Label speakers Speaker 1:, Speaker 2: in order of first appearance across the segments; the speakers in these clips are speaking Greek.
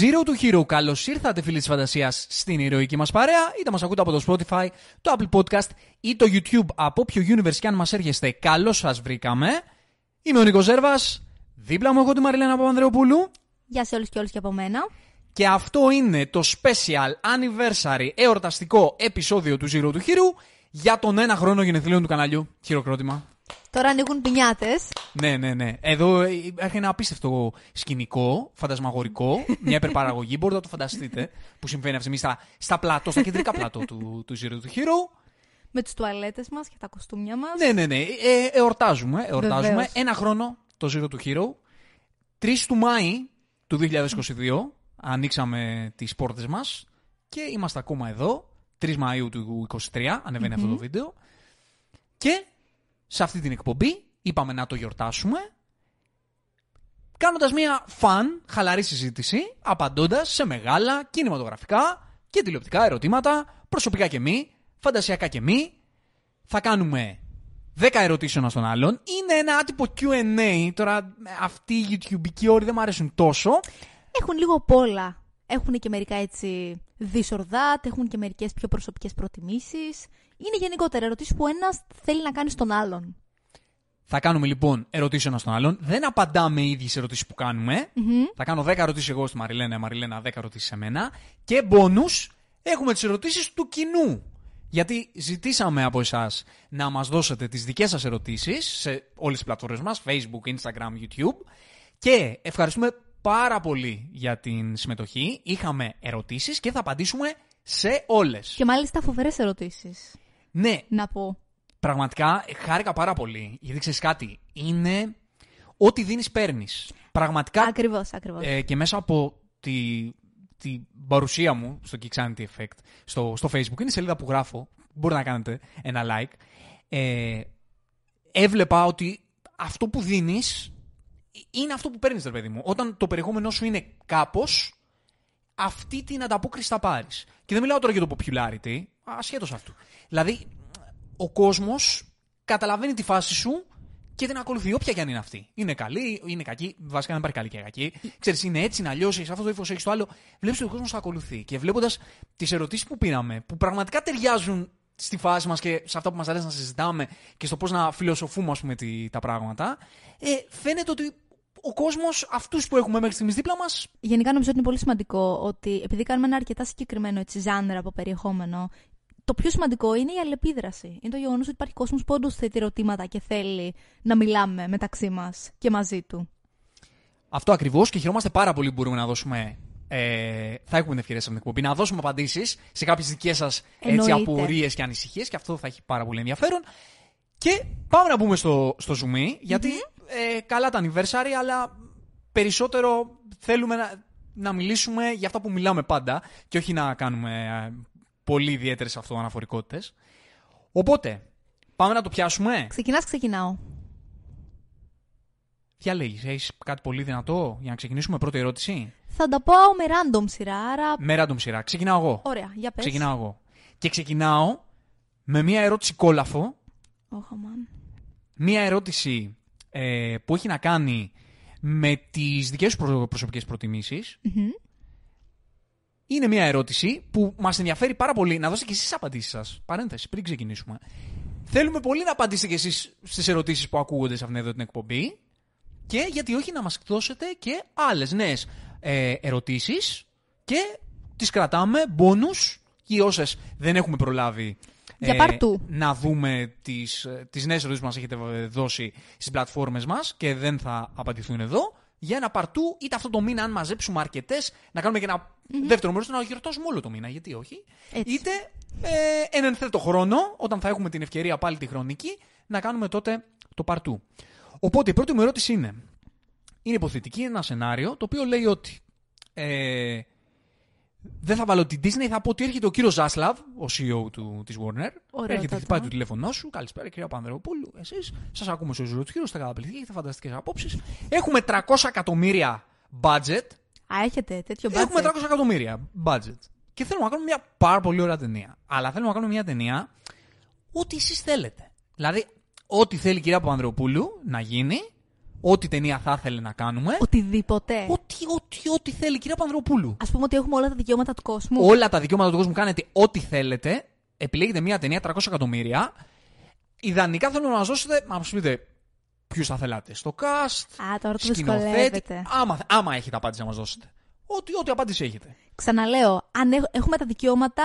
Speaker 1: Zero to Hero, καλώς ήρθατε φίλοι της φαντασίας στην ηρωική μας παρέα. Είτε μας ακούτε από το Spotify, το Apple Podcast ή το YouTube, από όποιο universe και αν μας έρχεστε, καλώς σας βρήκαμε. Είμαι ο Νίκος Ζέρβας. Δίπλα μου έχω τη Μαριλένα Παπανδρεοπούλου.
Speaker 2: Γεια σε όλους και όλους και από μένα.
Speaker 1: Και αυτό είναι το special anniversary εορταστικό επεισόδιο του Zero to Hero για τον ένα χρόνο γενεθλίων του καναλιού. Χειροκρότημα.
Speaker 2: Τώρα ανοίγουν πινιάτες.
Speaker 1: Ναι, ναι, ναι. Εδώ έχει ένα απίστευτο σκηνικό, φαντασμαγορικό, μια υπερπαραγωγή. Μπορείτε να το φανταστείτε που συμβαίνει αυτή τη στιγμή στα, στα πλατό, στα κεντρικά πλατό του, του Zero to Hero.
Speaker 2: Με τις τουαλέτες μας και τα κοστούμια μας.
Speaker 1: Ναι, ναι, ναι. Ε, εορτάζουμε. εορτάζουμε.
Speaker 2: Βεβαίως.
Speaker 1: Ένα χρόνο το Zero to Hero. 3 του Μάη του 2022 ανοίξαμε τις πόρτες μας και είμαστε ακόμα εδώ. 3 Μαΐου του 2023 ανεβαινει αυτό το βίντεο. Και σε αυτή την εκπομπή είπαμε να το γιορτάσουμε κάνοντας μια φαν, χαλαρή συζήτηση, απαντώντας σε μεγάλα κινηματογραφικά και τηλεοπτικά ερωτήματα, προσωπικά και μη, φαντασιακά και μη. Θα κάνουμε 10 ερωτήσεων στον άλλον. Είναι ένα άτυπο Q&A. Τώρα αυτοί οι YouTubeικοί όροι δεν μου αρέσουν τόσο.
Speaker 2: Έχουν λίγο απ' όλα. Έχουν και μερικά έτσι this or that, έχουν και μερικές πιο προσωπικές προτιμήσεις. Είναι γενικότερα ερωτήσεις που ένας θέλει να κάνει στον άλλον.
Speaker 1: Θα κάνουμε λοιπόν ερωτήσεις ένας στον άλλον. Δεν απαντάμε οι ίδιες ερωτήσεις που κάνουμε. Θα κάνω 10 ερωτήσεις εγώ στη Μαριλένα, η Μαριλένα 10 ερωτήσεις σε μένα. Και bonus έχουμε τις ερωτήσεις του κοινού. Γιατί ζητήσαμε από εσάς να μας δώσετε τις δικές σας ερωτήσεις σε όλες τις πλατφόρμες μας, Facebook, Instagram, YouTube. Και ευχαριστούμε πάρα πολύ για την συμμετοχή. Είχαμε ερωτήσεις και θα απαντήσουμε σε όλες.
Speaker 2: Και μάλιστα φοβερές ερωτήσεις.
Speaker 1: Ναι,
Speaker 2: Να πω.
Speaker 1: Πραγματικά χάρηκα πάρα πολύ. Γιατί ξέρεις κάτι, είναι ό,τι δίνεις, παίρνεις. Πραγματικά
Speaker 2: Ακριβώς, ακριβώς.
Speaker 1: ε, και μέσα από τη, τη παρουσία μου στο Kixanity Effect στο, στο Facebook, είναι η σελίδα που γράφω. Μπορείτε να κάνετε ένα like. Ε, έβλεπα ότι αυτό που δίνεις είναι αυτό που παίρνεις, ρε παιδί μου. Όταν το περιεχόμενό σου είναι κάπως, αυτή την ανταπόκριση θα πάρεις. Και δεν μιλάω τώρα για το popularity, ασχέτως αυτού. Δηλαδή, ο κόσμος καταλαβαίνει τη φάση σου και την ακολουθεί, όποια και αν είναι αυτή. Είναι καλή, είναι κακή. Βασικά δεν υπάρχει καλή και κακή. Ξέρεις, είναι έτσι, είναι αλλιώς, έχεις αυτό το ύφος, έχεις το άλλο. Βλέπεις ότι ο κόσμος ακολουθεί. Και βλέποντας τις ερωτήσεις που πήραμε, που πραγματικά ταιριάζουν στη φάση μας και σε αυτά που μας αρέσει να συζητάμε και στο πώς να φιλοσοφούμε, ας πούμε, τι- τα πράγματα, ε, φαίνεται ότι ο κόσμος, αυτούς που έχουμε μέχρι στιγμής δίπλα μας,
Speaker 2: Γενικά νομίζω ότι είναι πολύ σημαντικό ότι επειδή κάνουμε ένα αρκετά συγκεκριμένο έτσι, ζάνερ από περιεχόμενο, το πιο σημαντικό είναι η αλληλεπίδραση. Είναι το γεγονός ότι υπάρχει κόσμος που όντως θέτει ερωτήματα και θέλει να μιλάμε μεταξύ μας και μαζί του.
Speaker 1: Αυτό ακριβώς και χαιρόμαστε πάρα πολύ που μπορούμε να δώσουμε. Ε, θα έχουμε την ευκαιρία σε αυτήν την εκπομπή να δώσουμε απαντήσεις σε κάποιες δικές σας
Speaker 2: Εννοείται.
Speaker 1: απορίες και ανησυχίες και αυτό θα έχει πάρα πολύ ενδιαφέρον. Και πάμε να μπούμε στο, στο zoom, γιατι ε, καλά τα anniversary, αλλά περισσότερο θέλουμε να, να μιλήσουμε για αυτά που μιλάμε πάντα και όχι να κάνουμε ε, πολύ ιδιαίτερες αυτοαναφορικότητες. Οπότε, πάμε να το πιάσουμε;
Speaker 2: Ξεκινάς, ξεκινάω.
Speaker 1: Ποια λέγεις, έχεις κάτι πολύ δυνατό για να ξεκινήσουμε; Πρώτη ερώτηση.
Speaker 2: Θα τα πάω με random σειρά, άρα.
Speaker 1: Με random σειρά. Ξεκινάω εγώ.
Speaker 2: Ωραία, για πες.
Speaker 1: Ξεκινάω εγώ. Και ξεκινάω με μία ερώτηση κόλαφο.
Speaker 2: Oh, man.
Speaker 1: Μία ερώτηση ε, που έχει να κάνει με τις δικές σου προ- προσωπικές προτιμήσεις.
Speaker 2: Μμμ.
Speaker 1: Είναι μία ερώτηση που μας ενδιαφέρει πάρα πολύ. Να δώσετε και εσείς απαντήσεις σας. Παρένθεση, πριν ξεκινήσουμε. Θέλουμε πολύ να απαντήσετε και εσείς στις ερωτήσεις που ακούγονται σε αυτήν εδώ την εκπομπή. Και γιατί όχι να μας δώσετε και άλλες νέες ε, ερωτήσεις και τις κρατάμε bonus και όσες δεν έχουμε προλάβει
Speaker 2: Για part two.
Speaker 1: να δούμε τις, ε, τις νέες ερωτήσεις που μας έχετε ε, δώσει στις πλατφόρμες μας και δεν θα απαντηθούν εδώ. Για ένα παρτού, είτε αυτό το μήνα, αν μαζέψουμε αρκετές, να κάνουμε και ένα δεύτερο μέρος, να γιορτάσουμε όλο το μήνα. Γιατί όχι.
Speaker 2: Έτσι.
Speaker 1: Είτε ε, εν ενθέτω χρόνο, όταν θα έχουμε την ευκαιρία πάλι τη χρονική, να κάνουμε τότε το παρτού. Οπότε η πρώτη μου ερώτηση είναι. Είναι υποθετική, είναι ένα σενάριο το οποίο λέει ότι. Ε, δεν θα βάλω την Disney, θα πω ότι έρχεται ο κύριος Ζάσλαβ, ο CEO του, της Warner.
Speaker 2: Ωραίο
Speaker 1: έρχεται,
Speaker 2: τότε.
Speaker 1: χτυπάει το τηλέφωνό σου. Καλησπέρα, κυρία Πανδρεοπούλου. Εσείς, σας ακούμε στο ζώο του κύριου, είστε καταπληκτικοί, έχετε φανταστικές απόψεις. Έχουμε 300 εκατομμύρια budget.
Speaker 2: Α, έχετε τέτοιο budget.
Speaker 1: Έχουμε 300 εκατομμύρια budget. Και θέλουμε να κάνουμε μια πάρα πολύ ωραία ταινία. Αλλά θέλουμε να κάνουμε μια ταινία ό,τι εσείς θέλετε. Δηλαδή, ό,τι θέλει η κυρία Παπανδρεοπούλου να γίνει, ό,τι ταινία θα ήθελε να κάνουμε.
Speaker 2: Οτιδήποτε.
Speaker 1: Ό,τι, ό,τι, ό,τι θέλει, κυρία Πανδροπούλου.
Speaker 2: Α πούμε ότι έχουμε όλα τα δικαιώματα του κόσμου.
Speaker 1: Όλα τα δικαιώματα του κόσμου κάνετε ό,τι θέλετε. Επιλέγετε μια ταινία 300 εκατομμύρια. Ιδανικά θέλω να μας δώσετε, να μας πείτε ποιους θα θέλατε στο cast,
Speaker 2: Α, τώρα το
Speaker 1: σκηνοθέτη.
Speaker 2: δυσκολεύεται.
Speaker 1: Άμα, άμα έχετε απάντηση να μας δώσετε. Ό,τι, ό,τι απάντηση έχετε.
Speaker 2: Ξαναλέω, αν έχ- έχουμε τα δικαιώματα,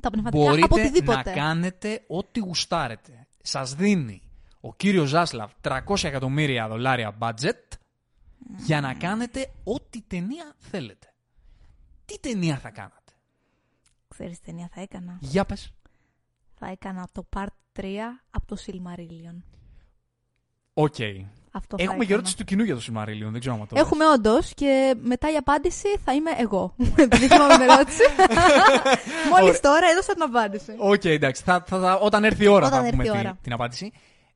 Speaker 2: τα πνευματικά, από
Speaker 1: Μπορείτε
Speaker 2: οτιδήποτε.
Speaker 1: να κάνετε ό,τι γουστάρετε. Σας δίνει ο κύριος Ζάσλαβ 300 εκατομμύρια δολάρια budget για να κάνετε ό,τι ταινία θέλετε. Τι ταινία θα κάνατε;
Speaker 2: Ξέρεις τι ταινία θα έκανα;
Speaker 1: Για πες.
Speaker 2: Θα έκανα το part 3 από το Silmarillion.
Speaker 1: OK.
Speaker 2: Αυτό θα
Speaker 1: Έχουμε και
Speaker 2: έκανα.
Speaker 1: ερώτηση του κοινού για το Silmarillion. Δεν ξέρω αν το
Speaker 2: Έχουμε όντως και μετά η απάντηση θα είμαι εγώ. Επειδή θυμάμαι την ερώτηση. Μόλις
Speaker 1: Ωραία.
Speaker 2: τώρα έδωσα την απάντηση.
Speaker 1: Οκ, εντάξει. Θα, θα, θα- όταν έρθει η ώρα
Speaker 2: Όταν
Speaker 1: θα
Speaker 2: έρθει
Speaker 1: πούμε
Speaker 2: η
Speaker 1: τη-
Speaker 2: ώρα.
Speaker 1: την απάντηση.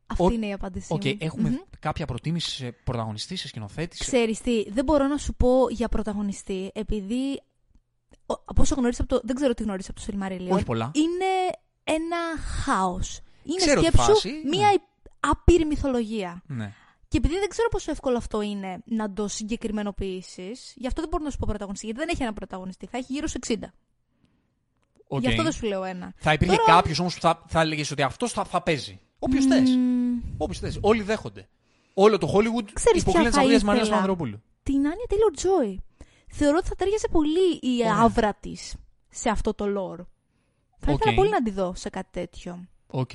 Speaker 2: Αυτή
Speaker 1: Ο-
Speaker 2: είναι η απάντησή
Speaker 1: Οκ,
Speaker 2: μου.
Speaker 1: έχουμε
Speaker 2: Μμμ.
Speaker 1: κάποια προτίμηση σε πρωταγωνιστή, σε σκηνοθέτη. σε-
Speaker 2: Ξέρεις τι, δεν μπορώ να σου πω για πρωταγωνιστή, επειδή ο- από όσο γνωρίζεις από το, δεν ξέρω τι γνωρίζεις από το Silmarillion.
Speaker 1: Όχι πολλά.
Speaker 2: Είναι ένα χάος. Είναι
Speaker 1: Ξέρω τη
Speaker 2: σκέψου
Speaker 1: φάση,
Speaker 2: μία
Speaker 1: ναι.
Speaker 2: άπειρη μυθολογία.
Speaker 1: Ναι.
Speaker 2: Και επειδή δεν ξέρω πόσο εύκολο αυτό είναι να το συγκεκριμενοποιήσεις, γι' αυτό δεν μπορώ να σου πω πρωταγωνιστή. Γιατί δεν έχει ένα πρωταγωνιστή. Θα έχει γύρω στους 60.
Speaker 1: Οκ.
Speaker 2: Γι' αυτό δεν σου λέω ένα.
Speaker 1: Θα υπήρχε
Speaker 2: Τώρα-
Speaker 1: κάποιος όμως που θα, θα έλεγες ότι αυτός θα, θα παίζει. Όποιο θες.
Speaker 2: Μμμ,
Speaker 1: Όποιο θες. Όλοι δέχονται. Όλο το Hollywood
Speaker 2: Ξέρεις
Speaker 1: υποκλίνει
Speaker 2: ποια
Speaker 1: τι
Speaker 2: θα
Speaker 1: αγγλίε Μαρία
Speaker 2: ήθελα;
Speaker 1: Πανδροπούλου.
Speaker 2: Την Anya Taylor Joy. Θεωρώ ότι θα ταιριάζει πολύ η
Speaker 1: Ωραία.
Speaker 2: αύρα της σε αυτό το lore. Θα
Speaker 1: Οκ.
Speaker 2: ήθελα πολύ να τη δω σε κάτι τέτοιο.
Speaker 1: Οκ.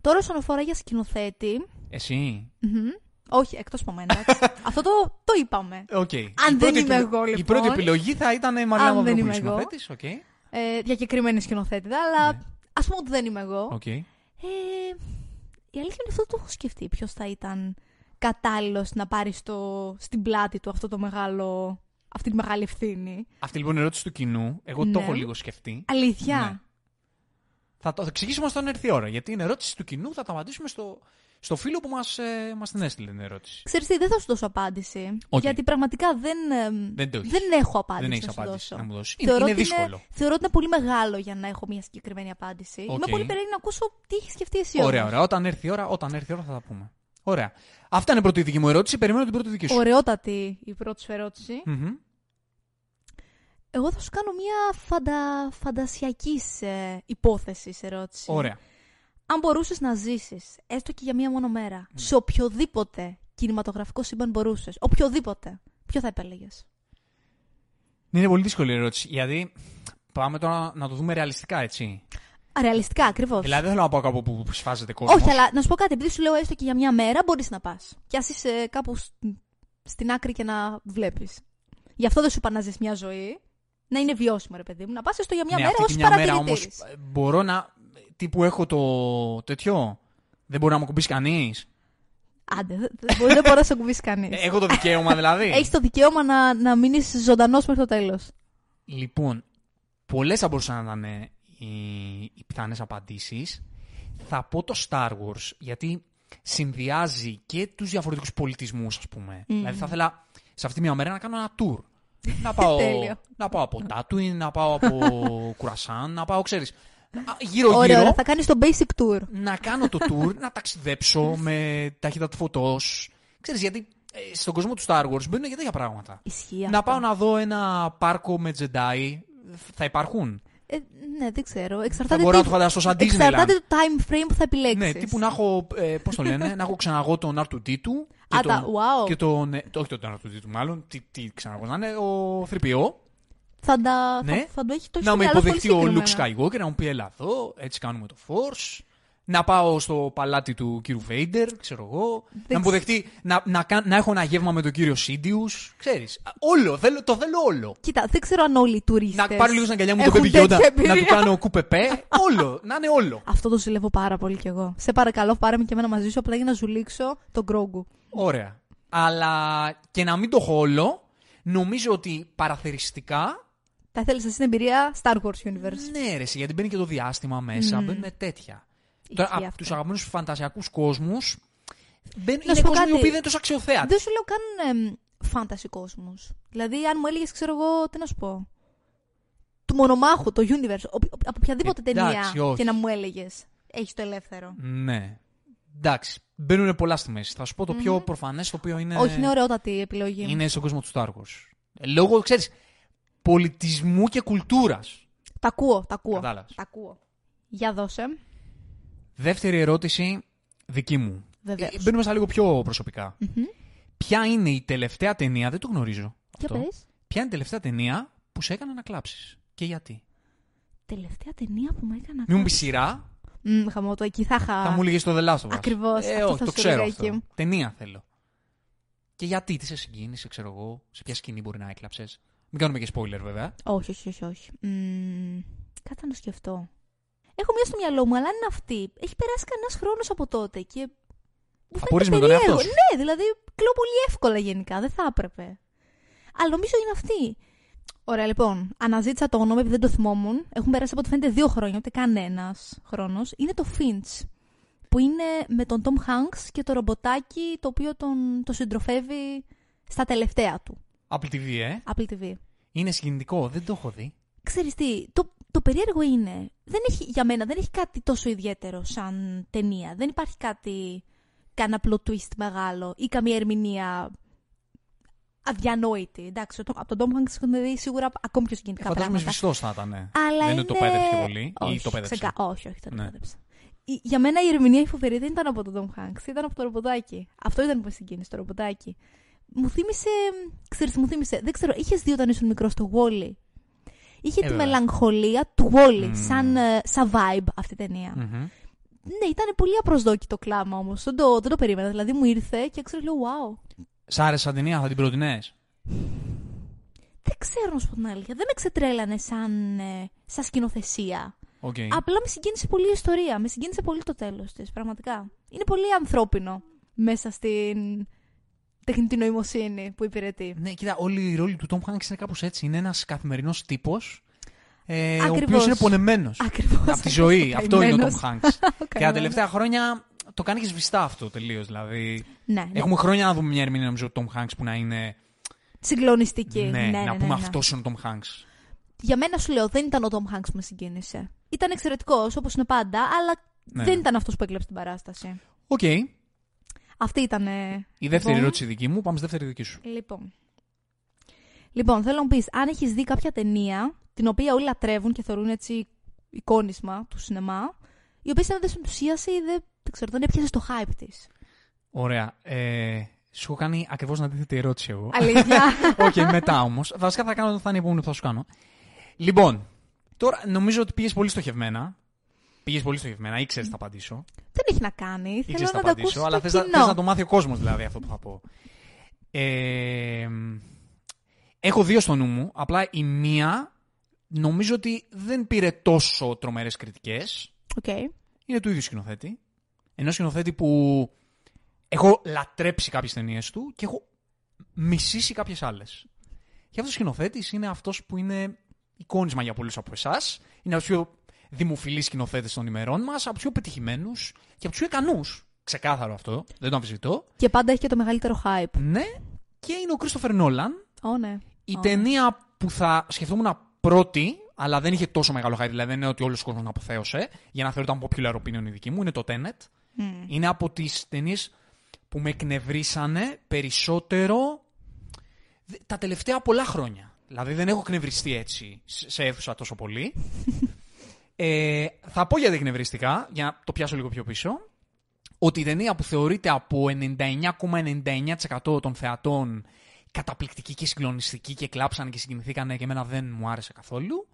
Speaker 2: Τώρα, όσον αφορά για σκηνοθέτη.
Speaker 1: Εσύ.
Speaker 2: μμμ, όχι, εκτός από μένα. εντάξει. αυτό το, το είπαμε.
Speaker 1: Οκ.
Speaker 2: Αν
Speaker 1: Η
Speaker 2: δεν
Speaker 1: πρώτη
Speaker 2: είμαι
Speaker 1: επιλο-
Speaker 2: εγώ,
Speaker 1: Η
Speaker 2: λοιπόν.
Speaker 1: πρώτη επιλογή θα ήταν η Μαρία
Speaker 2: Αν δεν
Speaker 1: Πανδροπούλου
Speaker 2: είμαι εγώ.
Speaker 1: σκηνοθέτης, Οκ.
Speaker 2: Ε, διακεκριμένη σκηνοθέτηδα, αλλά
Speaker 1: Ναι.
Speaker 2: ας πούμε ότι δεν είμαι εγώ.
Speaker 1: Οκ.
Speaker 2: Ε, η αλήθεια είναι αυτό δεν το έχω σκεφτεί. Ποιος θα ήταν κατάλληλος να πάρει στο, στην πλάτη του αυτό το μεγάλο, αυτή τη μεγάλη ευθύνη.
Speaker 1: Αυτή λοιπόν η ερώτηση του κοινού, εγώ το
Speaker 2: Ναι.
Speaker 1: έχω λίγο σκεφτεί.
Speaker 2: Αλήθεια;
Speaker 1: Ναι. Θα το θα εξηγήσουμε όταν έρθει η ώρα. Γιατί είναι ερώτηση του κοινού, θα τα απαντήσουμε στο, στο φίλο που μας ε, μας την έστειλε την ερώτηση.
Speaker 2: Ξέρεις τι, δεν θα σου δώσω απάντηση.
Speaker 1: Οκ.
Speaker 2: Γιατί πραγματικά δεν, ε,
Speaker 1: Δεν το έχεις.
Speaker 2: δεν έχω απάντηση
Speaker 1: Δεν έχεις
Speaker 2: να σου
Speaker 1: απάντηση
Speaker 2: δώσω.
Speaker 1: να μου δώσεις. Είναι,
Speaker 2: Θεωρώ
Speaker 1: είναι
Speaker 2: ότι
Speaker 1: δύσκολο.
Speaker 2: θεωρώ ότι είναι πολύ μεγάλο για να έχω μια συγκεκριμένη απάντηση.
Speaker 1: Οκ.
Speaker 2: Είμαι πολύ περίεργη να ακούσω τι έχεις σκεφτεί εσύ
Speaker 1: Ωραία,
Speaker 2: όμως.
Speaker 1: ωραία. Όταν έρθει η ώρα, όταν έρθει η ώρα θα τα πούμε. Ωραία. Αυτά είναι η πρώτη δική μου ερώτηση. Περιμένω την πρώτη δική σου.
Speaker 2: Ωραιότατη η πρώτη σου ερώτηση.
Speaker 1: Μμμ.
Speaker 2: Εγώ θα σου κάνω μια φαντα... φαντασιακής ε, υπόθεσης ερώτηση.
Speaker 1: Ωραία.
Speaker 2: Αν μπορούσες να ζήσεις, έστω και για μία μόνο μέρα,
Speaker 1: Ναι.
Speaker 2: σε οποιοδήποτε κινηματογραφικό σύμπαν μπορούσες, οποιοδήποτε, ποιο θα επέλεγες;
Speaker 1: Είναι πολύ δύσκολη η ερώτηση. Γιατί πάμε τώρα να το δούμε ρεαλιστικά, έτσι.
Speaker 2: Ρεαλιστικά, ακριβώς.
Speaker 1: Δηλαδή δεν θέλω να πάω κάπου που σφάζεται κόσμος.
Speaker 2: Όχι, αλλά να σου πω κάτι, επειδή σου λέω έστω και για μία μέρα μπορείς να πας. Κι ας είσαι κάπου σ- στην άκρη και να βλέπεις. Γι' αυτό δεν σου είπα να ζεις μια ζωή. Να είναι βιώσιμο, ρε παιδί μου. Να πας έστω για μία
Speaker 1: ναι,
Speaker 2: μέρα
Speaker 1: αυτή
Speaker 2: ως
Speaker 1: τη μια μέρα όμως
Speaker 2: παρατηρητής.
Speaker 1: μπορώ να. Τύπου έχω το τέτοιο; Δεν μπορεί να μου κουμπίσει κανείς;
Speaker 2: Άντε, δεν δεν μπορεί, δεν μπορεί να σε κουμπίσει κανείς.
Speaker 1: Έχω το δικαίωμα δηλαδή.
Speaker 2: Έχεις το δικαίωμα να, να μείνεις ζωντανός μέχρι το τέλος.
Speaker 1: Λοιπόν, πολλές θα μπορούσαν να ήταν οι, οι πιθανές απαντήσεις. Θα πω το Star Wars, γιατί συνδυάζει και τους διαφορετικούς πολιτισμούς, ας πούμε. Δηλαδή θα ήθελα σε αυτή μια μέρα να κάνω ένα tour. να, πάω,
Speaker 2: Τέλειο.
Speaker 1: να πάω από Tatooine, να πάω από Κουρασάν, να πάω, ξέρεις, γύρω-γύρω.
Speaker 2: Ωραία, ωραία, θα κάνεις το basic tour.
Speaker 1: να κάνω το tour, να ταξιδέψω με ταχύτητα του φωτός. Ξέρεις, γιατί ε, στον κόσμο του Star Wars μπαίνουν και τέτοια πράγματα.
Speaker 2: Ισχύει
Speaker 1: Να
Speaker 2: αυτό.
Speaker 1: πάω να δω ένα πάρκο με Jedi. Θα υπάρχουν.
Speaker 2: Ε, ναι, δεν ξέρω.
Speaker 1: Θα
Speaker 2: Εξαρτάται,
Speaker 1: μπορώ να
Speaker 2: τι-
Speaker 1: το φανταστώ σαν Disneyland.
Speaker 2: εξαρτάται το time frame που θα επιλέξεις.
Speaker 1: Ναι, τύπου να έχω. Ε, Πώς το λένε, να έχω ξαναγώ τον R2D2.
Speaker 2: Α, τα- wow.
Speaker 1: Και τον. ε, το- όχι τον R2D2, μάλλον. Τι, τι ξαναγώ να είναι, ο 3PO.
Speaker 2: Θα, τα,
Speaker 1: Ναι.
Speaker 2: θα, θα το έχει το έχει
Speaker 1: να
Speaker 2: στο
Speaker 1: με
Speaker 2: μυαλό σου
Speaker 1: υποδεχτεί ο
Speaker 2: πολύ
Speaker 1: Luke
Speaker 2: συγκεκριμένα.
Speaker 1: Skywalker, να μου πει έλα εδώ, έτσι κάνουμε το Force. Να πάω στο παλάτι του κύριου Vader, ξέρω εγώ. να με υποδεχτεί, να, να, κα- να έχω ένα γεύμα με τον κύριο Sidious. Ξέρεις, Α, όλο, θέλω, το θέλω όλο.
Speaker 2: Κοίτα, δεν ξέρω αν όλοι οι τουρίστες
Speaker 1: Να πάρω λίγο στην αγκαλιά μου τον
Speaker 2: έχουν
Speaker 1: Baby Yoda,
Speaker 2: τέτοια
Speaker 1: να
Speaker 2: εμπειρία.
Speaker 1: του κάνω κουπεπέ. όλο, να είναι όλο.
Speaker 2: Αυτό το ζηλεύω πάρα πολύ κι εγώ. Σε παρακαλώ, πάρε με και εμένα μαζί σου, απλά για να ζουλήξω τον Γκρόγκου.
Speaker 1: Ωραία. Αλλά και να μην το έχω όλο, νομίζω ότι παραθεριστικά.
Speaker 2: Θα ήθελες εσύ την εμπειρία Star Wars Universe.
Speaker 1: Ναι, ρε, εσύ, γιατί μπαίνει και το διάστημα μέσα,
Speaker 2: Μμμ.
Speaker 1: μπαίνουν τέτοια.
Speaker 2: Ισχύει
Speaker 1: Τώρα,
Speaker 2: αυτό.
Speaker 1: από τους αγαπημένους φαντασιακούς κόσμους, είναι
Speaker 2: Να σου πω
Speaker 1: κόσμοι οι
Speaker 2: κάτι.
Speaker 1: οποίοι δεν είναι τόσο αξιοθέατοι.
Speaker 2: Δεν σου λέω καν φάνταση κόσμους. Δηλαδή, αν μου έλεγες, ξέρω εγώ, τι να σου πω. Του μονομάχου, το universe, οπ- οπ- από οποιαδήποτε
Speaker 1: Εντάξει,
Speaker 2: ταινία
Speaker 1: όχι.
Speaker 2: και να μου έλεγες. Έχεις το ελεύθερο.
Speaker 1: Ναι. Εντάξει. μπαίνουν πολλά στη μέση. Θα σου πω το πιο προφανές, το οποίο είναι.
Speaker 2: Όχι, είναι ωραιότατη η επιλογή.
Speaker 1: Είναι στον κόσμο του Star Wars. Ε, Λόγω, ξέρεις, πολιτισμού και κουλτούρας.
Speaker 2: Τα ακούω, τα ακούω.
Speaker 1: Κατάλαβες.
Speaker 2: Τα ακούω. Για δώσε.
Speaker 1: Δεύτερη ερώτηση δική μου.
Speaker 2: Βεβαίως.
Speaker 1: Ε, Μπαίνουμε στα λίγο πιο προσωπικά. Ποια είναι η τελευταία ταινία, δεν το γνωρίζω.
Speaker 2: Για
Speaker 1: αυτό.
Speaker 2: πες.
Speaker 1: Ποια είναι η τελευταία ταινία που σε έκανε να κλάψεις και γιατί;
Speaker 2: Τελευταία ταινία που μου έκανα.
Speaker 1: Μην μου πεις σειρά,
Speaker 2: Μμ, χαμό το εκεί θα είχα.
Speaker 1: θα μου έλεγες το The Last of Us.
Speaker 2: Ακριβώς,
Speaker 1: Ε,
Speaker 2: αυτό
Speaker 1: όχι,
Speaker 2: θα
Speaker 1: το
Speaker 2: σου
Speaker 1: ξέρω
Speaker 2: έλεγα
Speaker 1: αυτό.
Speaker 2: εκεί.
Speaker 1: Ταινία θέλω. Και γιατί, τι σε συγκίνησε, ξέρω εγώ, σε ποια σκηνή μπορεί να έκλαψες; Μην κάνουμε και spoiler, βέβαια.
Speaker 2: Όχι, όχι, όχι. όχι. Μμ, κάτσε να το σκεφτώ. Έχω μία στο μυαλό μου, αλλά αν είναι αυτή. Έχει περάσει κανένας χρόνος από τότε και. Μου
Speaker 1: Θα
Speaker 2: φαίνεται
Speaker 1: μπορείς με τον εαυτό
Speaker 2: περίεργο.
Speaker 1: σου.
Speaker 2: Ναι, δηλαδή κλαίω πολύ εύκολα γενικά. Δεν θα έπρεπε. Αλλά νομίζω είναι αυτή. Ωραία, λοιπόν. Αναζήτησα το όνομα επειδή δεν το θυμόμουν. Έχουν περάσει από ό,τι φαίνεται δύο χρόνια, ούτε κανένας χρόνος. Είναι το Finch. Που είναι με τον Tom Hanks και το ρομποτάκι το οποίο τον, το συντροφεύει στα τελευταία του.
Speaker 1: Apple TV, ε.
Speaker 2: Apple TV.
Speaker 1: Είναι συγκινητικό, δεν το έχω δει.
Speaker 2: Ξέρεις τι, το, το περίεργο είναι, δεν έχει, για μένα δεν έχει κάτι τόσο ιδιαίτερο σαν ταινία. Δεν υπάρχει κάτι, κανένα plot twist μεγάλο ή καμία ερμηνεία αδιανόητη. Εντάξει, το- από τον Tom Hanks έχουμε δει σίγουρα ακόμη πιο συγκινητικά
Speaker 1: Φαντάζομαι
Speaker 2: πράγματα.
Speaker 1: σβηστό θα ήταν. ναι.
Speaker 2: Αλλά
Speaker 1: δεν
Speaker 2: είναι...
Speaker 1: είναι το πέδεψε πολύ
Speaker 2: όχι,
Speaker 1: ή το πέδεψε.
Speaker 2: ξεκα- Όχι, όχι, δεν το
Speaker 1: Ναι.
Speaker 2: παίδεψε. Η- Για μένα η ερμηνεία η φοβερή δεν ήταν από τον Tom Hanks, ήταν από το ρομποτάκι. Αυτό ήταν που με συγκίνησε, το ρομποτάκι. Μου θύμισε, ξέρεις, τι μου θύμισε, δεν ξέρω, είχες δει όταν ήσουν μικρός το Wall-E; Είχε
Speaker 1: Ε,
Speaker 2: τη
Speaker 1: βέβαια.
Speaker 2: μελαγχολία του Wall-E,
Speaker 1: Μμμ.
Speaker 2: σαν, ε, σαν vibe αυτή η ταινία.
Speaker 1: Μμμ.
Speaker 2: Ναι, ήταν πολύ απροσδόκητο κλάμα όμως, δεν το, δεν το περίμενα. Δηλαδή μου ήρθε και ξέρω, λέω, wow.
Speaker 1: Σ' άρεσε σαν ταινία, θα την πρότεινες.
Speaker 2: Δεν ξέρω να σου πω την αλήθεια, δεν με ξετρέλανε σαν, ε, σαν σκηνοθεσία.
Speaker 1: Οκ.
Speaker 2: Απλά με συγκίνησε πολύ η ιστορία. Με συγκίνησε πολύ το τέλος της, πραγματικά. Είναι πολύ ανθρώπινο μέσα στην τεχνητή νοημοσύνη που υπηρετεί.
Speaker 1: Ναι, κοίτα, όλη η ρόλη του Tom Hanks είναι κάπως έτσι. Είναι ένας καθημερινός τύπος. Ε, ο
Speaker 2: Ακριβώς.
Speaker 1: οποίο είναι πονεμένος.
Speaker 2: Ακριβώς.
Speaker 1: Από τη ζωή. Αυτό είναι ο Tom Hanks. και τα τελευταία χρόνια το κάνει και σβηστά αυτό τελείως. Δηλαδή,
Speaker 2: Ναι, ναι.
Speaker 1: έχουμε χρόνια να δούμε μια ερμηνεία νομίζω του Tom Hanks που να είναι.
Speaker 2: Συγκλονιστική.
Speaker 1: Ναι,
Speaker 2: Ναι, ναι,
Speaker 1: να
Speaker 2: ναι,
Speaker 1: πούμε
Speaker 2: ναι.
Speaker 1: αυτό είναι ο Tom Hanks.
Speaker 2: Για μένα σου λέω, δεν ήταν ο Tom Hanks που με συγκίνησε. Ήταν εξαιρετικός, όπως είναι πάντα, αλλά
Speaker 1: Ναι.
Speaker 2: δεν ήταν αυτός που έκλεψε την παράσταση.
Speaker 1: Οκ.
Speaker 2: Αυτή ήταν.
Speaker 1: Η δεύτερη
Speaker 2: Λοιπόν.
Speaker 1: ερώτηση δική μου, πάμε στη δεύτερη δική σου.
Speaker 2: Λοιπόν. Λοιπόν, θέλω να μου πεις, αν έχεις δει κάποια ταινία, την οποία όλοι λατρεύουν και θεωρούν έτσι εικόνισμα του σινεμά, η οποία εσένα δεν σε ενθουσίασε ή δεν, δεν ξέρω, δεν έπιασε το hype της.
Speaker 1: Ωραία. Ε, σου έχω κάνει ακριβώς την αντίθετη ερώτηση εγώ.
Speaker 2: Αλήθεια.
Speaker 1: Όχι, μετά όμως. Βασικά θα κάνω, θα είναι η επόμενη που θα σου κάνω. Λοιπόν, τώρα νομίζω ότι πήγες πολύ στοχευμένα. Πήγες πολύ στοχευμένα, ήξερες θα απαντήσω.
Speaker 2: δεν έχει να κάνει.
Speaker 1: Ήξερες
Speaker 2: Θέλω
Speaker 1: θα
Speaker 2: να το ακούσεις
Speaker 1: απαντήσω, αλλά
Speaker 2: το
Speaker 1: θες
Speaker 2: κοινό.
Speaker 1: να, θες να το μάθει ο κόσμος δηλαδή αυτό που θα πω. Ε, έχω δύο στο νου μου. Απλά η μία νομίζω ότι δεν πήρε τόσο τρομερές κριτικές.
Speaker 2: Οκ.
Speaker 1: Είναι του ίδιου σκηνοθέτη. Ενός σκηνοθέτη που έχω λατρέψει κάποιες ταινίες του και έχω μισήσει κάποιες άλλες. Και αυτός ο σκηνοθέτης είναι αυτός που είναι εικόνισμα για πολλούς από εσάς. Είναι από του πιο δημοφιλείς σκηνοθέτες των ημερών μας, από τους πιο πετυχημένους και από τους πιο ικανούς. Ξεκάθαρο αυτό, δεν το αμφισβητώ.
Speaker 2: Και πάντα έχει και το μεγαλύτερο hype.
Speaker 1: Ναι, και είναι ο Κρίστοφερ Νόλαν.
Speaker 2: Ω, ναι.
Speaker 1: Η
Speaker 2: Ω.
Speaker 1: ταινία που θα σκεφτόμουν πρώτη, αλλά δεν είχε τόσο μεγάλο hype, δηλαδή δεν είναι ότι όλος ο κόσμος την αποθέωσε, για να θεωρείται popular opinion η δική μου, είναι το Tenet.
Speaker 2: Μμ.
Speaker 1: Είναι από τις ταινίες που με εκνευρίσανε περισσότερο δε- τα τελευταία πολλά χρόνια. Δηλαδή δεν έχω εκνευριστεί έτσι σε σε αίθουσα τόσο πολύ. ε, θα πω γιατί εκνευριστικά, για να το πιάσω λίγο πιο πίσω, ότι η ταινία που θεωρείται από 99,99% των θεατών καταπληκτική και συγκλονιστική και κλάψανε και συγκινηθήκανε και εμένα δεν μου άρεσε καθόλου,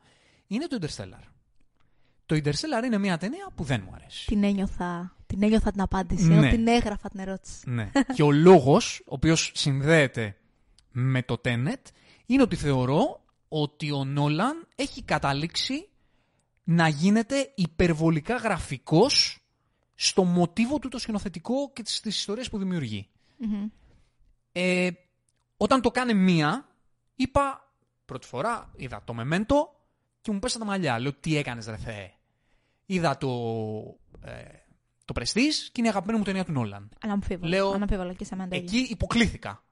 Speaker 1: είναι το Interstellar. Το Interstellar είναι μια ταινία που δεν μου αρέσει.
Speaker 2: Την ένιωθα. Την ένιωθα την απάντηση.
Speaker 1: Ναι.
Speaker 2: ενώ Την έγραφα την ερώτηση.
Speaker 1: Ναι. και ο λόγος, ο οποίος συνδέεται με το Tenet, είναι ότι θεωρώ ότι ο Νόλαν έχει καταλήξει να γίνεται υπερβολικά γραφικός στο μοτίβο του το σκηνοθετικό και τις, τις ιστορίες που δημιουργεί.
Speaker 2: Μμμ.
Speaker 1: Ε, όταν το κάνει μία, είπα πρώτη φορά, είδα το Μεμέντο και μου πέσα τα μαλλιά. Λέω τι έκανες ρε Θεέ; Είδα το, ε, το Prestige και είναι η αγαπημένη μου ταινία του Νόλαν.
Speaker 2: Αναμφίβολα.
Speaker 1: Λέω,
Speaker 2: Αναμφίβολα και σε μένα το ίδιο.
Speaker 1: Εκεί υποκλήθηκα.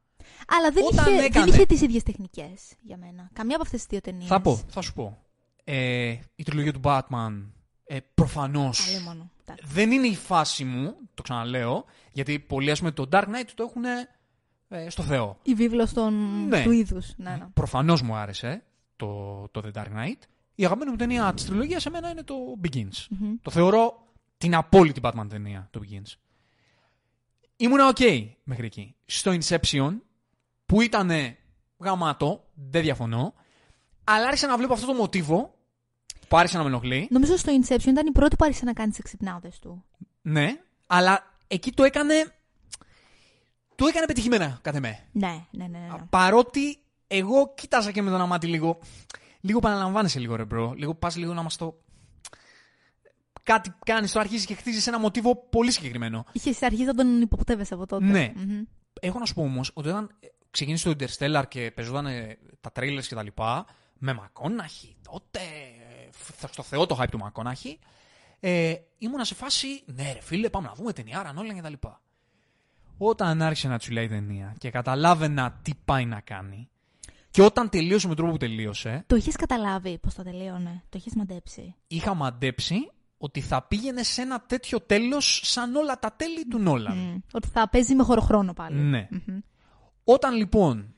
Speaker 2: Αλλά δεν
Speaker 1: Όταν
Speaker 2: είχε,
Speaker 1: έκανε-
Speaker 2: δεν είχε τις ίδιες τεχνικές για μένα. Καμία από αυτές τις δύο ταινίες.
Speaker 1: Θα πω, θα σου πω. Ε, η τριλογία του Batman ε, προφανώς
Speaker 2: Άλλη μόνο. Εντάξει.
Speaker 1: δεν είναι η φάση μου, το ξαναλέω, γιατί πολλοί ας πούμε το Dark Knight το έχουν ε, στο Θεό.
Speaker 2: Η βίβλος των...
Speaker 1: Ναι.
Speaker 2: του είδους. Ναι, ναι.
Speaker 1: Προφανώς μου άρεσε το, το The Dark Knight. Η αγαπημένη μου ταινία της τριλογίας σε μένα είναι το Begins.
Speaker 2: Μμμ.
Speaker 1: Το θεωρώ την απόλυτη Batman ταινία, το Begins. Ήμουνα ok μέχρι εκεί. Στο Inception, που ήταν γαμάτο, δεν διαφωνώ, αλλά άρχισα να βλέπω αυτό το μοτίβο που άρχισε να με ενοχλεί.
Speaker 2: Νομίζω στο Inception ήταν η πρώτη που άρχισε να κάνει τι εξυπνάδε του.
Speaker 1: Ναι, αλλά εκεί το έκανε. Το έκανε πετυχημένα, κατά με.
Speaker 2: Ναι, ναι, ναι. ναι, ναι.
Speaker 1: Παρότι εγώ κοίταζα και με το 'να μάτι λίγο. Λίγο επαναλαμβάνεσαι λίγο, ρε bro. Λίγο πας λίγο να μας το. Κάτι κάνεις, το αρχίζεις και χτίζεις ένα μοτίβο πολύ συγκεκριμένο.
Speaker 2: Είχες αρχίσει να τον υποπτεύεσαι από τότε.
Speaker 1: Ναι.
Speaker 2: Μμμ.
Speaker 1: Έχω να σου πω όμως ότι όταν ξεκίνησε το Interstellar και παίζονταν ε, τα trailers και τα λοιπά, με McConaughey, τότε. Ε, φ- Στο Θεό το hype του Μακόναχη. Ε, ήμουνα σε φάση, ναι, ρε φίλε, πάμε να δούμε ταινιάρα, Νόλαν και τα λοιπά. Όταν άρχισε να τσουλάει η ταινία και καταλάβαινα τι πάει να κάνει, και όταν τελείωσε με τον τρόπο που τελείωσε,
Speaker 2: Το είχες καταλάβει πώ το τελείωνε. Το είχες μαντέψει;
Speaker 1: είχα μαντέψει ότι θα πήγαινε σε ένα τέτοιο τέλος σαν όλα τα τέλη του Νόλαν.
Speaker 2: Μμ. Ότι θα παίζει με χωροχρόνο πάλι.
Speaker 1: Ναι.
Speaker 2: Μμμ.
Speaker 1: Όταν λοιπόν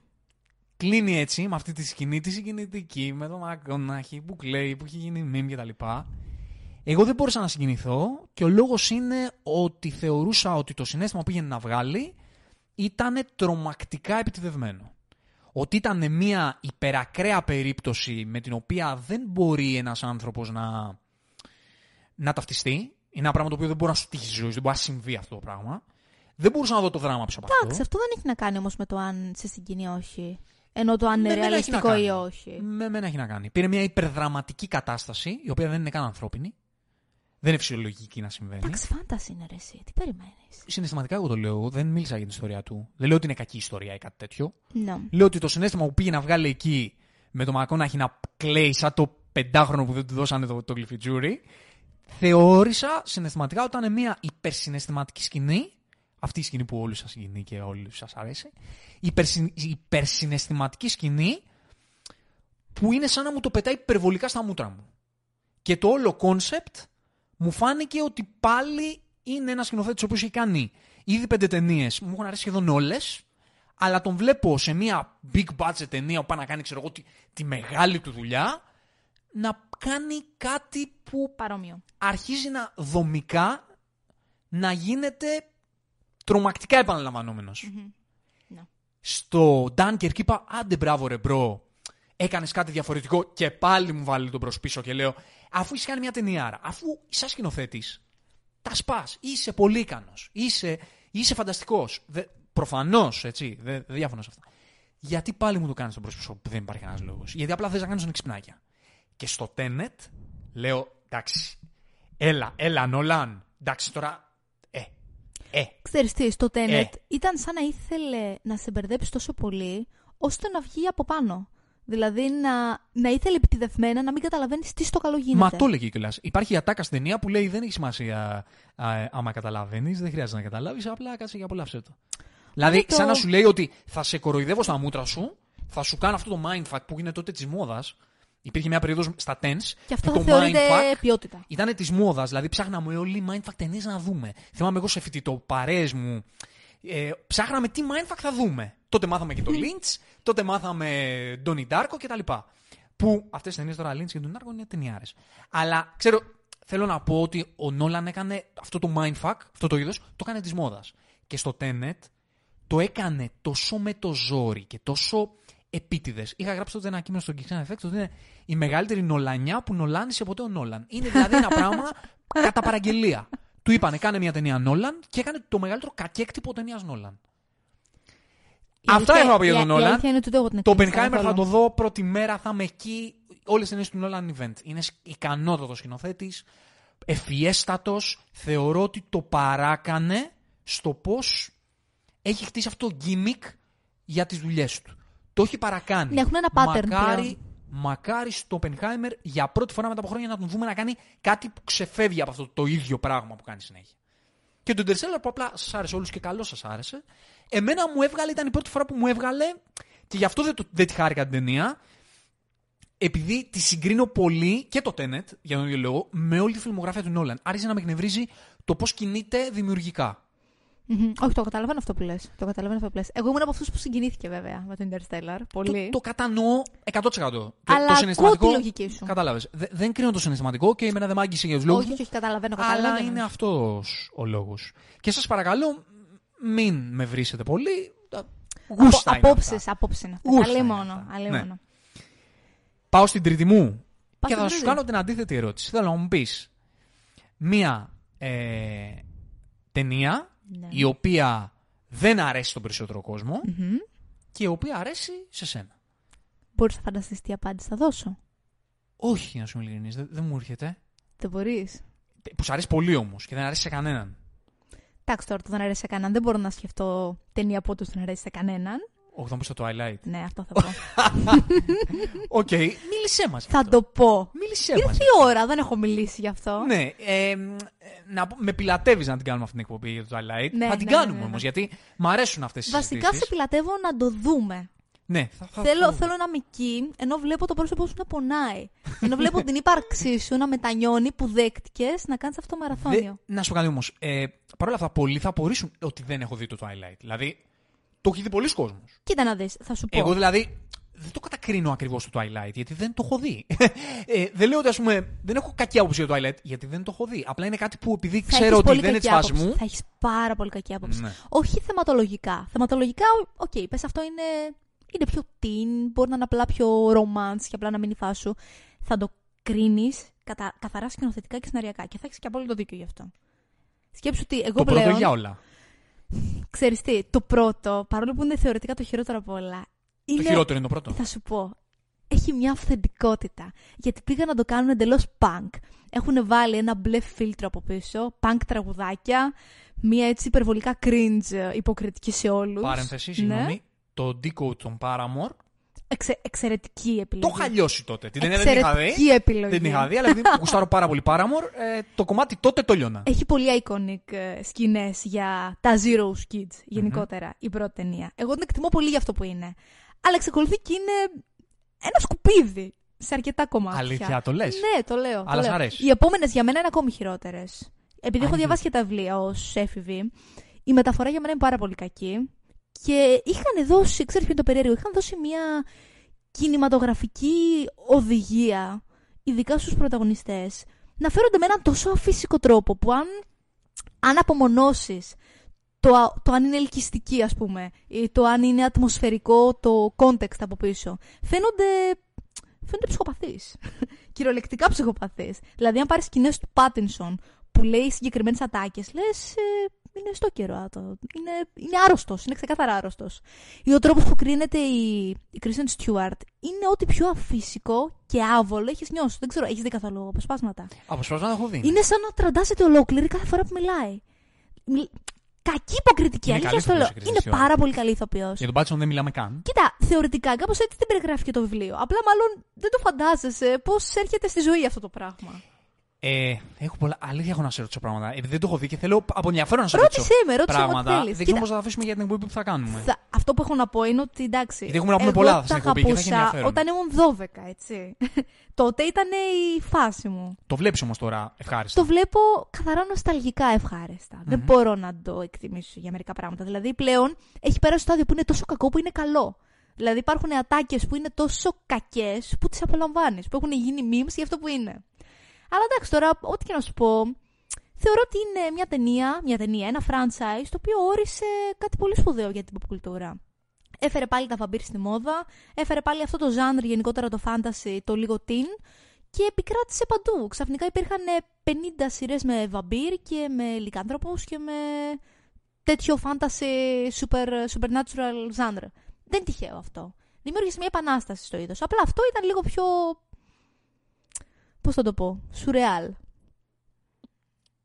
Speaker 1: κλείνει έτσι με αυτή τη σκηνή τη συγκινητική, με τον Μακόναχη που κλαίει, που έχει γίνει meme και τα λοιπά, εγώ δεν μπόρεσα να συγκινηθώ και ο λόγος είναι ότι θεωρούσα ότι το συνέστημα που πήγαινε να βγάλει ήταν τρομακτικά επιτιδευμένο. Ότι ήταν μια υπερακραία περίπτωση με την οποία δεν μπορεί ένας άνθρωπος να, να ταυτιστεί. Είναι ένα πράγμα το οποίο δεν μπορεί να σου τύχει στη ζωή, σου, δεν μπορεί να συμβεί αυτό το πράγμα. Δεν μπορούσα να δω το δράμα πίσω από αυτό.
Speaker 2: Εντάξει, αυτό δεν έχει να κάνει όμως με το αν σε συγκινεί ή όχι. Ενώ το αν είναι
Speaker 1: Με μένα έχει να
Speaker 2: ρεαλιστικό ή
Speaker 1: κάνει.
Speaker 2: όχι.
Speaker 1: Με μένα έχει να κάνει. Πήρε μια υπερδραματική κατάσταση, η οποία δεν είναι καν ανθρώπινη. Δεν είναι φυσιολογική να συμβαίνει.
Speaker 2: Εντάξει, φάνταση είναι ρε, εσύ. Τι περιμένεις;
Speaker 1: Συναισθηματικά εγώ το λέω. εγώ Δεν μίλησα για την ιστορία του. Δεν λέω ότι είναι κακή ιστορία ή κάτι τέτοιο.
Speaker 2: Ναι.
Speaker 1: Λέω ότι το συνέστημα που πήγε να βγάλει εκεί με το Μακόναχη να κλαίει σαν το πεντάχρονο που δεν του δώσανε το, το γλυφιτζούρι, θεώρησα συναισθηματικά ότι ήταν μια υπερσυναισθηματική σκηνή. Αυτή η σκηνή που όλου σας συγκινεί και όλου σας αρέσει. Υπερσυ, υπερσυναισθηματική σκηνή που είναι σαν να μου το πετάει υπερβολικά στα μούτρα μου. Και το όλο κόνσεπτ μου φάνηκε ότι πάλι είναι ένας σκηνοθέτης ο οποίος έχει κάνει ήδη πέντε ταινίες. Μου έχουν αρέσει σχεδόν όλες. Αλλά τον βλέπω σε μια big budget ταινία που πάει να κάνει, ξέρω εγώ, τη, τη μεγάλη του δουλειά, να κάνει κάτι που
Speaker 2: Παρόμοιο.
Speaker 1: αρχίζει να δομικά να γίνεται τρομακτικά επαναλαμβανόμενος.
Speaker 2: Ναι.
Speaker 1: Στο Dunkirk είπα, άντε μπράβο ρε bro, έκανες κάτι διαφορετικό και πάλι μου βάζει το μπρος πίσω και λέω, αφού έχεις κάνει μια ταινιάρα, αφού είσαι σκηνοθέτης, τα σπάς, είσαι πολύ ικανός, είσαι, είσαι φανταστικός. Δε, προφανώς, έτσι, δεν δε διαφωνώ σε αυτά. Γιατί πάλι μου το κάνεις τον προς πίσω που δεν υπάρχει κανένας λόγος. Γιατί απλά θες να κάνεις τον εξυπνάκια. Και στο Tenet λέω, εντάξει, έλα, έλα Νολάν, εντάξει τώρα, ε, ε,
Speaker 2: Ξέρεις τι, στο Tenet
Speaker 1: Ε.
Speaker 2: ήταν σαν να ήθελε να σε μπερδέψει τόσο πολύ, ώστε να βγει από πάνω. Δηλαδή να, να ήθελε επιτιδευμένα να μην καταλαβαίνεις τι στο καλό γίνεται.
Speaker 1: Μα το έλεγε κιόλας. Υπάρχει η ατάκα στην ταινία που λέει δεν έχει σημασία α, άμα καταλαβαίνεις, δεν χρειάζεται να καταλάβεις, απλά κάτσε και απολαύσε το. Δηλαδή,
Speaker 2: Ναι, το-
Speaker 1: σαν να σου λέει ότι θα σε κοροϊδεύω στα μούτρα σου, θα σου κάνω αυτό το mindfuck που είναι τότε της μόδας. Υπήρχε μια περίοδος στα tens.
Speaker 2: Και αυτό
Speaker 1: που
Speaker 2: θα
Speaker 1: το
Speaker 2: θεωρείται
Speaker 1: mindfuck
Speaker 2: ποιότητα.
Speaker 1: ήταν της μόδας. Δηλαδή, ψάχναμε όλοι mindfuck ταινίες να δούμε. Θυμάμαι εγώ σε φοιτητό παρέε μου. Ε, ψάχναμε τι mindfuck θα δούμε. Τότε μάθαμε και το Lynch, τότε μάθαμε Donnie Darko κτλ. Που αυτές τις ταινίες τώρα Lynch και Donnie Darko είναι ταινιάρες. Αλλά ξέρω, θέλω να πω ότι ο Νόλαν έκανε αυτό το mindfuck, αυτό το είδος, το έκανε της μόδας. Και στο Tenet το έκανε τόσο με το ζόρι και τόσο επίτηδες. Είχα γράψει τότε ένα κείμενο στο Kixan Effect ότι είναι η μεγαλύτερη νολανιά που νολάνισε ποτέ ο Νόλαν. Είναι δηλαδή ένα πράγμα κατά παραγγελία. Του είπανε κάνε μια ταινία Νόλαν και έκανε το μεγαλύτερο κακέκτυπο ταινίας Νόλαν.
Speaker 2: Η
Speaker 1: Αυτά
Speaker 2: αλήθεια-
Speaker 1: έχω να πω για
Speaker 2: η-
Speaker 1: τον
Speaker 2: Η
Speaker 1: Νόλαν.
Speaker 2: αλήθεια είναι ότι ούτε εγώ την
Speaker 1: Το
Speaker 2: εκτίμησα
Speaker 1: Oppenheimer θα
Speaker 2: καθόλου.
Speaker 1: το δω πρώτη μέρα, θα είμαι εκεί. Όλες τι ταινίες του Nolan event. Είναι ικανότατος σκηνοθέτης, ευφιέστατος. Θεωρώ ότι το παράκανε στο πώς έχει χτίσει αυτό το gimmick για τις δουλειές του. Το έχει παρακάνει.
Speaker 2: Ναι, έχουν ένα pattern
Speaker 1: μακάρι,
Speaker 2: πλέον.
Speaker 1: μακάρι στο Oppenheimer για πρώτη φορά μετά από χρόνια να τον δούμε να κάνει κάτι που ξεφεύγει από αυτό το ίδιο πράγμα που κάνει συνέχεια. Και το Interstellar που απλά σας άρεσε όλους και καλό σας άρεσε. Εμένα μου έβγαλε, ήταν η πρώτη φορά που μου έβγαλε και γι' αυτό δεν, το, δεν τη χάρηκα την ταινία. επειδή τη συγκρίνω πολύ και το Tenet, για τον ίδιο λόγο, με όλη τη φιλμογραφία του Νόλαν. Άρχισε να με εκνευρίζει το πώς κινείται δημιουργικά.
Speaker 2: Μμμ. Όχι, το καταλαβαίνω αυτό που λες. Το καταλαβαίνω αυτό που λες. Εγώ ήμουν από αυτούς που συγκινήθηκε βέβαια με το Interstellar. Πολύ.
Speaker 1: Το, το κατανοώ 100%. Το,
Speaker 2: Αλλά
Speaker 1: το
Speaker 2: ακούω
Speaker 1: συναισθηματικό.
Speaker 2: τη λογική σου.
Speaker 1: Κατάλαβες. δεν κρίνω το συναισθηματικό και εμένα δεν μ' άγγισε για τους λόγους.
Speaker 2: όχι, όχι, όχι, καταλαβαίνω. καταλαβαίνω.
Speaker 1: Αλλά είναι αυτός ο λόγος. Και σας παρακαλώ, μην με βρίσετε πολύ. Γούστα είναι
Speaker 2: Απόψε,
Speaker 1: αυτά.
Speaker 2: απόψε είναι αυτά.
Speaker 1: Γούστα
Speaker 2: Αλλή
Speaker 1: είναι
Speaker 2: μόνο.
Speaker 1: αυτά.
Speaker 2: αλλή
Speaker 1: Ναι.
Speaker 2: μόνο.
Speaker 1: Πάω στην τρίτη μου
Speaker 2: Πας
Speaker 1: και
Speaker 2: στην
Speaker 1: θα σου
Speaker 2: τρίτη.
Speaker 1: κάνω την αντίθετη ερώτηση. Θέλω να μου πεις μία ε, ταινία
Speaker 2: Ναι.
Speaker 1: η οποία δεν αρέσει στον περισσότερο κόσμο
Speaker 2: Μμμ.
Speaker 1: και η οποία αρέσει σε σένα.
Speaker 2: Μπορείς να φανταστείς τι απάντηση θα δώσω;
Speaker 1: Όχι, να σου είμαι ειλικρινής, δεν, δεν μου έρχεται.
Speaker 2: Δεν μπορείς;
Speaker 1: Που σου αρέσει πολύ όμως και δεν αρέσει σε κανέναν.
Speaker 2: Εντάξει τώρα, το δεν αρέσει σε κανέναν. Δεν μπορώ να σκεφτώ ταινία που όντως δεν αρέσει σε κανέναν.
Speaker 1: Όχι, θα μου πεις το Twilight.
Speaker 2: Ναι, αυτό θα πω.
Speaker 1: Οκ, μίλησέ μας.
Speaker 2: θα το πω.
Speaker 1: Μίλησέ
Speaker 2: Ήρθε
Speaker 1: μας.
Speaker 2: η ώρα, δεν έχω μιλήσει γι' αυτό.
Speaker 1: Ναι, ε, μ, ε, να, πω- με πιλατεύεις να την κάνουμε αυτή την εκπομπή για το Twilight.
Speaker 2: Ναι,
Speaker 1: θα την
Speaker 2: ναι,
Speaker 1: κάνουμε
Speaker 2: ναι, ναι,
Speaker 1: όμως,
Speaker 2: ναι.
Speaker 1: γιατί μου αρέσουν αυτές τις
Speaker 2: Βασικά σε πιλατεύω να το δούμε.
Speaker 1: Ναι, θα, θα,
Speaker 2: Θέλω,
Speaker 1: θα-
Speaker 2: θέλω να είμαι εκεί, ενώ βλέπω το πρόσωπό σου να πονάει. ενώ βλέπω την ύπαρξή σου να μετανιώνει που δέχτηκες να κάνεις αυτό το μαραθώνιο.
Speaker 1: Δε- να σου πω κάτι όμως. Ε, Παρ' όλα αυτά, πολλοί θα απορρίσουν ότι δεν έχω δει το Twilight. Δηλαδή, το έχει δει πολλοί κόσμος.
Speaker 2: Κοίτα να δεις, θα σου πω.
Speaker 1: Εγώ δηλαδή δεν το κατακρίνω ακριβώς το Twilight, γιατί δεν το έχω δει. ε, δεν λέω ότι ας πούμε, δεν έχω κακή άποψη για το Twilight, γιατί δεν το έχω δει. Απλά είναι κάτι που επειδή
Speaker 2: θα
Speaker 1: ξέρω
Speaker 2: έχεις
Speaker 1: ότι
Speaker 2: πολύ
Speaker 1: δεν είναι τη
Speaker 2: κακή
Speaker 1: φάση
Speaker 2: άποψη.
Speaker 1: μου.
Speaker 2: Θα έχεις πάρα πολύ κακή άποψη.
Speaker 1: Ναι.
Speaker 2: Όχι θεματολογικά. Θεματολογικά, οκ, okay, πες αυτό είναι, είναι πιο teen, μπορεί να είναι απλά πιο romance και απλά να μην είν' η φάση σου. Θα το κρίνεις κατα, καθαρά σκηνοθετικά και σεναριακά και θα έχεις και απόλυτο δίκιο γι' αυτό. Σκέψου ότι εγώ
Speaker 1: Το πρώτο
Speaker 2: πλέον.
Speaker 1: για όλα.
Speaker 2: Ξέρεις τι, το πρώτο, παρόλο που είναι θεωρητικά το χειρότερο από όλα. Είναι,
Speaker 1: Το χειρότερο είναι το πρώτο.
Speaker 2: Θα σου πω. Έχει μια αυθεντικότητα. Γιατί πήγαν να το κάνουν εντελώς punk. Έχουν βάλει ένα μπλε φίλτρο από πίσω, punk τραγουδάκια, μια έτσι υπερβολικά cringe ε, υποκριτική σε όλους.
Speaker 1: Παρένθεση,
Speaker 2: Ναι.
Speaker 1: συγγνώμη. Το Deco των Paramore.
Speaker 2: Εξε, εξαιρετική
Speaker 1: Το
Speaker 2: επιλογή.
Speaker 1: είχα λιώσει τότε. Την ταινία δεν την είχα δει.
Speaker 2: Εξαιρετική επιλογή.
Speaker 1: Δεν την είχα δει, αλλά επειδή γουστάρω πάρα πολύ Paramore, ε, το κομμάτι τότε το λιώνα.
Speaker 2: Έχει πολύ iconic ε, σκηνές για τα Zero Kids γενικότερα η πρώτη ταινία. Εγώ την εκτιμώ πολύ για αυτό που είναι. Αλλά εξακολουθεί και είναι ένα σκουπίδι σε αρκετά κομμάτια.
Speaker 1: Αλήθεια, το λες;
Speaker 2: Ναι, το λέω.
Speaker 1: Αλλά
Speaker 2: το
Speaker 1: σ'
Speaker 2: λέω.
Speaker 1: αρέσει.
Speaker 2: Οι επόμενες για μένα είναι ακόμη χειρότερες. Επειδή έχω
Speaker 1: Αλήθεια.
Speaker 2: διαβάσει και τα βιβλία ως έφηβη, η μεταφορά για μένα είναι πάρα πολύ κακή. Και είχαν δώσει, ξέρεις ποιο είναι το περίεργο, είχαν δώσει μια κινηματογραφική οδηγία, ειδικά στους πρωταγωνιστές, να φέρονται με έναν τόσο αφύσικο τρόπο που αν, αν απομονώσεις το, α- το αν είναι ελκυστική ας πούμε ή το αν είναι ατμοσφαιρικό το context από πίσω φαίνονται, φαίνονται ψυχοπαθείς. Κυριολεκτικά ψυχοπαθείς. Δηλαδή αν πάρεις σκηνές του Πάτινσον που λέει συγκεκριμένες ατάκες λες ε, είναι στο καιρό το, είναι, είναι άρρωστος, είναι ξεκάθαρα άρρωστος ή ο τρόπος που κρίνεται η, η Kristen Stewart είναι ό,τι πιο αφύσικο και άβολο έχεις νιώσει δεν ξέρω, έχεις δει καθόλου αποσπάσματα;
Speaker 1: Αποσπάσματα έχω δει.
Speaker 2: είναι σαν να τραντάζεται ολόκληρη κάθε φορά που μιλάει. Μιλ- Κακή υποκριτική,
Speaker 1: Είναι
Speaker 2: αλήθεια
Speaker 1: καλή
Speaker 2: στο λέω.
Speaker 1: ηθοποιός η Kristen
Speaker 2: Είναι
Speaker 1: Stewart.
Speaker 2: πάρα πολύ καλή ηθοποιός.
Speaker 1: Για τον Πάτσον δεν μιλάμε καν.
Speaker 2: Κοίτα, θεωρητικά κάπως έτσι δεν περιγράφει και το βιβλίο. Απλά μάλλον δεν το φαντάζεσαι πώς έρχεται στη ζωή αυτό το πράγμα.
Speaker 1: Ε, έχω πολλά. Αλήθεια έχω να σε ρωτήσω πράγματα. Επειδή δεν το έχω δει και θέλω από ενδιαφέρον να σε ρωτήσω.
Speaker 2: Ρώτησέ με, ρώτησέ με ό,τι
Speaker 1: πράγματα.
Speaker 2: θέλεις.
Speaker 1: Δεν ξέρω πώς θα τα αφήσουμε για την εκπομπή που θα κάνουμε.
Speaker 2: Θα- αυτό που έχω να πω είναι ότι εντάξει.
Speaker 1: Γιατί έχουμε να πούμε
Speaker 2: εγώ
Speaker 1: πολλά
Speaker 2: τα
Speaker 1: στην εκπομπή και θα έχει
Speaker 2: αγαπούσα
Speaker 1: ενδιαφέρον.
Speaker 2: Όταν ήμουν 12, έτσι. Τότε ήταν η φάση μου.
Speaker 1: Το βλέπεις όμως τώρα ευχάριστα;
Speaker 2: Το βλέπω καθαρά νοσταλγικά ευχάριστα. Δεν μπορώ να το εκτιμήσω για μερικά πράγματα. Δηλαδή πλέον έχει πέρασει το στάδιο που είναι τόσο κακό που είναι καλό. Δηλαδή υπάρχουν ατάκες που είναι τόσο κακές που τις απολαμβάνεις, που έχουν γίνει memes για αυτό που είναι. Αλλά εντάξει τώρα, ό,τι και να σου πω, θεωρώ ότι είναι μια ταινία, μια ταινία, ένα franchise το οποίο όρισε κάτι πολύ σπουδαίο για την pop κουλτούρα. Έφερε πάλι τα βαμπύρ στη μόδα, έφερε πάλι αυτό το genre, γενικότερα το fantasy, το λίγο teen και επικράτησε παντού. Ξαφνικά υπήρχαν 50 σειρές με βαμπύρ και με λικάνθρωπους και με τέτοιο fantasy super, supernatural genre. Δεν είναι τυχαίο αυτό. Δημιούργησε μια επανάσταση στο είδος. Απλά αυτό ήταν λίγο πιο... Πώς θα το πω, σουρεάλ.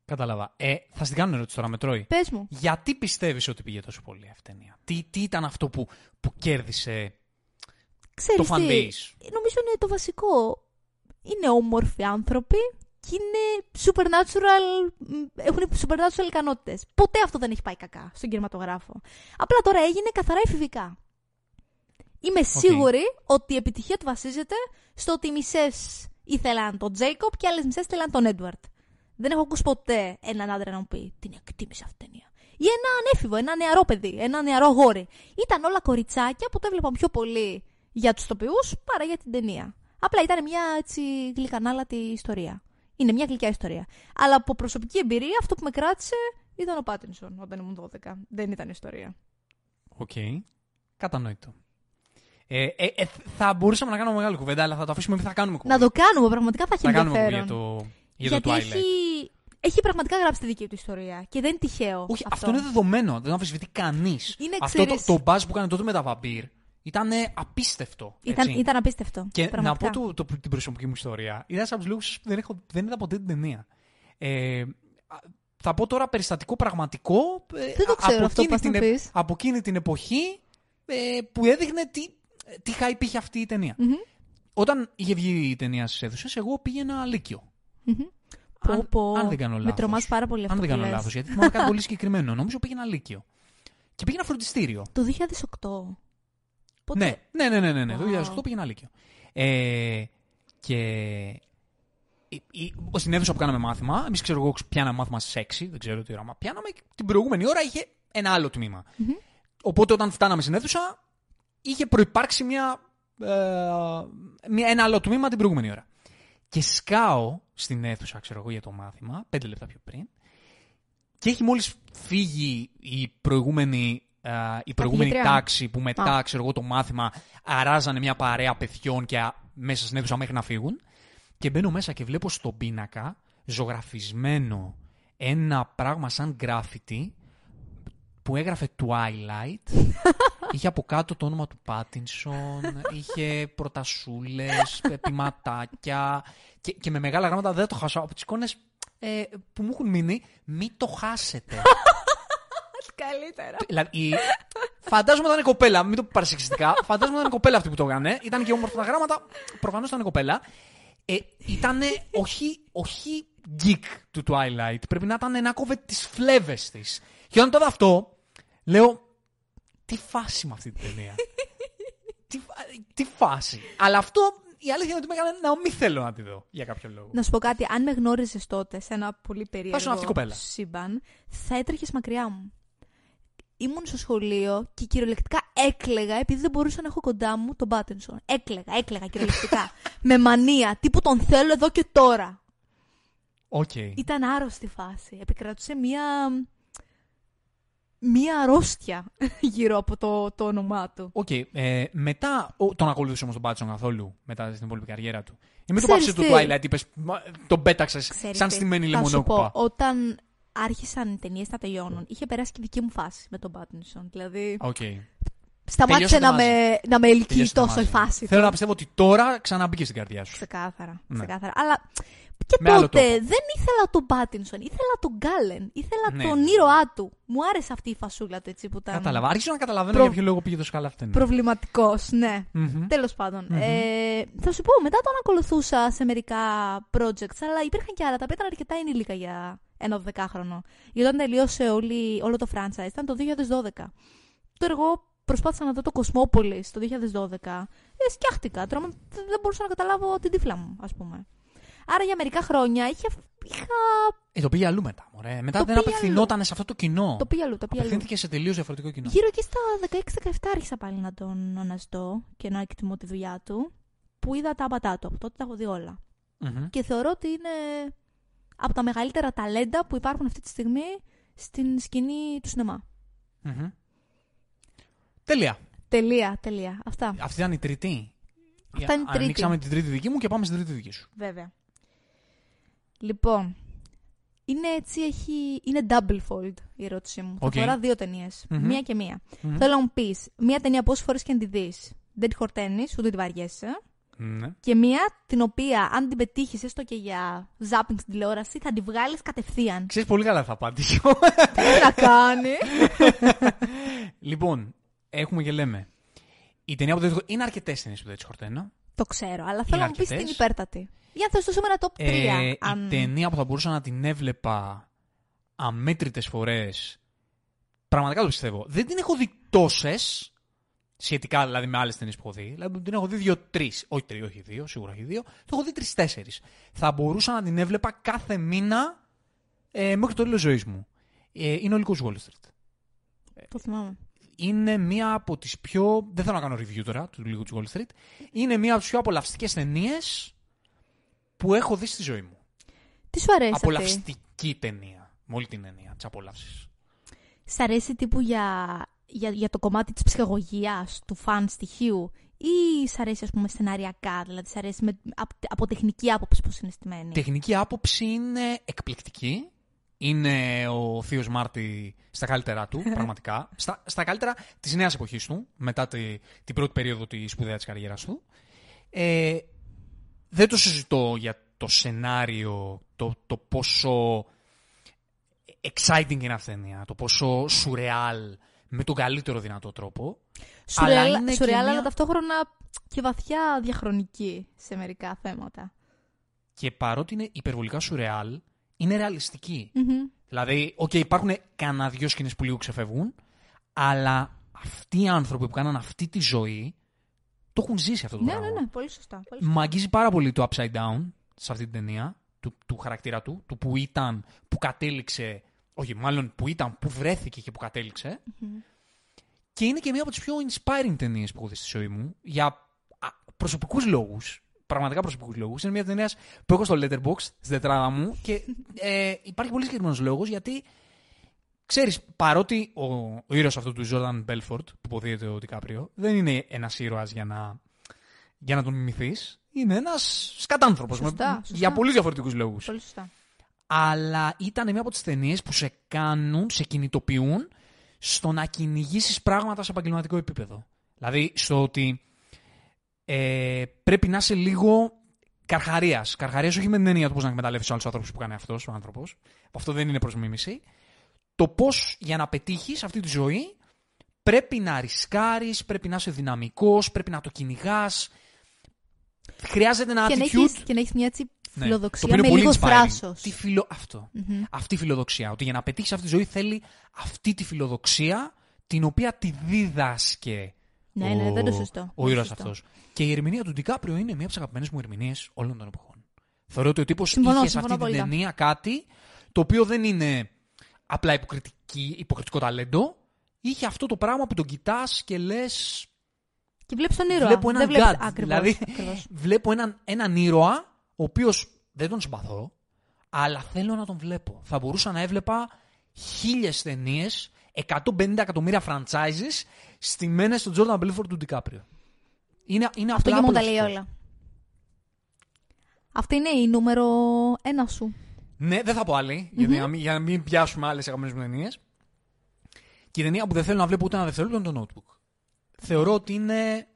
Speaker 1: Κατάλαβα. Ε, θα στην κάνω ερώτηση τώρα με τρώει.
Speaker 2: Πες μου.
Speaker 1: Γιατί πιστεύεις ότι πήγε τόσο πολύ αυτή η ταινία; Τι, τι ήταν αυτό που, που κέρδισε
Speaker 2: Ξέρεις
Speaker 1: το
Speaker 2: τι,
Speaker 1: fan base.
Speaker 2: νομίζω είναι το βασικό. Είναι όμορφοι άνθρωποι και είναι supernatural, μ, έχουν supernatural ικανότητες. Ποτέ αυτό δεν έχει πάει κακά στον κινηματογράφο. Απλά τώρα έγινε καθαρά εφηβικά. Είμαι σίγουρη ότι η επιτυχία του βασίζεται στο ότι οι μισές ήθελαν τον Τζέικοπ και άλλες μισές ήθελαν τον Έντουαρτ. Δεν έχω ακούσει ποτέ έναν άντρα να μου πει την εκτίμησε αυτή την ταινία. Ή ένα ανέφηβο, ένα νεαρό παιδί, ένα νεαρό γόρι. Ήταν όλα κοριτσάκια που το έβλεπαν πιο πολύ για τους τοπιούς παρά για την ταινία. Απλά ήταν μια έτσι γλυκανάλατη ιστορία. Είναι μια γλυκιά ιστορία. Αλλά από προσωπική εμπειρία αυτό που με κράτησε ήταν ο Πάτινσον όταν ήμουν 12. Δεν ήταν ιστορία.
Speaker 1: Οκ. Κατανοητό. Ε, ε, ε, θα μπορούσαμε να κάνουμε μεγάλη κουβέντα, αλλά θα το αφήσουμε επειδή θα κάνουμε κουβέντα.
Speaker 2: Να το κάνουμε, πραγματικά θα έχει
Speaker 1: θα κάνουμε
Speaker 2: ενδιαφέρον.
Speaker 1: κουβέντα για το, για
Speaker 2: Γιατί
Speaker 1: το Twilight.
Speaker 2: έχει, έχει πραγματικά γράψει τη δική του ιστορία και δεν είναι τυχαίο.
Speaker 1: Όχι, αυτό. είναι δεδομένο. Δεν το αμφισβητεί κανείς.
Speaker 2: Είναι,
Speaker 1: Αυτό το,
Speaker 2: ξέρεις-
Speaker 1: το buzz που έκανε τότε με τα βαμπίρ ήταν απίστευτο.
Speaker 2: Ήταν,
Speaker 1: έτσι.
Speaker 2: ήταν απίστευτο.
Speaker 1: Και να
Speaker 2: πραγματικά.
Speaker 1: πω το, το- την προσωπική μου ιστορία. Ήταν από τους λόγους που δεν, έχω, δεν είδα ποτέ την ταινία. Ε, α, θα πω τώρα περιστατικό πραγματικό. ε,
Speaker 2: Δεν το
Speaker 1: α-
Speaker 2: ξέρω
Speaker 1: από
Speaker 2: αυτό,
Speaker 1: εκείνη
Speaker 2: πας να
Speaker 1: την, ε-
Speaker 2: πεις.
Speaker 1: από εκείνη την εποχή ε, που έδειχνε τι, τι hype είχε αυτή η ταινία.
Speaker 2: Μμμ,
Speaker 1: Όταν είχε βγει η ταινία στις αίθουσες, εγώ πήγαινα λύκειο.
Speaker 2: μμμ. Πω,
Speaker 1: Αν,
Speaker 2: πω.
Speaker 1: αν δεν κάνω
Speaker 2: Με
Speaker 1: λάθος.
Speaker 2: τρομάζει πάρα πολύ αυτό
Speaker 1: Αν δεν
Speaker 2: που
Speaker 1: κάνω
Speaker 2: λες.
Speaker 1: λάθος, γιατί θυμάμαι κάτι πολύ συγκεκριμένο. Νομίζω πήγαινα λύκειο. Και πήγαινα φροντιστήριο.
Speaker 2: Το 2008. Πότε;
Speaker 1: Ναι, ναι, ναι, ναι, ναι, ναι. Το
Speaker 2: Wow.
Speaker 1: 2008 πήγαινα λύκειο. Ε, και η- η- στην αίθουσα που κάναμε μάθημα, εμείς ξέρω εγώ πιάναμε μάθημα στις 6, δεν ξέρω τι ώρα, μα πιάναμε και την προηγούμενη ώρα είχε ένα άλλο τμήμα.
Speaker 2: Μμμ.
Speaker 1: Οπότε όταν φτάναμε στην αίθουσα, είχε προπάρξει μια, ε, μια, ένα άλλο τμήμα την προηγούμενη ώρα. Και σκάω στην αίθουσα, ξέρω εγώ, για το μάθημα, πέντε λεπτά πιο πριν, και έχει μόλις φύγει η προηγούμενη, ε, η προηγούμενη
Speaker 2: Καθηγήτρια.
Speaker 1: τάξη που μετά,
Speaker 2: Α.
Speaker 1: ξέρω εγώ, το μάθημα αράζανε μια παρέα παιδιών και α, μέσα στην αίθουσα μέχρι να φύγουν. Και μπαίνω μέσα και βλέπω στον πίνακα ζωγραφισμένο ένα πράγμα σαν γκράφιτι που έγραφε Twilight. είχε από κάτω το όνομα του Πάτινσον, είχε προτασούλες, ποιηματάκια και, και με μεγάλα γράμματα δεν το χάσω. Από τις εικόνες ε, που μου έχουν μείνει, μην το χάσετε.
Speaker 2: Καλύτερα.
Speaker 1: δηλαδή, η... φαντάζομαι ήταν κοπέλα, μην το πάρει σεξιστικά. Φαντάζομαι ήταν κοπέλα αυτή που το έκανε. Ήταν και όμορφα τα γράμματα. Προφανώς ήταν κοπέλα. Ε, ήταν όχι, όχι geek του Twilight. Πρέπει να ήταν να κόβε τις φλέβες της. Και όταν το είδα αυτό, λέω. Τι φάση με αυτή την ταινία; τι, φα- τι φάση; Αλλά αυτό η αλήθεια είναι ότι με έκανε να μην θέλω να τη δω για κάποιο λόγο.
Speaker 2: Να σου πω κάτι, αν με γνώριζες τότε σε ένα πολύ περίεργο
Speaker 1: ήσουν αυτή η κοπέλα.
Speaker 2: σύμπαν, θα έτρεχες μακριά μου. Ήμουν στο σχολείο και κυριολεκτικά έκλαιγα επειδή δεν μπορούσα να έχω κοντά μου τον Πάτινσον. Έκλαιγα, έκλαιγα κυριολεκτικά. με μανία, τύπου τον θέλω εδώ και τώρα.
Speaker 1: Οκ.
Speaker 2: Ήταν άρρωστη φάση. Επικρατούσε μία. Μία αρρώστια γύρω από το, το όνομά του.
Speaker 1: Οκ. ε, μετά ο, τον ακολούθησε όμως τον Πάτινσον καθόλου μετά στην υπόλοιπη καριέρα του. Ή με το
Speaker 2: Ξέρεις
Speaker 1: πάψε του
Speaker 2: τι;
Speaker 1: Twilight, είπες, τον πέταξες
Speaker 2: Ξέρεις
Speaker 1: σαν
Speaker 2: τι,
Speaker 1: στημένη
Speaker 2: θα σου
Speaker 1: λεμονόκουπα.
Speaker 2: πω, όταν άρχισαν οι ταινίες να τελειώνουν, είχε περάσει και η δική μου φάση με τον Πάτινσον. Δηλαδή,
Speaker 1: Οκ.
Speaker 2: Σταμάτησε να
Speaker 1: Τελειώσατε
Speaker 2: με, να με ελκύει
Speaker 1: Τελειώσατε
Speaker 2: τόσο η
Speaker 1: μαζί.
Speaker 2: φάση.
Speaker 1: Θέλω
Speaker 2: του.
Speaker 1: να πιστεύω ότι τώρα ξαναμπήκε στην καρδιά σου.
Speaker 2: Ξεκάθαρα.
Speaker 1: Ναι.
Speaker 2: ξεκάθαρα. Αλλά και
Speaker 1: Με άλλο
Speaker 2: τότε
Speaker 1: τρόπο.
Speaker 2: δεν ήθελα τον Πάτινσον, ήθελα τον Κάλεν. Ήθελα
Speaker 1: Ναι,
Speaker 2: τον
Speaker 1: ναι.
Speaker 2: ήρωά του. Μου άρεσε αυτή η φασούλα του έτσι που ήταν.
Speaker 1: Κατάλαβα. Άρχισα να καταλαβαίνω
Speaker 2: Προ-
Speaker 1: για ποιο λόγο πήγε τόσο καλά αυτή.
Speaker 2: Προβληματικός, ναι.
Speaker 1: Μμμ.
Speaker 2: Τέλος πάντων.
Speaker 1: Μμμ.
Speaker 2: Ε, θα σου πω, μετά τον ακολουθούσα σε μερικά projects, αλλά υπήρχαν και άλλα τα οποία ήταν αρκετά ενήλικα για ένα 12χρονο. Γιατί όταν τελείωσε όλη, όλο το franchise ήταν το 2012. Τώρα εγώ προσπάθησα να δω το Cosmopolis το 2012. Ε, σκιάχτηκα. Τώρα δεν μπορούσα να καταλάβω την τύφλα μου, ας πούμε. Άρα για μερικά χρόνια είχε, είχα.
Speaker 1: Ε, το πήγε αλλού μετά. Μωρέ. Μετά
Speaker 2: Το
Speaker 1: δεν
Speaker 2: πήγε
Speaker 1: απευθυνόταν σε αυτό το κοινό.
Speaker 2: Το πήγα αλλού, το πήγα αλλού.
Speaker 1: Απευθύνθηκε σε τελείως διαφορετικό κοινό.
Speaker 2: Γύρω εκεί στα 16-17 άρχισα πάλι να τον αναζητώ και να εκτιμώ τη δουλειά του. Που είδα τα άπαντά του. Από τότε τα έχω δει όλα.
Speaker 1: Μμμ.
Speaker 2: Και θεωρώ ότι είναι από τα μεγαλύτερα ταλέντα που υπάρχουν αυτή τη στιγμή στην σκηνή του σινεμά.
Speaker 1: Μμμ. Τέλεια.
Speaker 2: Τελεία, τελεία. Αυτά.
Speaker 1: Αυτή ήταν η τρίτη.
Speaker 2: Αυτά είναι η τρίτη.
Speaker 1: Ανοίξαμε την τρίτη δική μου και πάμε στην τρίτη δική σου.
Speaker 2: Βέβαια. Λοιπόν, είναι έτσι, έχει, είναι double fold η ερώτησή μου.
Speaker 1: Οκ.
Speaker 2: Θα αφορά δύο ταινίες.
Speaker 1: Μμμ.
Speaker 2: Μία και μία.
Speaker 1: Μμμ.
Speaker 2: Θέλω να μου πεις μία ταινία όσες φορές και να τη δεις. Δεν τη χορταίνεις, ούτε τη βαριέσαι.
Speaker 1: Ναι.
Speaker 2: Και μία την οποία, αν την πετύχεις έστω και για ζάπινγκ στην τηλεόραση, θα τη βγάλεις κατευθείαν.
Speaker 1: Ξέρεις πολύ καλά θα απαντήσω.
Speaker 2: Τι να κάνει;
Speaker 1: λοιπόν, έχουμε και λέμε. Η ταινία που δεν τη- Είναι αρκετές ταινίες που δεν τι χορταίνω.
Speaker 2: Το ξέρω, αλλά θέλω να μου πεις
Speaker 1: αρκετές.
Speaker 2: την υπέρτατη. Για να θες το ένα top 3.
Speaker 1: Ε,
Speaker 2: αν...
Speaker 1: Η ταινία που θα μπορούσα να την έβλεπα αμέτρητες φορές. Πραγματικά το πιστεύω. Δεν την έχω δει τόσες, Σχετικά δηλαδή με άλλες ταινίες που έχω δει. Δηλαδή την έχω δει δύο-τρεις. Όχι τρει, όχι δύο, σίγουρα όχι δύο. Το έχω δει τρει-τέσσερι. Θα μπορούσα να την έβλεπα κάθε μήνα ε, μέχρι το τέλος ζωής μου. Ε, είναι ο Λύκο Wall Street.
Speaker 2: Το θυμάμαι.
Speaker 1: Είναι μία από τις πιο. Δεν θέλω να κάνω review τώρα του Λύκου Wall Street. Είναι μία από τις πιο απολαυστικές ταινίες που έχω δει στη ζωή μου.
Speaker 2: Τι σου αρέσει αυτή;
Speaker 1: Απολαυστική ταινία. Με όλη την έννοια της απόλαυση.
Speaker 2: Σ' αρέσει τύπου για, για, για το κομμάτι της ψυχαγωγίας, του φαν στοιχείου; Ή σ' αρέσει ας πούμε σεναριακά, δηλαδή σ' αρέσει με, από, από τεχνική άποψη πώς είναι στημένη;
Speaker 1: Τεχνική άποψη είναι εκπληκτική. Είναι ο Θείος Μάρτι στα καλύτερά του, πραγματικά. Στα, στα καλύτερα της νέας εποχής του, μετά τη, την πρώτη περίοδο της σπουδαίας της καριέρας του. Ε, δεν το συζητώ για το σενάριο, το, το πόσο exciting είναι αυτή η ταινία, το πόσο σουρεάλ με τον καλύτερο δυνατό τρόπο.
Speaker 2: Σουρεάλ,
Speaker 1: αλλά είναι και
Speaker 2: σουρεάλ,
Speaker 1: μια-
Speaker 2: αλλά ταυτόχρονα και βαθιά διαχρονική σε μερικά θέματα.
Speaker 1: Και παρότι είναι υπερβολικά σουρεάλ, είναι ρεαλιστική.
Speaker 2: Μμμ.
Speaker 1: Δηλαδή, οκ, υπάρχουν κανένα δυο σκηνές που λίγο ξεφεύγουν, αλλά αυτοί οι άνθρωποι που κάναν αυτή τη ζωή το έχουν ζήσει αυτό το
Speaker 2: Ναι,
Speaker 1: πράγμα.
Speaker 2: ναι, ναι, πολύ σωστά. Πολύ σωστά.
Speaker 1: Μ' αγγίζει πάρα πολύ το upside down σε αυτή την ταινία, του, του χαρακτήρα του, του που ήταν, που κατέληξε, όχι, μάλλον που ήταν, που βρέθηκε και που κατέληξε. Και είναι και μία από τις πιο inspiring ταινίες που έχω δει στη ζωή μου για προσωπικούς λόγους. Πραγματικά προσωπικούς λόγους. Είναι μια ταινία που έχω στο Letterboxd, στη τετράδα μου και ε, υπάρχει πολύ συγκεκριμένος λόγος γιατί ξέρεις, παρότι ο, ο ήρωας αυτού του Jordan Belfort που υποδίεται ο Ντικάπριο δεν είναι ένας ήρωας για να, για να τον μιμηθείς. Είναι ένας σκατάνθρωπος.
Speaker 2: Σωστά, σωστά.
Speaker 1: Για πολύ διαφορετικούς λόγους
Speaker 2: Πολύ σωστά.
Speaker 1: αλλά ήταν μια από τις ταινίες που σε κάνουν, σε κινητοποιούν στο να κυνηγήσεις πράγματα σε επαγγελματικό επίπεδο. Δηλαδή στο ότι ε, πρέπει να είσαι λίγο καρχαρίας. Καρχαρίας όχι με την έννοια του πώς να εκμεταλλεύει άλλου άνθρωπους που κάνει αυτός ο άνθρωπος. Αυτό δεν είναι προ μίμηση. Το πώς για να πετύχεις αυτή τη ζωή πρέπει να ρισκάρεις, πρέπει να είσαι δυναμικός, πρέπει να το κυνηγάς. Χρειάζεται ένα
Speaker 2: Και να,
Speaker 1: attitude.
Speaker 2: έχεις, και να έχεις μια έτσι
Speaker 1: Ναι.
Speaker 2: φιλοδοξία
Speaker 1: Το οποίο
Speaker 2: με
Speaker 1: είναι πολύ
Speaker 2: λίγος
Speaker 1: inspiring.
Speaker 2: θράσος.
Speaker 1: Τι φιλο... Αυτό.
Speaker 2: Μμμ.
Speaker 1: Αυτή η φιλοδοξία. Ότι για να πετύχεις αυτή τη ζωή θέλει αυτή τη φιλοδοξία την οποία τη δίδασκε
Speaker 2: Ναι,
Speaker 1: ο,
Speaker 2: ναι, δεν το σωστό.
Speaker 1: ο
Speaker 2: Δεν
Speaker 1: ήρωας
Speaker 2: το σωστό.
Speaker 1: αυτός. Και η ερμηνεία του Ντικάπριο είναι μία από τις αγαπημένες μου ερμηνείες όλων των εποχών. Θεωρώ ότι ο τύπος είχε
Speaker 2: Συμφωνώ,
Speaker 1: σε
Speaker 2: συμφωνώ
Speaker 1: αυτή την
Speaker 2: απόλυτα.
Speaker 1: ταινία κάτι το οποίο δεν είναι απλά υποκριτική, υποκριτικό ταλέντο. Είχε αυτό το πράγμα που τον κοιτάς και λες.
Speaker 2: Και βλέπεις τον ήρωα.
Speaker 1: Βλέπω έναν
Speaker 2: δεν βλέπεις...
Speaker 1: God.
Speaker 2: Ακριβώς,
Speaker 1: Δηλαδή,
Speaker 2: ακριβώς.
Speaker 1: βλέπω έναν, έναν ήρωα, ο οποίος δεν τον συμπαθώ, αλλά θέλω να τον βλέπω. Θα μπορούσα να έβλεπα χίλιες ταινίες, 150 εκατομμύρια franchises στημένες στον Jordan Belfort του DiCaprio. Είναι, είναι
Speaker 2: Αυτό
Speaker 1: απλά
Speaker 2: και μου τα λέει
Speaker 1: απολαυστικό.
Speaker 2: όλα. Αυτή είναι η νούμερο ένα σου.
Speaker 1: Ναι, δεν θα πω άλλη, γιατί να μην, για να μην πιάσουμε άλλες αγαπημένες μου ταινίες. Και η ταινία που δεν θέλω να βλέπω ούτε ένα δευτερόλεπτο είναι το Notebook. Θεωρώ ότι είναι.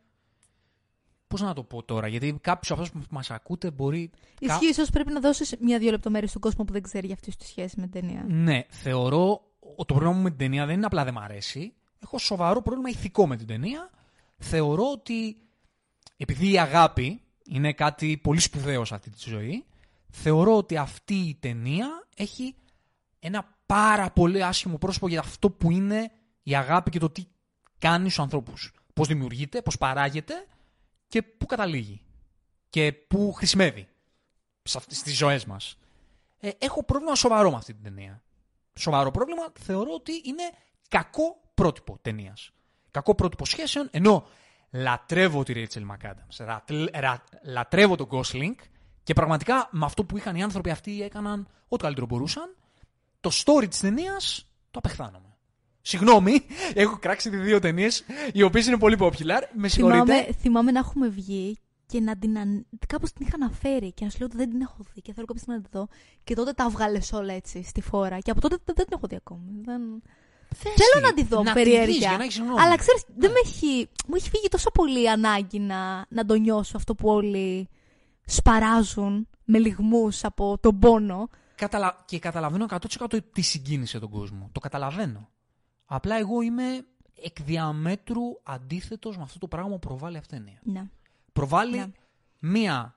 Speaker 1: Πώς να το πω τώρα, γιατί κάποιος από αυτούς που μας ακούτε μπορεί. κα-
Speaker 2: Ισχύει, ίσως πρέπει να δώσεις μια-δύο λεπτομέρειες στον κόσμο που δεν ξέρει για αυτή τη σχέση με την ταινία.
Speaker 1: Ναι, θεωρώ ότι το πρόβλημα μου με την ταινία δεν είναι απλά δεν μ' αρέσει. Έχω σοβαρό πρόβλημα ηθικό με την ταινία. Θεωρώ ότι επειδή η αγάπη είναι κάτι πολύ σπουδαίο σε αυτή τη ζωή, θεωρώ ότι αυτή η ταινία έχει ένα πάρα πολύ άσχημο πρόσωπο για αυτό που είναι η αγάπη και το τι κάνει στους ανθρώπους. Πώς δημιουργείται, πώς παράγεται και πού καταλήγει. Και πού χρησιμεύει σε αυτές- στις ζωές μας. Ε, έχω πρόβλημα σοβαρό με αυτή την ταινία. Σοβαρό πρόβλημα θεωρώ ότι είναι κακό πρότυπο ταινίας. Κακό πρότυπο σχέσεων, ενώ λατρεύω τη Rachel McAdams. ρα- ρα- λατρεύω τον Gosling και πραγματικά με αυτό που είχαν οι άνθρωποι αυτοί έκαναν ό,τι καλύτερο μπορούσαν. Το story της ταινίας το απεχθάνομαι. Συγγνώμη, έχω κράξει δύο ταινίες οι οποίες είναι πολύ popular. Με συγχωρείτε.
Speaker 2: Θυμάμαι, θυμάμαι να έχουμε βγει και να την. Αν... Κάπως την είχα αναφέρει και να σου λέω ότι δεν την έχω δει και θέλω κάποια στιγμή να τη δω. Και τότε τα βγάλες όλα έτσι στη φόρα. Και από τότε δεν, δεν την έχω δει ακόμη. Δεν...
Speaker 1: Θες
Speaker 2: Θέλω
Speaker 1: τη,
Speaker 2: να τη δω
Speaker 1: να
Speaker 2: με
Speaker 1: τη δεις
Speaker 2: περιέργεια.
Speaker 1: για να έχεις γνώμη.
Speaker 2: Αλλά ξέρεις, δεν με έχει, μου έχει φύγει τόσο πολύ η ανάγκη να, να το νιώσω αυτό που όλοι σπαράζουν με λιγμούς από τον πόνο.
Speaker 1: Καταλα... Και καταλαβαίνω 100% τι συγκίνησε τον κόσμο. Το καταλαβαίνω. Απλά εγώ είμαι εκ διαμέτρου αντίθετος με αυτό το πράγμα που προβάλλει αυτή η ταινία.
Speaker 2: Ναι.
Speaker 1: Προβάλλει
Speaker 2: Ναι.
Speaker 1: μία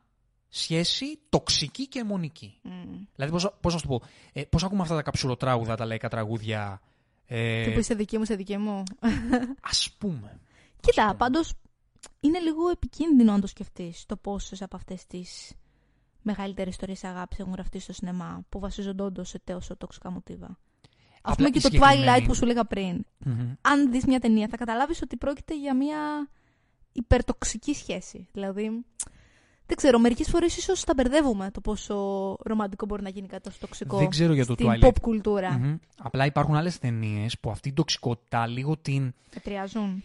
Speaker 1: σχέση τοξική και αιμονική.
Speaker 2: Μμ.
Speaker 1: Δηλαδή, πώς, πώς να σου το πω, ε, πώς ακούμε αυτά τα καψουροτράγουδα, τα λαϊκά τραγούδια, ε,
Speaker 2: Και που είσαι δική μου, είσαι δική μου.
Speaker 1: ας πούμε.
Speaker 2: Κοίτα,
Speaker 1: πούμε.
Speaker 2: πάντως είναι λίγο επικίνδυνο να το σκεφτείς το πόσες από αυτές τις μεγαλύτερες ιστορίες αγάπη έχουν γραφτεί στο σινεμά που βασίζονται όντως σε τόσο τοξικά μοτίβα. Α
Speaker 1: Απλά
Speaker 2: πούμε και
Speaker 1: η
Speaker 2: το
Speaker 1: συγκεκριμένη-
Speaker 2: Twilight που σου έλεγα πριν.
Speaker 1: Μμμ.
Speaker 2: Αν δεις μια ταινία, θα καταλάβεις ότι πρόκειται για μια υπερτοξική σχέση. Δηλαδή, δεν ξέρω, μερικές φορές ίσως τα μπερδεύουμε το πόσο ρομαντικό μπορεί να γίνει κάτι τόσο τοξικό
Speaker 1: Δεν ξέρω για το
Speaker 2: στην
Speaker 1: Twilight.
Speaker 2: pop κουλτούρα.
Speaker 1: Μμμ. Απλά υπάρχουν άλλες ταινίες που αυτή η τοξικότητα λίγο την.
Speaker 2: Μετριάζουν.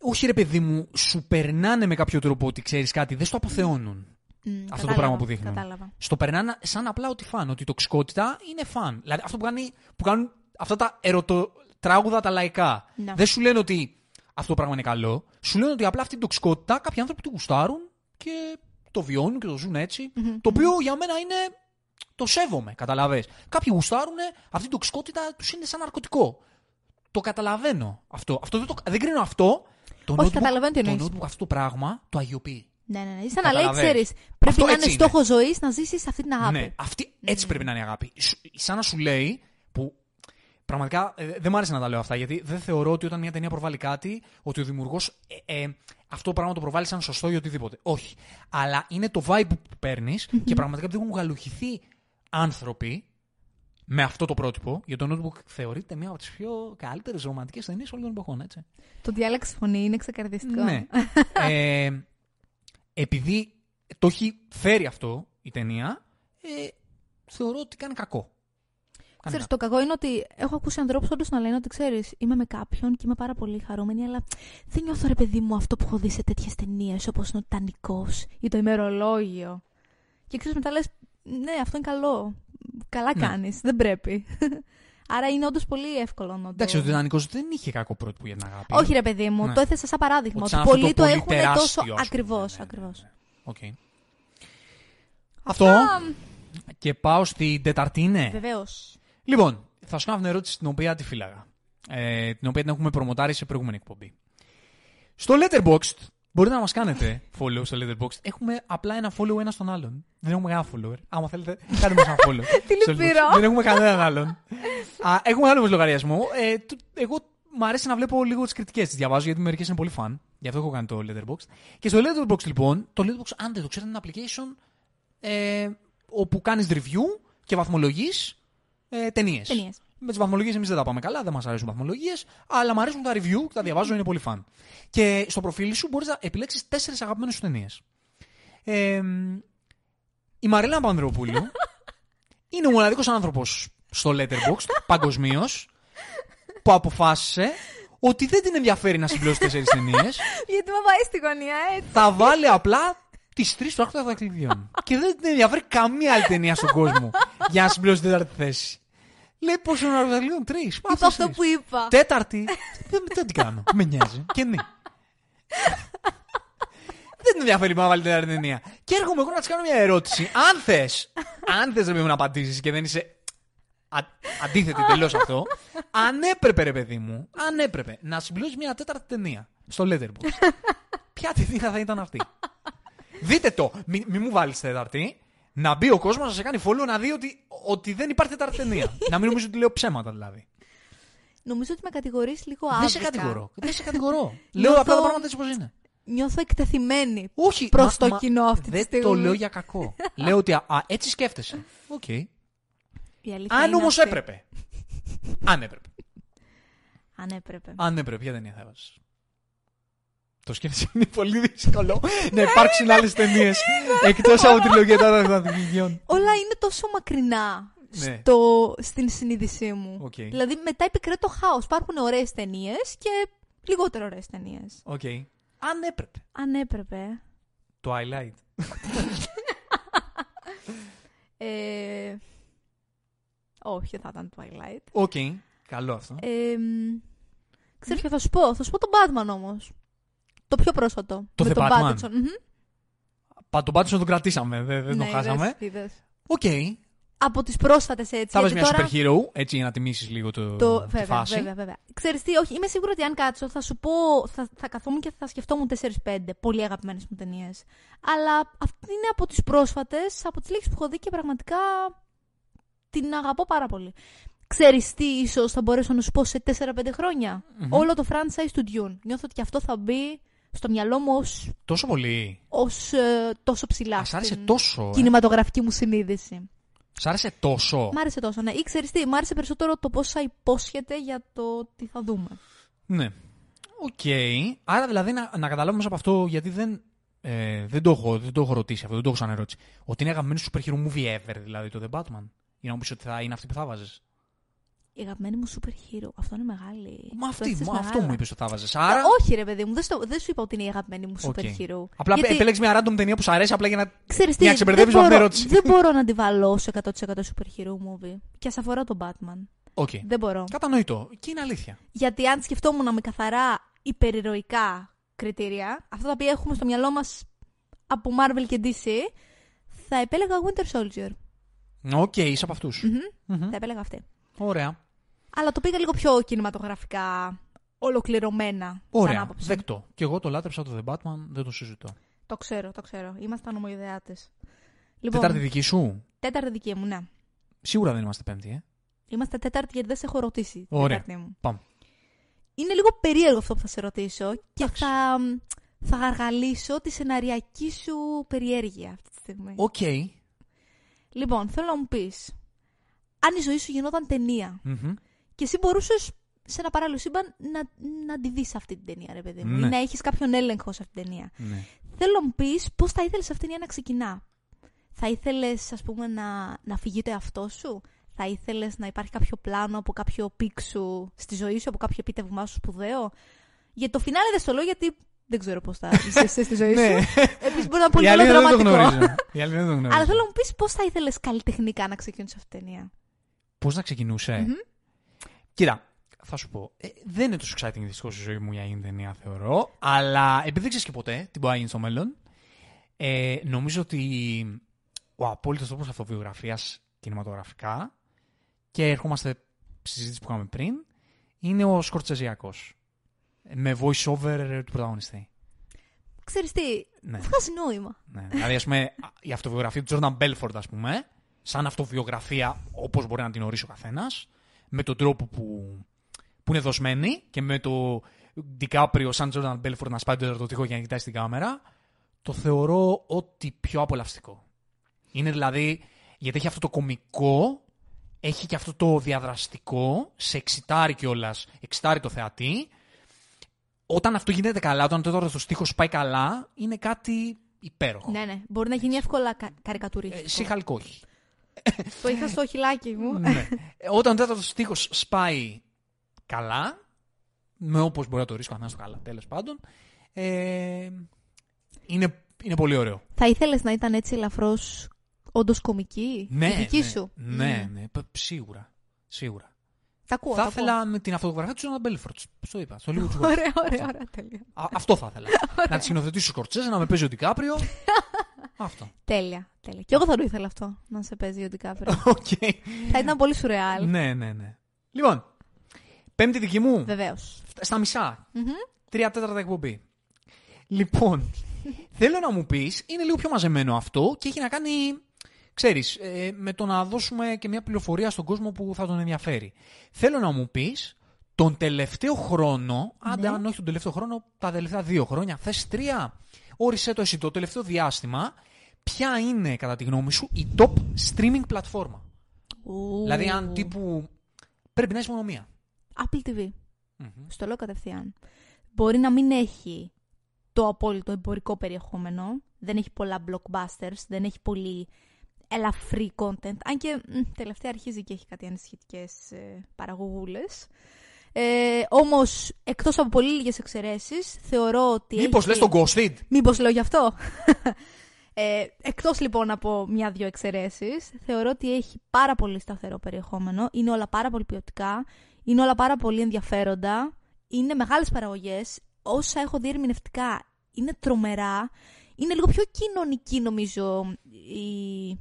Speaker 1: Όχι ρε παιδί μου, σου περνάνε με κάποιο τρόπο ότι ξέρεις κάτι, δεν στο αποθεώνουν.
Speaker 2: Μμ,
Speaker 1: το
Speaker 2: κατάλαβα,
Speaker 1: πράγμα που δείχνουν.
Speaker 2: Κατάλαβα.
Speaker 1: Στο περνάνε σαν απλά ότι φαν. Ότι η τοξικότητα είναι φαν. Δηλαδή αυτό που, κάνει, που κάνουν αυτά τα ερωτοτράγουδα τα λαϊκά.
Speaker 2: Ναι.
Speaker 1: Δεν σου λένε ότι αυτό το πράγμα είναι καλό. Σου λένε ότι απλά αυτή την τοξικότητα κάποιοι άνθρωποι τη γουστάρουν και το βιώνουν και το ζουν έτσι.
Speaker 2: Μμμ.
Speaker 1: Το οποίο για μένα είναι. Το σέβομαι, καταλαβες. Κάποιοι γουστάρουν αυτή την τοξικότητα τους είναι σαν ναρκωτικό. Το καταλαβαίνω αυτό. αυτό δεν, το, δεν κρίνω αυτό. Το
Speaker 2: Όχι,
Speaker 1: notebook-
Speaker 2: καταλαβαίνω τι
Speaker 1: Το
Speaker 2: εννοείς.
Speaker 1: notebook αυτό το πράγμα το αγιοποιεί.
Speaker 2: Ναι, ναι, ναι. Σαν να λέει,
Speaker 1: Καταλαβαίνεις.
Speaker 2: ξέρεις, πρέπει
Speaker 1: Αυτό
Speaker 2: να
Speaker 1: έτσι
Speaker 2: είναι
Speaker 1: είναι.
Speaker 2: στόχος ζωής να ζήσεις αυτή την αγάπη.
Speaker 1: Ναι, αυτή έτσι πρέπει να είναι η αγάπη. Σου- Σαν να σου λέει που. Πραγματικά ε, δεν μ' άρεσε να τα λέω αυτά γιατί δεν θεωρώ ότι όταν μια ταινία προβάλλει κάτι, ότι ο δημιουργός ε, ε, αυτό το πράγμα το προβάλλει σαν σωστό ή οτιδήποτε. Όχι. Αλλά είναι το vibe που παίρνεις και πραγματικά επειδή έχουν γαλουχηθεί άνθρωποι με αυτό το πρότυπο, για το Notebook θεωρείται μία από τις πιο καλύτερες ρομαντικές ταινίες όλων των εποχών, έτσι.
Speaker 2: Το διάλεξη φωνή είναι ξεκαρδιστικό.
Speaker 1: Ναι. ε, επειδή το έχει φέρει αυτό η ταινία, ε, θεωρώ ότι κάνει κακό. Κάνει
Speaker 2: Ξέρεις, το κακό είναι ότι έχω ακούσει ανθρώπους όντως να λένε ότι ξέρεις, είμαι με κάποιον και είμαι πάρα πολύ χαρούμενη, αλλά δεν νιώθω ρε παιδί μου αυτό που έχω δει σε τέτοιες ταινίες όπως είναι ο Τανικός ή το ημερολόγιο. Και ξέρεις, μετά λες, ναι, αυτό είναι καλό. Καλά
Speaker 1: Ναι.
Speaker 2: κάνεις, δεν πρέπει. Άρα είναι όντως πολύ εύκολο να το.
Speaker 1: Εντάξει, ο Τιτανικό δεν είχε κακό πρότυπο για την αγάπη.
Speaker 2: Όχι, ρε παιδί μου,
Speaker 1: Ναι.
Speaker 2: το έθεσα σαν παράδειγμα.
Speaker 1: Ότι
Speaker 2: Ότι,
Speaker 1: σαν αυτό
Speaker 2: πολλοί
Speaker 1: το
Speaker 2: το,
Speaker 1: πολύ
Speaker 2: έχουν
Speaker 1: τεράστιος,
Speaker 2: τόσο.
Speaker 1: ας πούμε.
Speaker 2: Ακριβώς,
Speaker 1: Ναι, ναι, ναι,
Speaker 2: ακριβώς.
Speaker 1: ναι. Οκ. Αυτό. Και πάω στην τέταρτη,
Speaker 2: ναι. Βεβαίως.
Speaker 1: Λοιπόν, θα σου κάνω μια ερώτηση την οποία τη φύλαγα. Ε, την οποία την έχουμε προμοτάρει σε προηγούμενη εκπομπή. Στο Letterboxd, μπορείτε να μας κάνετε follow στο Letterboxd. Έχουμε απλά ένα follow ένα στον άλλον. Δεν έχουμε κανένα follower. Άμα θέλετε, κάντε μας ένα follow. Είναι
Speaker 2: λυπηρό.
Speaker 1: Letterboxd. Δεν έχουμε κανέναν άλλον. Α, έχουμε άλλο όμως λογαριασμό. Ε, του- εγώ μου αρέσει να βλέπω λίγο τις κριτικές. Τι διαβάζω γιατί μερικές είναι πολύ φαν. Γι' αυτό έχω κάνει το Letterboxd. Και στο Letterboxd λοιπόν, το Letterboxd, αν δεν το ξέρετε, είναι ένα application ε, όπου κάνεις review και βαθμολογείς ε, ταινίες.
Speaker 2: Ταινίες.
Speaker 1: Με τις βαθμολογίες εμείς δεν τα πάμε καλά, δεν μας αρέσουν βαθμολογίες, αλλά μου αρέσουν τα review, τα διαβάζω, είναι πολύ φαν. Και στο προφίλ σου μπορείς να επιλέξεις τέσσερις αγαπημένες σου ταινίες. Ε, η Μαρίλα Πανδρεοπούλου είναι ο μοναδικός άνθρωπος στο Letterboxd παγκοσμίως που αποφάσισε ότι δεν την ενδιαφέρει να συμπληρώσει τέσσερις ταινίες.
Speaker 2: Γιατί με πάει στη γωνία, έτσι.
Speaker 1: θα βάλει απλά τις τρεις του άκρου δακτυλιδιών. και δεν την ενδιαφέρει καμία άλλη ταινία στον κόσμο για να συμπληρώσει την τέταρτη θέση. Λέει πόσο είναι ο άκρου δακτυλιδιών, τρει.
Speaker 2: Είπα αυτό που είπα.
Speaker 1: Τέταρτη. δεν, δεν την κάνω. Με νοιάζει. Και ναι. δεν την ενδιαφέρει να βάλει την τέταρτη ταινία. Και έρχομαι εγώ να της κάνω μια ερώτηση. Αν θες, αν θες να απαντήσεις και δεν είσαι α, αντίθετη τελείως αυτό, αν έπρεπε, ρε παιδί μου, αν έπρεπε να συμπληρώσεις μια τέταρτη ταινία στο Letterboxd, ποια ταινία θα ήταν αυτή; Δείτε το. Μην μη μου βάλεις τέταρτη. Να μπει ο κόσμος να σε κάνει follow να δει ότι, ότι δεν υπάρχει τέταρτη ταινία. να μην νομίζω ότι λέω ψέματα δηλαδή.
Speaker 2: Νομίζω ότι με κατηγορείς λίγο άδικα.
Speaker 1: Δεν σε κατηγορώ. Δεν σε κατηγορώ. Λέω
Speaker 2: Νιώθω-
Speaker 1: απλά τα πράγματα έτσι πώ είναι.
Speaker 2: Νιώθω εκτεθειμένη
Speaker 1: Όχι.
Speaker 2: προς
Speaker 1: μα-
Speaker 2: το
Speaker 1: μα-
Speaker 2: κοινό αυτή τη
Speaker 1: δεν
Speaker 2: στιγμή.
Speaker 1: το λέω για κακό. λέω ότι α, α, έτσι σκέφτεσαι. Οκ.
Speaker 2: Η αλήθεια
Speaker 1: Αν
Speaker 2: είναι
Speaker 1: όμως
Speaker 2: αυτή.
Speaker 1: έπρεπε. Αν έπρεπε.
Speaker 2: Αν έπρεπε.
Speaker 1: Αν έπρεπε, ποια ταινία θα έβαζες. Το σκέφτεσαι είναι πολύ δύσκολο να υπάρξουν άλλες ταινίες εκτός από την τριλογία των δακτυλιδιών.
Speaker 2: Όλα είναι τόσο μακρινά
Speaker 1: Ναι.
Speaker 2: στο, στην συνείδησή μου.
Speaker 1: Οκ.
Speaker 2: Δηλαδή μετά επικρατεί το χάος. Υπάρχουν ωραίες ταινίες και λιγότερο ωραίες ταινίες.
Speaker 1: Οκ. Αν έπρεπε.
Speaker 2: Αν έπρεπε.
Speaker 1: Twilight.
Speaker 2: Ε... Όχι, δεν θα ήταν Twilight.
Speaker 1: Οκ. Καλό αυτό.
Speaker 2: Ε, μ, ξέρεις ποιο θα σου πω. Θα σου πω τον Batman όμως. Το πιο πρόσφατο.
Speaker 1: Το
Speaker 2: με
Speaker 1: The
Speaker 2: τον
Speaker 1: Batman.
Speaker 2: Pattinson. Μμμ.
Speaker 1: Πα, τον Πάτισον τον κρατήσαμε, δεν, δεν
Speaker 2: Ναι,
Speaker 1: τον χάσαμε.
Speaker 2: είδες, είδες.
Speaker 1: Οκ.
Speaker 2: Από τις πρόσφατες έτσι.
Speaker 1: Θα βάζει
Speaker 2: γιατί
Speaker 1: μια
Speaker 2: τώρα...
Speaker 1: super hero, έτσι για να τιμήσεις λίγο το,
Speaker 2: Το,
Speaker 1: τη
Speaker 2: βέβαια,
Speaker 1: φάση.
Speaker 2: βέβαια, βέβαια. Ξέρεις τι, όχι, είμαι σίγουρη ότι αν κάτσω θα σου πω, θα, θα καθόμουν και θα σκεφτόμουν 4-5 πολύ αγαπημένες μου ταινίες. Αλλά αυτή είναι από τις πρόσφατες, από τις λίγες που έχω δει και πραγματικά την αγαπώ πάρα πολύ. Ξέρεις τι ίσως θα μπορέσω να σου πω σε 4-5 χρονια Όλο το franchise του Dune. Νιώθω ότι αυτό θα μπει στο μυαλό μου ως,
Speaker 1: Τόσο πολύ.
Speaker 2: ως ε, τόσο ψηλά
Speaker 1: Α, σ' άρεσε
Speaker 2: στην
Speaker 1: τόσο. ε.
Speaker 2: κινηματογραφική μου συνείδηση.
Speaker 1: Σ' άρεσε τόσο.
Speaker 2: Μ' άρεσε τόσο, ναι. Ή ξέρεις τι, μ' άρεσε περισσότερο το πώς θα υπόσχεται για το τι θα δούμε.
Speaker 1: Ναι. Οκ. Άρα δηλαδή να, να καταλάβουμε μέσα από αυτό, γιατί δεν, ε, δεν, το έχω, δεν το έχω ρωτήσει αυτό, δεν το έχω σαν ερώτηση. Ότι είναι αγαπημένος super hero movie ever, δηλαδή το The Batman. Ή να μου πεις ότι θα είναι αυτή που θα βάζε.
Speaker 2: Η αγαπημένη μου super hero. Αυτό είναι μεγάλη.
Speaker 1: Μα
Speaker 2: Το
Speaker 1: αυτή,
Speaker 2: έθεσες
Speaker 1: μα αυτό
Speaker 2: μεγάλα.
Speaker 1: μου είπες ότι θα βάζες.
Speaker 2: Α,
Speaker 1: Άρα.
Speaker 2: όχι, ρε παιδί μου, δεν, στο- δεν σου είπα ότι είναι η αγαπημένη μου super
Speaker 1: οκ.
Speaker 2: hero.
Speaker 1: Απλά
Speaker 2: Γιατί,
Speaker 1: επέλεξε μια random ταινία που σου αρέσει απλά για να.
Speaker 2: ξέρεις τι,
Speaker 1: για να ξεμπερδεύεις
Speaker 2: δεν
Speaker 1: με αυτήν την
Speaker 2: μπορώ-
Speaker 1: ερώτηση.
Speaker 2: Δεν μπορώ να τη βάλω σε 100% super hero movie. Και ας αφορά τον Batman.
Speaker 1: Οκ.
Speaker 2: Δεν μπορώ.
Speaker 1: Κατανοητό. Και είναι αλήθεια.
Speaker 2: Γιατί αν σκεφτόμουν με καθαρά υπερηρωικά κριτήρια, αυτά τα οποία έχουμε στο μυαλό μας από Marvel και DC, θα επέλεγα Winter Soldier.
Speaker 1: Οκ, είσαι από αυτούς.
Speaker 2: Μμμ, Θα επέλεγα αυτή.
Speaker 1: Ωραία.
Speaker 2: Αλλά το πήγα λίγο πιο κινηματογραφικά ολοκληρωμένα. σαν
Speaker 1: Ωραία.
Speaker 2: άποψη.
Speaker 1: Δεκτό. Και εγώ το λάτρεψα το The Batman, δεν το συζητώ.
Speaker 2: Το ξέρω, το ξέρω. Ήμασταν ομοϊδεάτες. Λοιπόν,
Speaker 1: Τετάρτη δική σου;
Speaker 2: τέταρτη δική μου, ναι.
Speaker 1: Σίγουρα δεν είμαστε πέμπτη, ε.
Speaker 2: Είμαστε τέταρτη γιατί δεν σε έχω ρωτήσει.
Speaker 1: Ωραία.
Speaker 2: Τέταρτη μου.
Speaker 1: Πάμε.
Speaker 2: Είναι λίγο περίεργο αυτό που θα σε ρωτήσω και
Speaker 1: Εντάξει.
Speaker 2: θα, θα γαργαλίσω τη σεναριακή σου περιέργεια αυτή τη στιγμή.
Speaker 1: Οκ.
Speaker 2: Λοιπόν, θέλω να μου πεις, αν η ζωή σου γινόταν ταινία
Speaker 1: Μμμ.
Speaker 2: Και εσύ μπορούσες σε ένα παράλληλο σύμπαν να, να τη δεις αυτή την ταινία, ρε παιδί μου,
Speaker 1: Ναι.
Speaker 2: ή να έχεις κάποιον έλεγχο σε αυτή την ταινία.
Speaker 1: Ναι.
Speaker 2: Θέλω να μου πεις πώς θα ήθελες αυτή την ταινία να ξεκινά; Θα ήθελες, ας πούμε, να, να αφηγείται ο εαυτός σου; Θα ήθελες να υπάρχει κάποιο πλάνο από κάποιο peak σου στη ζωή σου, από κάποιο επίτευγμά σου σπουδαίο; Για το φινάλε δεν στο λέω γιατί δεν ξέρω πώς θα είσαι εσύ στη ζωή σου.
Speaker 1: Ναι.
Speaker 2: Επίσης μπορεί να είναι
Speaker 1: Η
Speaker 2: πολύ
Speaker 1: αλήθεια δεν το
Speaker 2: δραματικό.
Speaker 1: γνωρίζω. Η αλήθεια δεν το γνωρίζω.
Speaker 2: Αλλά θέλω να μου πεις πώς θα ήθελες καλλιτεχνικά να ξεκινήσει αυτή την ταινία;
Speaker 1: Πώς να ξεκινούσε;
Speaker 2: Μμμ.
Speaker 1: Κοίτα, θα σου πω. Ε, δεν είναι τόσο exciting δυστυχώς η ζωή μου για να γίνει ταινία, θεωρώ. Αλλά επειδή δεν ξέρεις και ποτέ τι μπορεί να γίνει στο μέλλον, ε, νομίζω ότι ο απόλυτος τρόπος αυτοβιογραφίας κινηματογραφικά και ερχόμαστε στη συζήτηση που είχαμε πριν είναι ο Σκορτσεζιακός. Με voice over του πρωταγωνιστή.
Speaker 2: Ξέρεις τι,
Speaker 1: Ναι.
Speaker 2: βγάζει νόημα.
Speaker 1: Ναι. Δηλαδή, ας πούμε, η αυτοβιογραφία του Jordan Belfort, ας πούμε, σαν αυτοβιογραφία όπως μπορεί να την ορίσει ο καθένας, με τον τρόπο που, που είναι δοσμένη και με το DiCaprio σαν Jordan Belfort να σπάει το τείχο για να κοιτάει στην κάμερα, το θεωρώ ότι πιο απολαυστικό. Είναι δηλαδή, γιατί έχει αυτό το κομικό, έχει και αυτό το διαδραστικό, σε εξητάρει κιόλας, εξητάρει το θεατή. Όταν αυτό γίνεται καλά, όταν το τέταρτο στίχος πάει καλά, είναι κάτι υπέροχο.
Speaker 2: Ναι, ναι. Μπορεί να γίνει εύκολα κα- καρικατουρίστικο.
Speaker 1: Ε, Σιχαλκό όχι.
Speaker 2: Το είχα στο χιλάκι μου.
Speaker 1: ναι. Ε, Όταν ο τέταρτος στίχος σπάει καλά, με όπως μπορεί να το ρίσκω καθένα το καλά, τέλος πάντων, ε, είναι, είναι πολύ ωραίο.
Speaker 2: Θα ήθελες να ήταν έτσι ελαφρώς όντως κομική;
Speaker 1: Ναι,
Speaker 2: η δική
Speaker 1: ναι,
Speaker 2: σου;
Speaker 1: Ναι,
Speaker 2: Μμ.
Speaker 1: ναι, π- σίγουρα. Σίγουρα.
Speaker 2: Τα ακούω.
Speaker 1: θα
Speaker 2: τα
Speaker 1: ήθελα με την αυτοβιογραφία του Τζόρνταν Μπέλφορτ. Στο είπα, στο λίγο του
Speaker 2: ακούω. Ωραία, ωραία, ωραία. Τέλεια.
Speaker 1: Α, Αυτό θα ήθελα. να τη σκηνοθετήσει ο Σκορσέζε, να με παίζει ο Ντικάπριο. αυτό.
Speaker 2: Τέλεια, τέλεια. Και εγώ θα το ήθελα αυτό, να σε παίζει ο Ντικάπριο.
Speaker 1: Οκ.
Speaker 2: θα ήταν πολύ σουρεάλ.
Speaker 1: ναι, ναι, ναι. Λοιπόν, πέμπτη δική μου.
Speaker 2: Βεβαίως.
Speaker 1: Στα μισά. Τρία τέταρτα εκπομπή. Λοιπόν, θέλω να μου πεις, είναι λίγο πιο μαζεμένο αυτό και έχει να κάνει, ξέρεις, ε, με το να δώσουμε και μια πληροφορία στον κόσμο που θα τον ενδιαφέρει. Θέλω να μου πεις, τον τελευταίο χρόνο, άντε
Speaker 2: Ναι.
Speaker 1: αν όχι τον τελευταίο χρόνο, τα τελευταία δύο χρόνια, θες τρία, όρισε το εσύ το τελευταίο διάστημα, ποια είναι κατά τη γνώμη σου η top streaming πλατφόρμα; Δηλαδή αν τύπου, πρέπει να έχεις μόνο μία.
Speaker 2: Apple TV.
Speaker 1: Μμμ.
Speaker 2: Στο λέω κατευθείαν. Μπορεί να μην έχει το απόλυτο εμπορικό περιεχόμενο. Δεν έχει πολλά blockbusters. Δεν έχει πολύ ελαφρύ content. Αν και μ, τελευταία αρχίζει και έχει κάτι ανησυχητικές ε, παραγωγούλες. Ε, όμως, εκτός από πολύ λίγες εξαιρέσεις, θεωρώ ότι
Speaker 1: Μήπως
Speaker 2: έχει...
Speaker 1: λες τον Ghosted.
Speaker 2: Μήπως λέω γι' αυτό; Ε, εκτός λοιπόν από μια-δυο εξαιρέσεις, θεωρώ ότι έχει πάρα πολύ σταθερό περιεχόμενο. Είναι όλα πάρα πολύ ποιοτικά. Είναι όλα πάρα πολύ ενδιαφέροντα. Είναι μεγάλες παραγωγές. Όσα έχω δει ερμηνευτικά είναι τρομερά. Είναι λίγο πιο κοινωνική νομίζω η...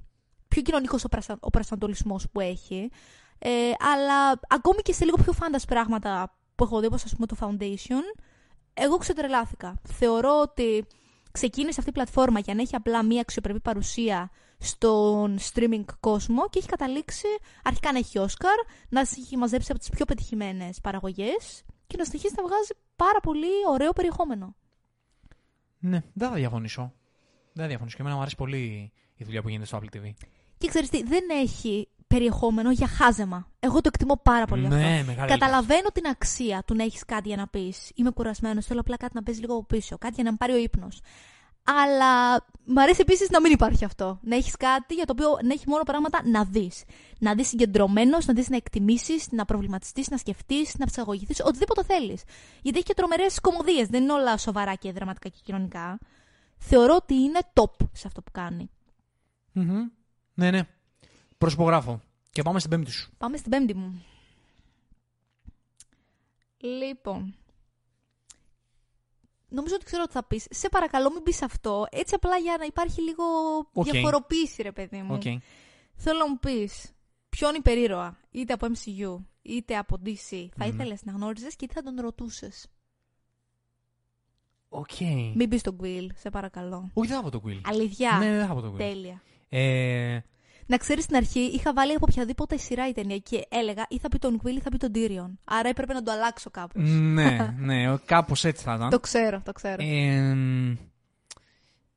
Speaker 2: πιο κοινωνικός ο, πραστα... ο προσανατολισμός που έχει. Ε, αλλά ακόμη και σε λίγο πιο φάντας πράγματα που έχω δει, όπως ας πούμε το Foundation, εγώ ξετρελάθηκα. Θεωρώ ότι ξεκίνησε αυτή η πλατφόρμα για να έχει απλά μία αξιοπρεπή παρουσία στον streaming κόσμο και έχει καταλήξει αρχικά να έχει Όσκαρ, να έχει μαζέψει από τις πιο πετυχημένες παραγωγές και να συνεχίσει να βγάζει πάρα πολύ ωραίο περιεχόμενο.
Speaker 1: Ναι, δεν θα διαφωνήσω. Δεν θα διαφωνήσω. Και εμένα μου αρέσει πολύ η δουλειά που γίνεται στο Apple TV.
Speaker 2: Και ξέρεις τι, δεν έχει περιεχόμενο για χάζεμα. Εγώ το εκτιμώ πάρα πολύ
Speaker 1: Ναι,
Speaker 2: αυτό.
Speaker 1: μεγάλη
Speaker 2: Καταλαβαίνω την αξία του να έχεις κάτι για να πεις. Είμαι κουρασμένος, θέλω απλά κάτι να παίζει λίγο από πίσω. Κάτι για να με πάρει ο ύπνος. Αλλά μ' αρέσει επίσης να μην υπάρχει αυτό. Να έχεις κάτι για το οποίο να έχει μόνο πράγματα να δεις. Να δεις συγκεντρωμένος, να δεις να εκτιμήσεις, να προβληματιστείς, να σκεφτείς, να ψαγωγηθείς, οτιδήποτε θέλεις. Γιατί έχει και τρομερές κωμωδίες. Δεν είναι όλα σοβαρά και δραματικά και κοινωνικά. Θεωρώ ότι είναι top σε αυτό που κάνει.
Speaker 1: Μμμ. Ναι, ναι. Προσυπογράφω. Και πάμε στην πέμπτη σου.
Speaker 2: Πάμε στην πέμπτη μου. Λοιπόν. Νομίζω ότι ξέρω τι θα πεις. Σε παρακαλώ μην πεις αυτό. Έτσι απλά για να υπάρχει λίγο
Speaker 1: Οκ.
Speaker 2: διαφοροποίηση ρε παιδί μου.
Speaker 1: Οκ.
Speaker 2: Θέλω να μου πεις ποιον υπερήρωα είτε από MCU είτε από DC θα
Speaker 1: Μμμ.
Speaker 2: ήθελες να γνώριζες και τι θα τον ρωτούσες.
Speaker 1: Οκ.
Speaker 2: Μην πεις τον Quill, σε παρακαλώ.
Speaker 1: Όχι, δεν θα πω το Quill.
Speaker 2: Αλήθεια.
Speaker 1: Ναι, δεν θα πω το Quill.
Speaker 2: Τέλεια.
Speaker 1: Ε,
Speaker 2: Να ξέρεις στην αρχή είχα βάλει από οποιαδήποτε σειρά ή ταινία και έλεγα ή θα πει τον Quill ή θα πει τον Tyrion. Άρα έπρεπε να το αλλάξω κάπως.
Speaker 1: ναι, ναι, κάπως έτσι θα ήταν.
Speaker 2: Το ξέρω, το ξέρω.
Speaker 1: Ε,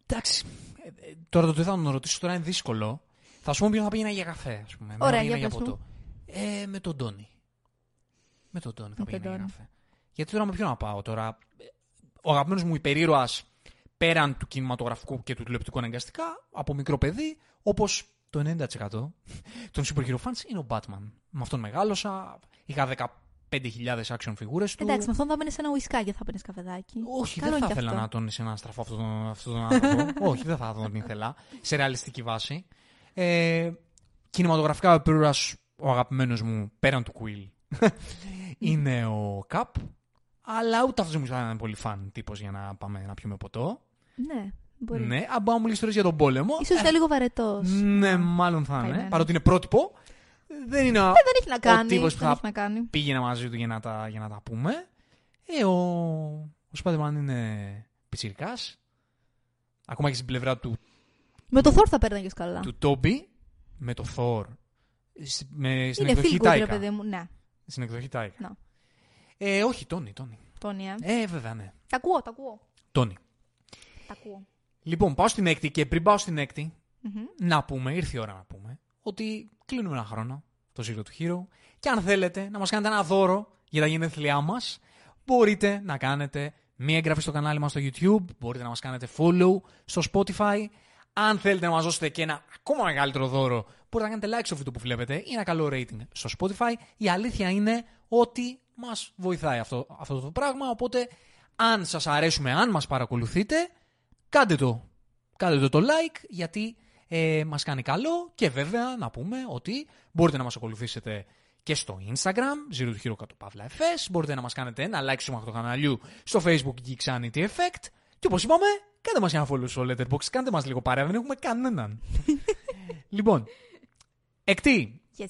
Speaker 1: εντάξει. Ε, ε, Τώρα το τι θα τον ρωτήσω τώρα είναι δύσκολο. Θα σου πω ποιον θα πήγαινα για καφέ, ας πούμε.
Speaker 2: Ωραία,
Speaker 1: θα πήγαινα
Speaker 2: για
Speaker 1: για
Speaker 2: πες
Speaker 1: ποτό. Ε, με τον Τόνι. Με τον Τόνι θα
Speaker 2: Με τον
Speaker 1: πήγαινα για
Speaker 2: Τόνι.
Speaker 1: καφέ. Γιατί τώρα με ποιον να πάω τώρα; Ε, Ο αγαπημένος μου υπερήρωας πέραν του κινηματογραφικού και του τηλεοπτικού αναγκαστικά από μικρό παιδί, όπως το 90% των super hero fans είναι ο Batman. Με αυτόν μεγάλωσα. Είχα 15.000 action figures του.
Speaker 2: Εντάξει, με αυτόν θα μπαίνει σε ένα ουισκάκι και θα παίρνει καφεδάκι.
Speaker 1: Όχι,
Speaker 2: Καλό
Speaker 1: δεν θα
Speaker 2: είναι και
Speaker 1: ήθελα
Speaker 2: αυτό.
Speaker 1: να τον σε να στραφώ αυτόν τον, αυτόν τον άνθρωπο. Όχι, δεν θα τον ήθελα. Σε ρεαλιστική βάση. Ε, κινηματογραφικά ο επίρρας, ο αγαπημένος μου πέραν του Quill είναι ο Καπ. Αλλά ούτε αυτός μου θα είναι πολύ φαν τύπος για να πάμε να πιούμε ποτό.
Speaker 2: Ναι, μπορεί.
Speaker 1: Ναι, αν πάμε μου ιστορίε για τον πόλεμο.
Speaker 2: Ίσως είναι λίγο βαρετός.
Speaker 1: Ναι, μάλλον θα είναι.
Speaker 2: Καημένο.
Speaker 1: Παρότι είναι πρότυπο. Δεν είναι
Speaker 2: Δεν έχει να κάνει.
Speaker 1: τύπος που
Speaker 2: δεν
Speaker 1: θα-
Speaker 2: έχει να κάνει.
Speaker 1: πήγαινε μαζί του για να τα, για να τα πούμε. Ε, ο, ο Spider-Man είναι πιτσιρικάς. Ακόμα και στην πλευρά του,
Speaker 2: Με το Thor θα παίρναγες καλά.
Speaker 1: του Toby, με το Thor, σ- με, στην
Speaker 2: είναι
Speaker 1: εκδοχή
Speaker 2: feel good, ρε
Speaker 1: Τάικα.
Speaker 2: παιδί μου. Ναι,
Speaker 1: Στην εκδοχή Τάικα.
Speaker 2: Να.
Speaker 1: Ε, όχι, Τόνι, Τόνι.
Speaker 2: Τόνια.
Speaker 1: Ε, βέβαια, ναι.
Speaker 2: Τα ακούω, τα ακούω.
Speaker 1: Τόνι.
Speaker 2: Τα ακούω.
Speaker 1: Λοιπόν, πάω στην έκτη και πριν πάω στην έκτη,
Speaker 2: Μμμ.
Speaker 1: να πούμε, ήρθε η ώρα να πούμε, ότι κλείνουμε ένα χρόνο, το Zero του Hero, και αν θέλετε να μας κάνετε ένα δώρο για τα γενέθλιά μας, μπορείτε να κάνετε μία εγγραφή στο κανάλι μας στο YouTube, μπορείτε να μας κάνετε follow στο Spotify, αν θέλετε να μας δώσετε και ένα ακόμα μεγαλύτερο δώρο, μπορείτε να κάνετε like στο βίντεο που βλέπετε ή ένα καλό rating στο Spotify. Η αλήθεια είναι ότι μας βοηθάει αυτό, αυτό το πράγμα, οπότε αν σας αρέσουμε, αν μας παρακολουθείτε, κάντε το. Κάντε το το like γιατί ε, μας κάνει καλό και βέβαια να πούμε ότι μπορείτε να μας ακολουθήσετε και στο Instagram, Zero to Hero κάτω παύλα FS, μπορείτε να μας κάνετε ένα like στο του καναλιού στο Facebook Geek Sanity Effect και όπως είπαμε, κάντε μας ένα follow στο Letterboxd, κάντε μας λίγο παρέα, δεν έχουμε κανέναν. λοιπόν, εκτή,
Speaker 2: Yes.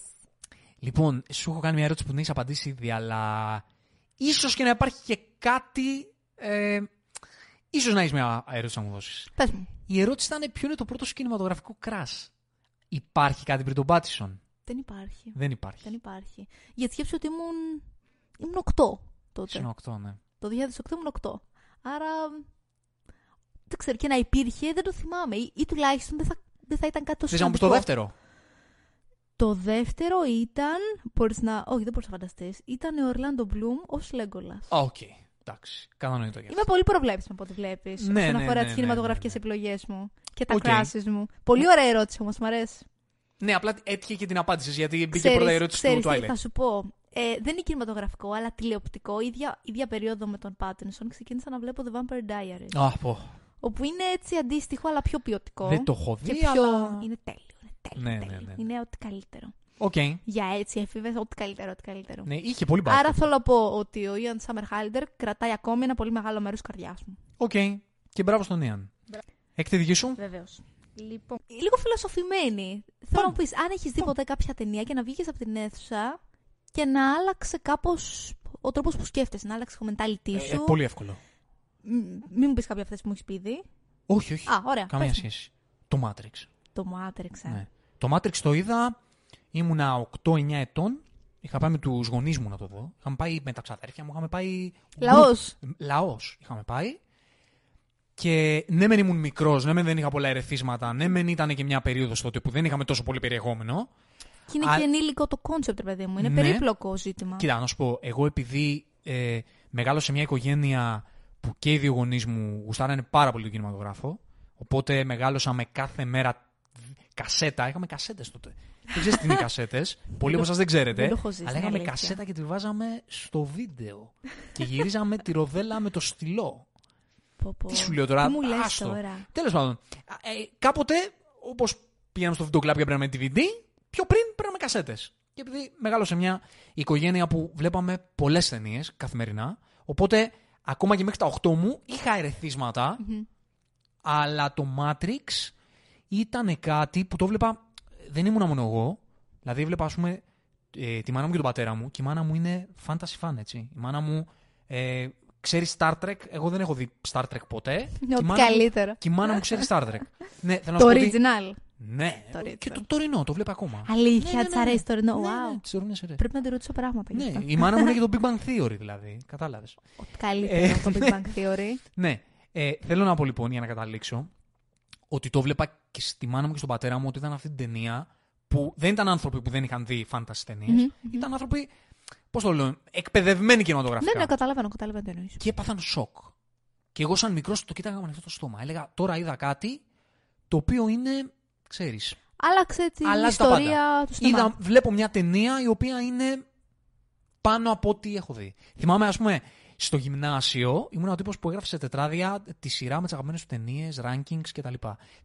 Speaker 1: Λοιπόν, σου έχω κάνει μια ερώτηση που δεν έχεις απαντήσει ήδη, αλλά ίσως και να υπάρχει και κάτι. Ε, ίσως να έχεις μια ερώτηση να μου δώσεις.
Speaker 2: Πες μου.
Speaker 1: Η ερώτηση ήταν ποιο είναι το πρώτο σου κινηματογραφικό crash. Υπάρχει κάτι πριν τον Πάτισον;
Speaker 2: Δεν υπάρχει.
Speaker 1: Δεν υπάρχει.
Speaker 2: Δεν υπάρχει. Γιατί σκέψου ότι ήμουν. ήμουν 8 τότε.
Speaker 1: Είναι 8, ναι.
Speaker 2: Το 2008 ήμουν 8. Άρα. Δεν ξέρω, και να υπήρχε δεν το θυμάμαι. Ή, ή τουλάχιστον δεν θα, δεν θα ήταν κάτι τόσο
Speaker 1: Θες να μου πεις το
Speaker 2: σημαντικό.
Speaker 1: δεύτερο;
Speaker 2: Το δεύτερο ήταν. Μπορείς να. Όχι, δεν μπορείς να φανταστείς. Ήταν ο Ορλάντο Μπλουμ ως Λέγκολας.
Speaker 1: Α, Οκ. Εντάξει. Κατανοητό για
Speaker 2: Είμαι
Speaker 1: αυτό.
Speaker 2: πολύ προβλέψιμη από ό,τι βλέπεις.
Speaker 1: Ναι,
Speaker 2: όσον
Speaker 1: ναι,
Speaker 2: αφορά
Speaker 1: ναι,
Speaker 2: τις
Speaker 1: ναι,
Speaker 2: κινηματογραφικές
Speaker 1: ναι, ναι.
Speaker 2: επιλογές μου και τα
Speaker 1: Οκ.
Speaker 2: crushes μου. Πολύ ωραία ερώτηση όμως, μου αρέσει.
Speaker 1: Ναι, απλά έτυχε και την απάντηση γιατί μπήκε
Speaker 2: Ξέρεις-
Speaker 1: πρώτα η ερώτηση
Speaker 2: ξέρεις
Speaker 1: του
Speaker 2: τι,
Speaker 1: Twilight.
Speaker 2: Θα σου πω; Ε, δεν είναι κινηματογραφικό, αλλά τηλεοπτικό. Ίδια, ίδια περίοδο με τον Πάτινσον ξεκίνησα να βλέπω The Vampire Diaries.
Speaker 1: Α, πω.
Speaker 2: Όπου είναι έτσι αντίστοιχο, αλλά πιο ποιοτικό.
Speaker 1: Δεν το έχω
Speaker 2: και
Speaker 1: δει,
Speaker 2: πιο...
Speaker 1: αλλά.
Speaker 2: Είναι τέλειο. Είναι τέλειο.
Speaker 1: Ναι, ναι,
Speaker 2: τέλειο.
Speaker 1: ναι.
Speaker 2: Είναι ό,τι καλύτερο.
Speaker 1: Οκ.
Speaker 2: Για έτσι εφήβους, ό,τι καλύτερο, ό,τι καλύτερο.
Speaker 1: Ναι, είχε πολύ
Speaker 2: Άρα
Speaker 1: μπάσκετ.
Speaker 2: θέλω να πω ότι ο Ian Somerhalder κρατάει ακόμη ένα πολύ μεγάλο μέρος της καρδιάς μου.
Speaker 1: Οκ. Και μπράβο στον Ian. Έχετε δική σου;
Speaker 2: Βεβαίως. Λοιπόν, λίγο φιλοσοφημένη. Θέλω να μου πεις, αν έχεις δει ποτέ κάποια ταινία και να βγήκες από την αίθουσα και να άλλαξε κάπως ο τρόπος που σκέφτεσαι, να άλλαξε το mentality
Speaker 1: Ε,
Speaker 2: σου.
Speaker 1: ε, πολύ εύκολο.
Speaker 2: Μ- Μην μου πεις κάποια αυτές που μου έχεις πει ήδη.
Speaker 1: Όχι, όχι.
Speaker 2: Α, ωραία.
Speaker 1: Καμία
Speaker 2: πες μου.
Speaker 1: σχέση. Το Matrix.
Speaker 2: Το Matrix, ε.
Speaker 1: Ναι. Το Matrix το είδα, ήμουνα 8-9 ετών. Είχα πάει με τους γονείς μου να το δω. Είχαμε πάει με τα ξαδέρφια μου, είχαμε πάει.
Speaker 2: Λαός.
Speaker 1: Λαός είχαμε πάει. Και ναι, μεν ήμουν μικρός, ναι, μεν δεν είχα πολλά ερεθίσματα, ναι, μεν ήταν και μια περίοδος τότε που δεν είχαμε τόσο πολύ περιεχόμενο.
Speaker 2: Και είναι
Speaker 1: Α-
Speaker 2: και ενήλικο το κόνσεπτ, παιδί μου. Είναι
Speaker 1: Ναι.
Speaker 2: περίπλοκο ζήτημα.
Speaker 1: Κοίτα, να σου πω, εγώ επειδή ε, μεγάλωσα σε μια οικογένεια που και οι δύο γονείς μου γουστάρανε πάρα πολύ τον κινηματογράφο, οπότε μεγάλωσα με κάθε μέρα κασέτα. Είχαμε κασέτες τότε. Δεν ξέρεις τι είναι οι κασέτες. Πολλοί από εσάς δεν ξέρετε.
Speaker 2: δεν το έχω ζήσει,
Speaker 1: αλλά
Speaker 2: είναι
Speaker 1: είχαμε
Speaker 2: αλήθεια.
Speaker 1: κασέτα και τη βάζαμε στο βίντεο. και γυρίζαμε τη ροδέλα με το στυλό.
Speaker 2: Πω, πω.
Speaker 1: Τι σου λέω τώρα,
Speaker 2: Τι μου λες
Speaker 1: άστο.
Speaker 2: τώρα;
Speaker 1: Τέλος πάντων, ε, κάποτε, όπως πήγαμε στο βιντεοκλάπ και παίρναμε DVD, πιο πριν παίρναμε κασέτες. Και επειδή μεγάλωσε μια οικογένεια που βλέπαμε πολλές ταινίες καθημερινά, οπότε ακόμα και μέχρι τα 8 μου είχα ερεθίσματα, αλλά το Matrix ήταν κάτι που το βλέπα. Δεν ήμουν μόνο εγώ. Δηλαδή, έβλεπα, ας πούμε, ε, τη μάνα μου και τον πατέρα μου, και η μάνα μου είναι fantasy fan, έτσι. Η μάνα μου ε, ξέρει Star Trek. Εγώ δεν έχω δει Star Trek ποτέ. και, η
Speaker 2: Ό,τι
Speaker 1: μάνα μου,
Speaker 2: καλύτερο.
Speaker 1: και η μάνα μου ξέρει Star Trek. ναι, θέλω να
Speaker 2: Το
Speaker 1: σου πω ότι-
Speaker 2: original.
Speaker 1: Ναι,
Speaker 2: Το
Speaker 1: και
Speaker 2: original.
Speaker 1: το τωρινό, το βλέπω ακόμα.
Speaker 2: Αλήθεια,
Speaker 1: Ναι, ναι,
Speaker 2: της
Speaker 1: ναι, ναι.
Speaker 2: αρέσει το τωρινό.
Speaker 1: Ναι,
Speaker 2: Wow.
Speaker 1: ναι, τις τωρινές σειρές.
Speaker 2: Πρέπει να τη ρωτήσω πράγματα. γι'
Speaker 1: Ναι,
Speaker 2: αυτό.
Speaker 1: η μάνα μου είναι και το Big Bang Theory, δηλαδή. Κατάλαβες.
Speaker 2: Ό,τι καλύτερο από το Big Bang Theory.
Speaker 1: Ναι. Ε, θέλω να πω λοιπόν για να καταλήξω ότι το βλέπα και στη μάνα μου και στον πατέρα μου ότι ήταν αυτή την ταινία που δεν ήταν άνθρωποι που δεν είχαν δει φάντασης ταινίες.
Speaker 2: Μμμ,
Speaker 1: Ήταν άνθρωποι, πώς το λέω, εκπαιδευμένοι κινηματογραφικά.
Speaker 2: Ναι, ναι, καταλαβαίνω, καταλαβαίνω τι εννοείς.
Speaker 1: Και έπαθαν σοκ. Και εγώ, σαν μικρός, το κοίταγα με ανοιχτό το στόμα. Έλεγα, τώρα είδα κάτι το οποίο είναι, ξέρεις.
Speaker 2: Άλλαξε την
Speaker 1: Αλλάζει τα
Speaker 2: ιστορία του σινεμά.
Speaker 1: Είδα, βλέπω μια ταινία η οποία είναι πάνω από ό,τι έχω δει. Θυμάμαι, ας πούμε, στο γυμνάσιο ήμουν ο τύπος που έγραφε σε τετράδια τη σειρά με τις αγαπημένες του ταινίες, rankings κτλ.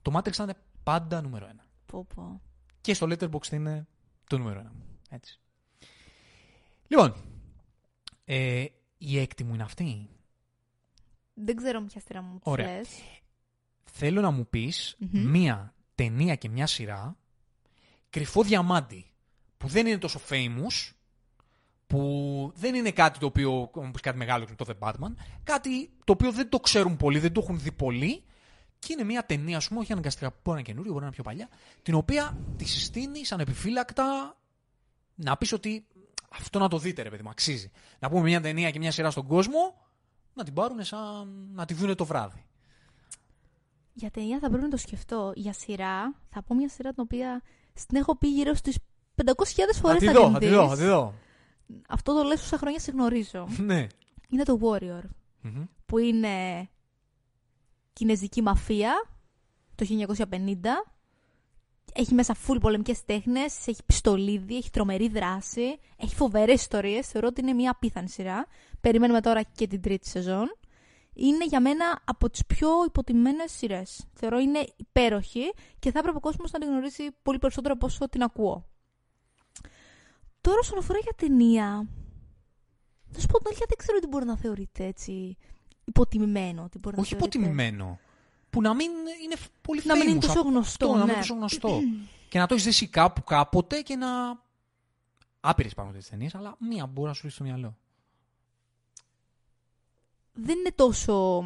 Speaker 1: Το Matrix ήταν πάντα νούμερο ένα.
Speaker 2: Πω, πω.
Speaker 1: Και στο Letterboxd είναι το νούμερο ένα. μου. Έτσι. Λοιπόν, ε, η έκτη μου είναι αυτή.
Speaker 2: Δεν ξέρω με ποια σειρά μου τις
Speaker 1: Ωραία.
Speaker 2: λες.
Speaker 1: Θέλω να μου πεις
Speaker 2: Μμμ.
Speaker 1: μία ταινία και μία σειρά κρυφό διαμάντι που δεν είναι τόσο famous που δεν είναι κάτι το οποίο, όπως κάτι μεγάλο και το The Batman, κάτι το οποίο δεν το ξέρουν πολλοί, δεν το έχουν δει πολλοί και είναι μια ταινία, ας πούμε, όχι αναγκαστικά που μπορεί να είναι καινούριο, μπορεί να είναι πιο παλιά, την οποία τη συστήνει σαν επιφύλακτα να πεις ότι αυτό να το δείτε, ρε παιδί μου, αξίζει. Να πούμε μια ταινία και μια σειρά στον κόσμο, να την πάρουν σαν να τη δούνε το βράδυ.
Speaker 2: Για ταινία θα πρέπει να το σκεφτώ. Για σειρά, θα πω μια σειρά την οποία στην έχω πει γύρω στις 500.000
Speaker 1: Θα
Speaker 2: φορές
Speaker 1: τη
Speaker 2: θα
Speaker 1: δω,
Speaker 2: την
Speaker 1: θα τη δω,
Speaker 2: δεις.
Speaker 1: θα τη δω.
Speaker 2: Αυτό το λες όσα χρόνια σε γνωρίζω.
Speaker 1: Ναι.
Speaker 2: είναι το Warrior.
Speaker 1: Μμμ.
Speaker 2: Που είναι κινέζικη μαφία το 1950. Έχει μέσα full πολεμικές τέχνες, έχει πιστολίδι, έχει τρομερή δράση, έχει φοβερές ιστορίες. Θεωρώ ότι είναι μια απίθανη σειρά. Περιμένουμε τώρα και την τρίτη σεζόν. Είναι για μένα από τις πιο υποτιμμένες σειρές. Θεωρώ είναι υπέροχη και θα έπρεπε ο κόσμος να την γνωρίσει πολύ περισσότερο από όσο την ακούω. Τώρα όσον αφορά για ταινία, να σου πω την αλήθεια δεν ξέρω τι μπορεί να θεωρείται έτσι υποτιμημένο. Τι μπορεί να
Speaker 1: Όχι
Speaker 2: θεωρείται.
Speaker 1: υποτιμημένο. Που να μην είναι φ- πολύ
Speaker 2: Να μην είναι
Speaker 1: famous.
Speaker 2: τόσο
Speaker 1: Αυτό,
Speaker 2: γνωστό,
Speaker 1: να μην
Speaker 2: ναι.
Speaker 1: είναι τόσο γνωστό. και να το έχεις ζήσει κάπου κάποτε και να. Άπειρες πάνω από τι ταινίες, αλλά μία μπορεί να σου ρίξει στο μυαλό.
Speaker 2: Δεν είναι τόσο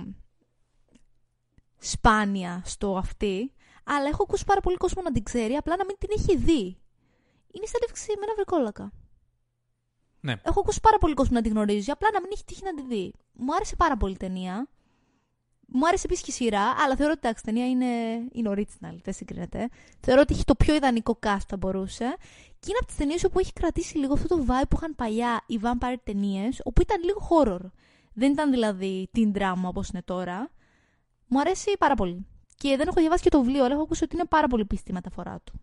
Speaker 2: σπάνια στο αυτή, αλλά έχω ακούσει πάρα πολύ κόσμο να την ξέρει, απλά να μην την έχει δει. Είναι η συνέντευξη με ένα βρικόλακα.
Speaker 1: Ναι.
Speaker 2: Έχω ακούσει πάρα πολύ κόσμο να την γνωρίζει, απλά να μην έχει τύχει να τη δει. Μου άρεσε πάρα πολύ η ταινία. Μου άρεσε επίσης και η σειρά, αλλά θεωρώ ότι εντάξει, η ταινία είναι, είναι original, δεν συγκρίνεται. Θεωρώ ότι έχει το πιο ιδανικό cast που θα μπορούσε. Και είναι από τις ταινίες όπου έχει κρατήσει λίγο αυτό το vibe που είχαν παλιά οι vampire ταινίες, όπου ήταν λίγο horror. Δεν ήταν δηλαδή teen drama όπως είναι τώρα. Μου αρέσει πάρα πολύ. Και δεν έχω διαβάσει και το βιβλίο, αλλά έχω ακούσει ότι είναι πάρα πολύ πίστη η μεταφορά του.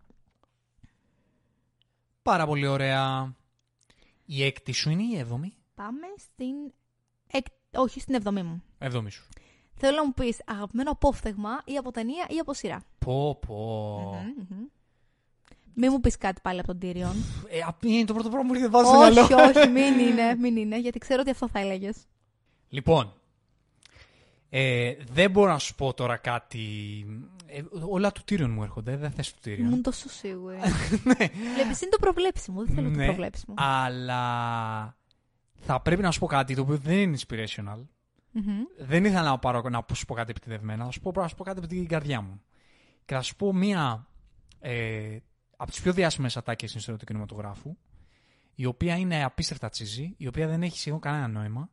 Speaker 1: Πάρα πολύ ωραία. Η έκτη σου είναι η έβδομη.
Speaker 2: Πάμε στην. εκ- Όχι, στην εβδομή μου.
Speaker 1: Έβδομη σου.
Speaker 2: Θέλω να μου πεις αγαπημένο απόφθεγμα ή από ταινία ή από σειρά.
Speaker 1: Πω, πω.
Speaker 2: Μμμ, μμμ. Μην μου πεις κάτι πάλι από τον Tyrion.
Speaker 1: Ε, απ' είναι το πρώτο πράγμα που έρχεται βάζει στο μυαλό.
Speaker 2: όχι, όχι, μην είναι, μην είναι, γιατί ξέρω ότι αυτό θα έλεγες.
Speaker 1: Λοιπόν, ε, δεν μπορώ να σου πω τώρα κάτι. Ε, όλα του Tyrion μου έρχονται, δεν θες του Tyrion.
Speaker 2: Ήμουν τόσο σίγουρη.
Speaker 1: ναι.
Speaker 2: Βλέπεις, είναι το προβλέψιμο. Δεν θέλω το
Speaker 1: Ναι,
Speaker 2: προβλέψιμο.
Speaker 1: Αλλά θα πρέπει να σου πω κάτι το οποίο δεν είναι inspirational.
Speaker 2: Μμμ.
Speaker 1: Δεν ήθελα να, πάρω, να σου πω κάτι επιτεδευμένα. Θα σου πω, να σου πω κάτι από την καρδιά μου. Και θα σου πω μία ε, από τις πιο διάσημες ατάκες στην ιστορία του κινηματογράφου, η οποία είναι απίστευτα τσίζη, η οποία δεν έχει σχεδόν κανένα νόημα,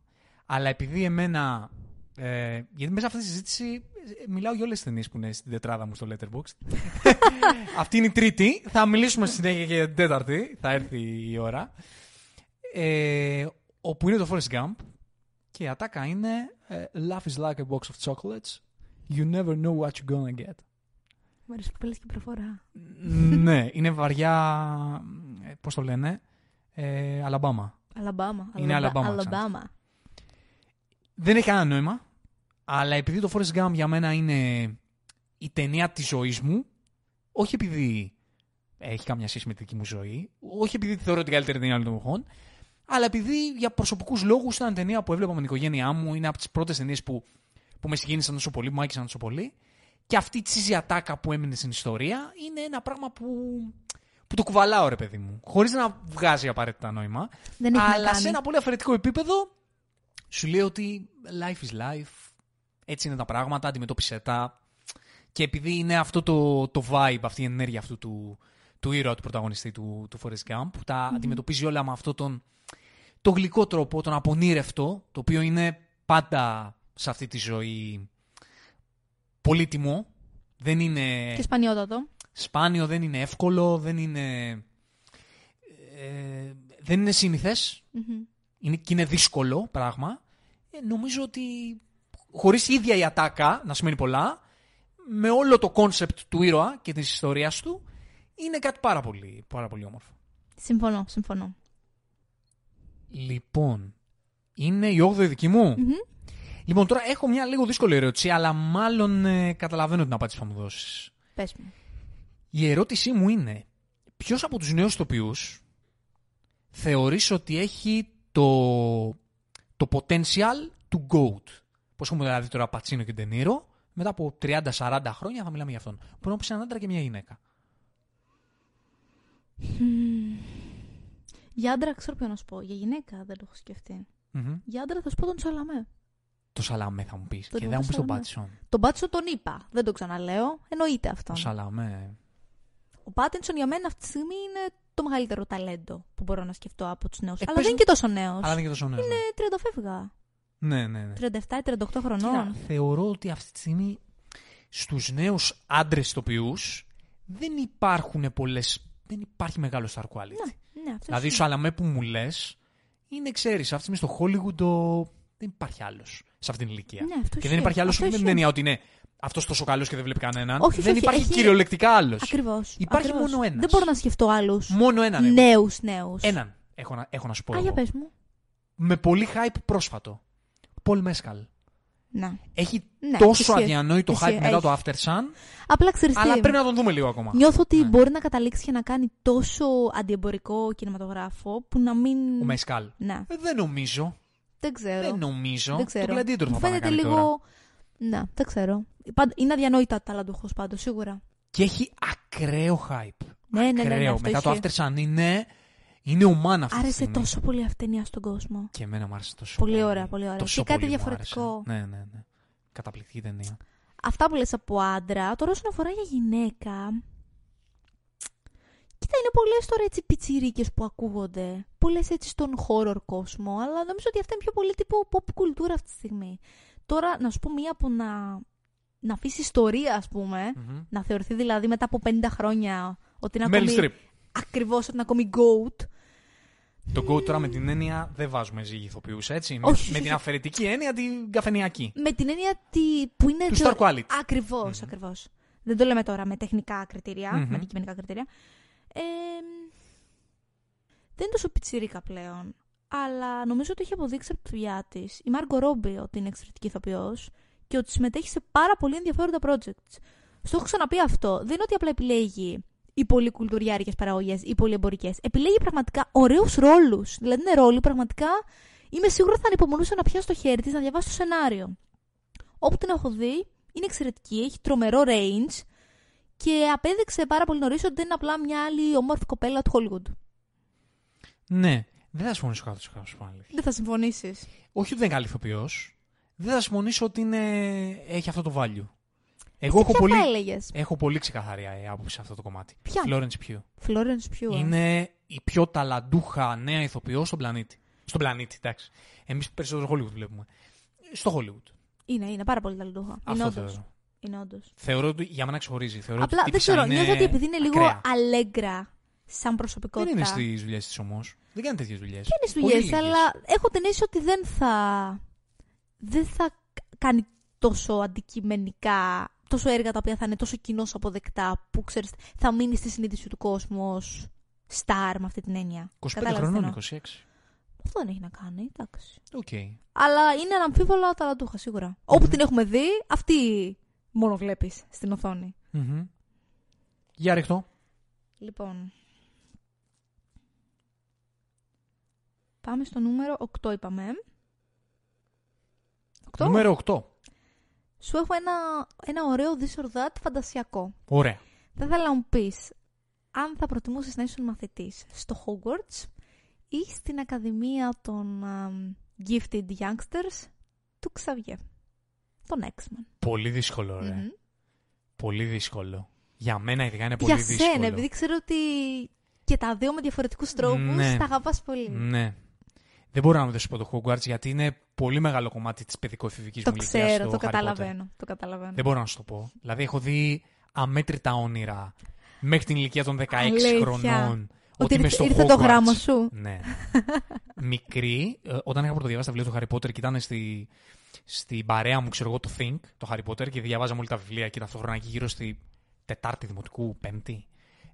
Speaker 1: αλλά επειδή εμένα. Ε, γιατί μέσα σε αυτή τη συζήτηση ε, μιλάω για όλες τις ταινίες που είναι στην τετράδα μου στο Letterboxd. αυτή είναι η τρίτη. Θα μιλήσουμε στη συνέχεια για την τέταρτη. Θα έρθει η ώρα. Ε, όπου είναι το Forrest Gump. Και η ατάκα είναι ε, Life is like a box of chocolates. You never know what you're gonna get.
Speaker 2: Μου αρέσει που πέλες και προφορά.
Speaker 1: ναι, είναι βαριά. ε, Πώς το λένε. Ε, Αλαμπάμα.
Speaker 2: Αλαμπάμα.
Speaker 1: Είναι Αλαμπάμα,
Speaker 2: Αλαμπάμα.
Speaker 1: Δεν έχει κανένα νόημα. Αλλά επειδή το Forrest Gump για μένα είναι η ταινία της ζωής μου, όχι επειδή έχει καμιά σχέση με τη δική μου ζωή, όχι επειδή τη θεωρώ την καλύτερη ταινία όλων των εποχών, αλλά επειδή για προσωπικούς λόγους ήταν ταινία που έβλεπα με την οικογένειά μου, είναι από τις πρώτες ταινίες που, που με συγκίνησαν τόσο πολύ, που μου άκουσαν τόσο πολύ. Και αυτή η τσίζη ατάκα που έμεινε στην ιστορία είναι ένα πράγμα που, που το κουβαλάω, ρε παιδί μου. Χωρίς να βγάζει απαραίτητα νόημα.
Speaker 2: Δεν έχει να
Speaker 1: αλλά
Speaker 2: κάνει.
Speaker 1: σε ένα πολύ αφαιρετικό επίπεδο σου λέει ότι life is life. Έτσι είναι τα πράγματα, αντιμετώπισε τα. Και επειδή είναι αυτό το, το vibe, αυτή η ενέργεια αυτού του, του ήρωα του πρωταγωνιστή του, του Forrest Gump, που τα αντιμετωπίζει όλα με αυτό τον, το γλυκό τρόπο, τον απονήρευτο, το οποίο είναι πάντα σε αυτή τη ζωή πολύτιμο. Δεν είναι
Speaker 2: Και σπανιότατο.
Speaker 1: σπάνιο, δεν είναι εύκολο, δεν είναι. Ε, δεν είναι σύνηθες,
Speaker 2: Μμμ.
Speaker 1: είναι, και είναι δύσκολο πράγμα. Ε, νομίζω ότι χωρίς η ίδια η ατάκα να σημαίνει πολλά, με όλο το κόνσεπτ του ήρωα και της ιστορίας του, είναι κάτι πάρα πολύ, πάρα πολύ όμορφο.
Speaker 2: Συμφωνώ, συμφωνώ.
Speaker 1: Λοιπόν, είναι η 8η δική μου.
Speaker 2: Μμμ.
Speaker 1: Λοιπόν, τώρα έχω μια λίγο δύσκολη ερώτηση, αλλά μάλλον ε, καταλαβαίνω την απάντηση που θα μου δώσεις.
Speaker 2: Πες μου.
Speaker 1: Η ερώτησή μου είναι, ποιος από τους νέους τοπιούς θεωρείς ότι έχει το, το potential του GOAT. Πώς έχουμε δηλαδή τώρα Πατσίνο και Ντενίρο, μετά από 30-40 χρόνια θα μιλάμε για αυτόν. Μπορεί να πει έναν άντρα και μια γυναίκα.
Speaker 2: Για άντρα ξέρω ποιο να σου πω. Για γυναίκα δεν το έχω σκεφτεί.
Speaker 1: Μμμ.
Speaker 2: Για άντρα θα σου πω τον Σαλαμέ.
Speaker 1: Το Σαλαμέ θα μου πεις.
Speaker 2: Το
Speaker 1: Και δεν θα μου πεις τον
Speaker 2: Σαλαμέ.
Speaker 1: Πάτσον.
Speaker 2: Τον Πάτσον τον είπα. Δεν το ξαναλέω. Εννοείται αυτό.
Speaker 1: Το Σαλαμέ.
Speaker 2: Ο Πάτινσον για μένα αυτή τη στιγμή είναι το μεγαλύτερο ταλέντο που μπορώ να σκεφτώ από τους νέους.
Speaker 1: Ε,
Speaker 2: Αλλά
Speaker 1: πες
Speaker 2: δεν είναι
Speaker 1: μου-
Speaker 2: και τόσο νέος.
Speaker 1: Αλλά δεν είναι και τόσο νέος.
Speaker 2: Είναι 30 φεύγα.
Speaker 1: Ναι, ναι, ναι.
Speaker 2: 37-38 χρονών.
Speaker 1: Κοίτα, θεωρώ ότι αυτή τη στιγμή στους νέους άντρες τοπιούς δεν υπάρχουν πολλές... Δεν υπάρχει μεγάλο star quality.
Speaker 2: Ναι, ναι, αυτό
Speaker 1: Δηλαδή, ο
Speaker 2: ισχύει.
Speaker 1: Σαλαμέ που μου λες είναι, ξέρεις, αυτή τη στιγμή στο Hollywood το... δεν υπάρχει άλλος σε αυτήν την ηλικία.
Speaker 2: Ναι, αυτό
Speaker 1: και δεν
Speaker 2: ισχύει.
Speaker 1: υπάρχει άλλος
Speaker 2: Αυτό
Speaker 1: όχι με την
Speaker 2: ισχύει.
Speaker 1: έννοια ότι είναι αυτός τόσο καλός και δεν βλέπει κανέναν.
Speaker 2: Όχι,
Speaker 1: δεν
Speaker 2: όχι,
Speaker 1: υπάρχει
Speaker 2: έχει-
Speaker 1: κυριολεκτικά άλλος.
Speaker 2: Ακριβώς.
Speaker 1: Υπάρχει μόνο ένας.
Speaker 2: Δεν μπορώ να σκεφτώ άλλους
Speaker 1: Μόνο έναν. εγώ.
Speaker 2: νέους νέους.
Speaker 1: Έναν έχω να, έχω να σου πω.
Speaker 2: Α,
Speaker 1: εγώ.
Speaker 2: για πες μου.
Speaker 1: Με πολύ hype πρόσφατο. Πολ Μέσκαλ.
Speaker 2: Να.
Speaker 1: Έχει
Speaker 2: Ναι,
Speaker 1: τόσο
Speaker 2: ισχύει.
Speaker 1: αδιανόητο
Speaker 2: Ισχύει,
Speaker 1: hype μετά
Speaker 2: έχει.
Speaker 1: το After Sun,
Speaker 2: Απλά ξέρεις τι.
Speaker 1: αλλά πρέπει να τον δούμε λίγο ακόμα.
Speaker 2: Νιώθω ότι
Speaker 1: Ναι.
Speaker 2: μπορεί να καταλήξει και να κάνει τόσο αντιεμπορικό κινηματογράφο που να μην.
Speaker 1: Ο Μέσκαλ.
Speaker 2: Ναι,
Speaker 1: Ε, δεν νομίζω.
Speaker 2: δεν ξέρω.
Speaker 1: Δεν νομίζω.
Speaker 2: Δεν ξέρω.
Speaker 1: Το Gladiator
Speaker 2: Μου
Speaker 1: θα πάει να
Speaker 2: φαίνεται
Speaker 1: κάνει
Speaker 2: λίγο.
Speaker 1: τώρα.
Speaker 2: Ναι, δεν ξέρω. Πάντ- Είναι αδιανόητα ταλαντούχο πάντω, σίγουρα.
Speaker 1: Και έχει ακραίο hype.
Speaker 2: Ναι, ναι, ναι, ναι,
Speaker 1: Ακραίο.
Speaker 2: αυτό
Speaker 1: Μετά το
Speaker 2: ισχύει.
Speaker 1: After Sun είναι, είναι ο man αυτή τη
Speaker 2: Άρεσε
Speaker 1: στιγμή.
Speaker 2: τόσο πολύ αυτή η ταινία στον κόσμο.
Speaker 1: Και εμένα μου άρεσε τόσο
Speaker 2: Πολύ ωραία, πολύ ωραία.
Speaker 1: Τόσο
Speaker 2: Και κάτι
Speaker 1: πολύ μου
Speaker 2: διαφορετικό.
Speaker 1: άρεσε. Ναι, ναι, ναι. Καταπληκτική ταινία.
Speaker 2: Αυτά που λες από άντρα, τώρα όσον αφορά για γυναίκα. Κοίτα, είναι πολλές τώρα έτσι πιτσιρίκες που ακούγονται. Πολλές έτσι στον horror κόσμο, αλλά νομίζω ότι αυτά είναι πιο πολύ τύπο pop κουλτούρα αυτή τη στιγμή. Τώρα, να σου πω μία που να, να αφήσει ιστορία, ας πούμε,
Speaker 1: Μμμ.
Speaker 2: να θεωρηθεί δηλαδή μετά από 50 χρόνια ότι είναι
Speaker 1: Meryl
Speaker 2: ακόμη.
Speaker 1: Streep.
Speaker 2: Ακριβώς ότι είναι ακόμη GOAT.
Speaker 1: Το go τώρα με την έννοια δεν βάζουμε ζύγι ηθοποιούς, έτσι; Με-
Speaker 2: Όχι,
Speaker 1: με,
Speaker 2: όχι.
Speaker 1: την αφαιρετική έννοια την καφενειακή.
Speaker 2: Με την έννοια τη, που είναι.
Speaker 1: Του
Speaker 2: θεω-
Speaker 1: star quality.
Speaker 2: Ακριβώς, ακριβώς. Δεν το λέμε τώρα με τεχνικά κριτήρια,
Speaker 1: Μμμ.
Speaker 2: με αντικειμενικά κριτήρια. Ε, δεν είναι τόσο πιτσιρίκα πλέον. Αλλά νομίζω ότι έχει αποδείξει από τη δουλειά της η Μάργκο Ρόμπι ότι είναι εξαιρετική ηθοποιός και ότι συμμετέχει σε πάρα πολύ ενδιαφέροντα projects. Στο έχω ξαναπεί αυτό. Δεν είναι ότι απλά επιλέγει οι πολύ κουλτουριάρικε παραγωγές ή πολύ εμπορικέ. Επιλέγει πραγματικά ωραίους ρόλους. Δηλαδή είναι ρόλοι πραγματικά είμαι σίγουρη ότι θα ανυπομονούσα να πιάσω το χέρι της να διαβάσει το σενάριο. Όπου την έχω δει, είναι εξαιρετική, έχει τρομερό range και απέδειξε πάρα πολύ νωρίς ότι δεν είναι απλά μια άλλη όμορφη κοπέλα του Hollywood.
Speaker 1: Ναι. Δεν θα συμφωνήσω κάτω σε κάτω πάλι.
Speaker 2: Δεν θα συμφωνήσεις.
Speaker 1: Όχι ότι δεν είναι καλή ηθοποιό. Δεν θα συμφωνήσω ότι είναι... έχει αυτό το value. Εγώ έχω
Speaker 2: Ποια
Speaker 1: πολύ,
Speaker 2: θα έλεγες;
Speaker 1: έχω πολύ ξεκαθαρή ε, άποψη σε αυτό το κομμάτι.
Speaker 2: Ποια;
Speaker 1: Florence Pugh.
Speaker 2: Florence Pugh. ε.
Speaker 1: Είναι η πιο ταλαντούχα νέα ηθοποιός στον πλανήτη. Στον πλανήτη, εντάξει. Εμείς περισσότερο Hollywood βλέπουμε. Στο Hollywood.
Speaker 2: Είναι, είναι πάρα πολύ ταλαντούχα. Είναι
Speaker 1: Αυτό
Speaker 2: όντως.
Speaker 1: θεωρώ.
Speaker 2: Είναι όντως.
Speaker 1: Θεωρώ ότι για μένα ξεχωρίζει. Θεωρώ
Speaker 2: Απλά
Speaker 1: ότι η
Speaker 2: δεν
Speaker 1: τύπισσα
Speaker 2: ξέρω,
Speaker 1: είναι
Speaker 2: νιώθω ότι επειδή είναι λίγο
Speaker 1: ακραία.
Speaker 2: αλέγκρα σαν
Speaker 1: Δεν
Speaker 2: προσωπικότητα.
Speaker 1: είναι στις δουλειές της όμω. Δεν κάνει τέτοιες δουλειές.
Speaker 2: είναι στις δουλειές, αλλά έχω την αίσθηση ότι δεν θα, δεν θα κάνει τόσο αντικειμενικά, τόσο έργα τα οποία θα είναι τόσο κοινώς αποδεκτά, που ξέρεις, θα μείνει στη συνείδηση του κόσμου ως star με αυτή την έννοια.
Speaker 1: 25
Speaker 2: Κατάλαβες τι
Speaker 1: χρονών,
Speaker 2: εννοώ.
Speaker 1: 26.
Speaker 2: Αυτό δεν έχει να κάνει, εντάξει.
Speaker 1: Οκ.
Speaker 2: Αλλά είναι αναμφίβολα ταλαντούχα, σίγουρα. Όπου την έχουμε δει, αυτή μόνο βλέπεις στην οθόνη.
Speaker 1: Μμμ. Για ρίχ' το.
Speaker 2: Λοιπόν. Πάμε στο νούμερο 8 είπαμε. 8.
Speaker 1: Νούμερο 8.
Speaker 2: Σου έχω ένα, ένα ωραίο this or that φαντασιακό.
Speaker 1: Ωραία.
Speaker 2: Θα ήθελα να μου πεις αν θα προτιμούσες να ήσουν μαθητής στο Hogwarts ή στην Ακαδημία των αμ, Gifted Youngsters του Ξαβιέ. Τον X-Men.
Speaker 1: Πολύ δύσκολο, ρε.
Speaker 2: Μμμ.
Speaker 1: Πολύ δύσκολο. Για μένα ειδικά είναι πολύ
Speaker 2: Για
Speaker 1: δύσκολο.
Speaker 2: σένα, επειδή ξέρω ότι και τα δύο με διαφορετικούς τρόπους
Speaker 1: Ναι.
Speaker 2: τα αγαπάς πολύ.
Speaker 1: Ναι. Δεν μπορώ να μην σου πω το Hogwarts γιατί είναι πολύ μεγάλο κομμάτι της παιδικοεφηβικής
Speaker 2: Το
Speaker 1: μου ηλικία.
Speaker 2: ξέρω, το καταλαβαίνω. Το καταλαβαίνω.
Speaker 1: Δεν μπορώ να σου το πω. Δηλαδή, έχω δει αμέτρητα όνειρα μέχρι την ηλικία των 16
Speaker 2: Αλήθεια.
Speaker 1: χρονών.
Speaker 2: Ότι
Speaker 1: είμαι
Speaker 2: ήρθε,
Speaker 1: στο
Speaker 2: ήρθε το
Speaker 1: Hogwarts.
Speaker 2: γράμμα σου.
Speaker 1: Ναι. Μικρή, ε, όταν είχα πρωτοδιαβάσει τα βιβλία του Harry Potter και ήταν στη, στην παρέα μου, ξέρω εγώ, το Think, το Harry Potter, και διαβάζαμε όλοι τα βιβλία και ταυτόχρονα εκεί γύρω στη Τετάρτη Δημοτικού, Πέμπτη.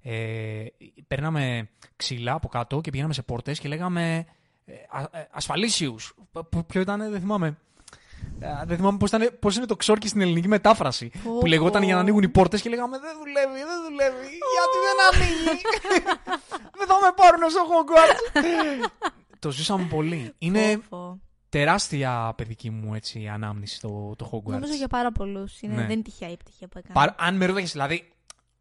Speaker 1: Ε, παίρναμε ξύλα από κάτω και πηγαίναμε σε πόρτες και λέγαμε ε, α- ε, ασφαλίσιους. Π- π- Ποιο ήταν, δεν θυμάμαι. Ε, Δεν θυμάμαι πώς, ήταν, πώς είναι το ξόρκι στην ελληνική μετάφραση.
Speaker 2: Πω,
Speaker 1: Που λεγόταν
Speaker 2: πω.
Speaker 1: για να ανοίγουν οι πόρτες και λέγαμε Δεν δουλεύει, δεν δουλεύει. Γιατί δεν ανοίγει. δεν θα με πάρουν στο Hogwarts. το ζήσαμε πολύ. Είναι
Speaker 2: Πω, πω.
Speaker 1: τεράστια παιδική μου έτσι, ανάμνηση το, το Hogwarts.
Speaker 2: Νομίζω για πάρα πολλούς.
Speaker 1: Ναι.
Speaker 2: Δεν είναι τυχαία η επιτυχία που έκανε.
Speaker 1: Παρ- αν με ρώταγες, δηλαδή,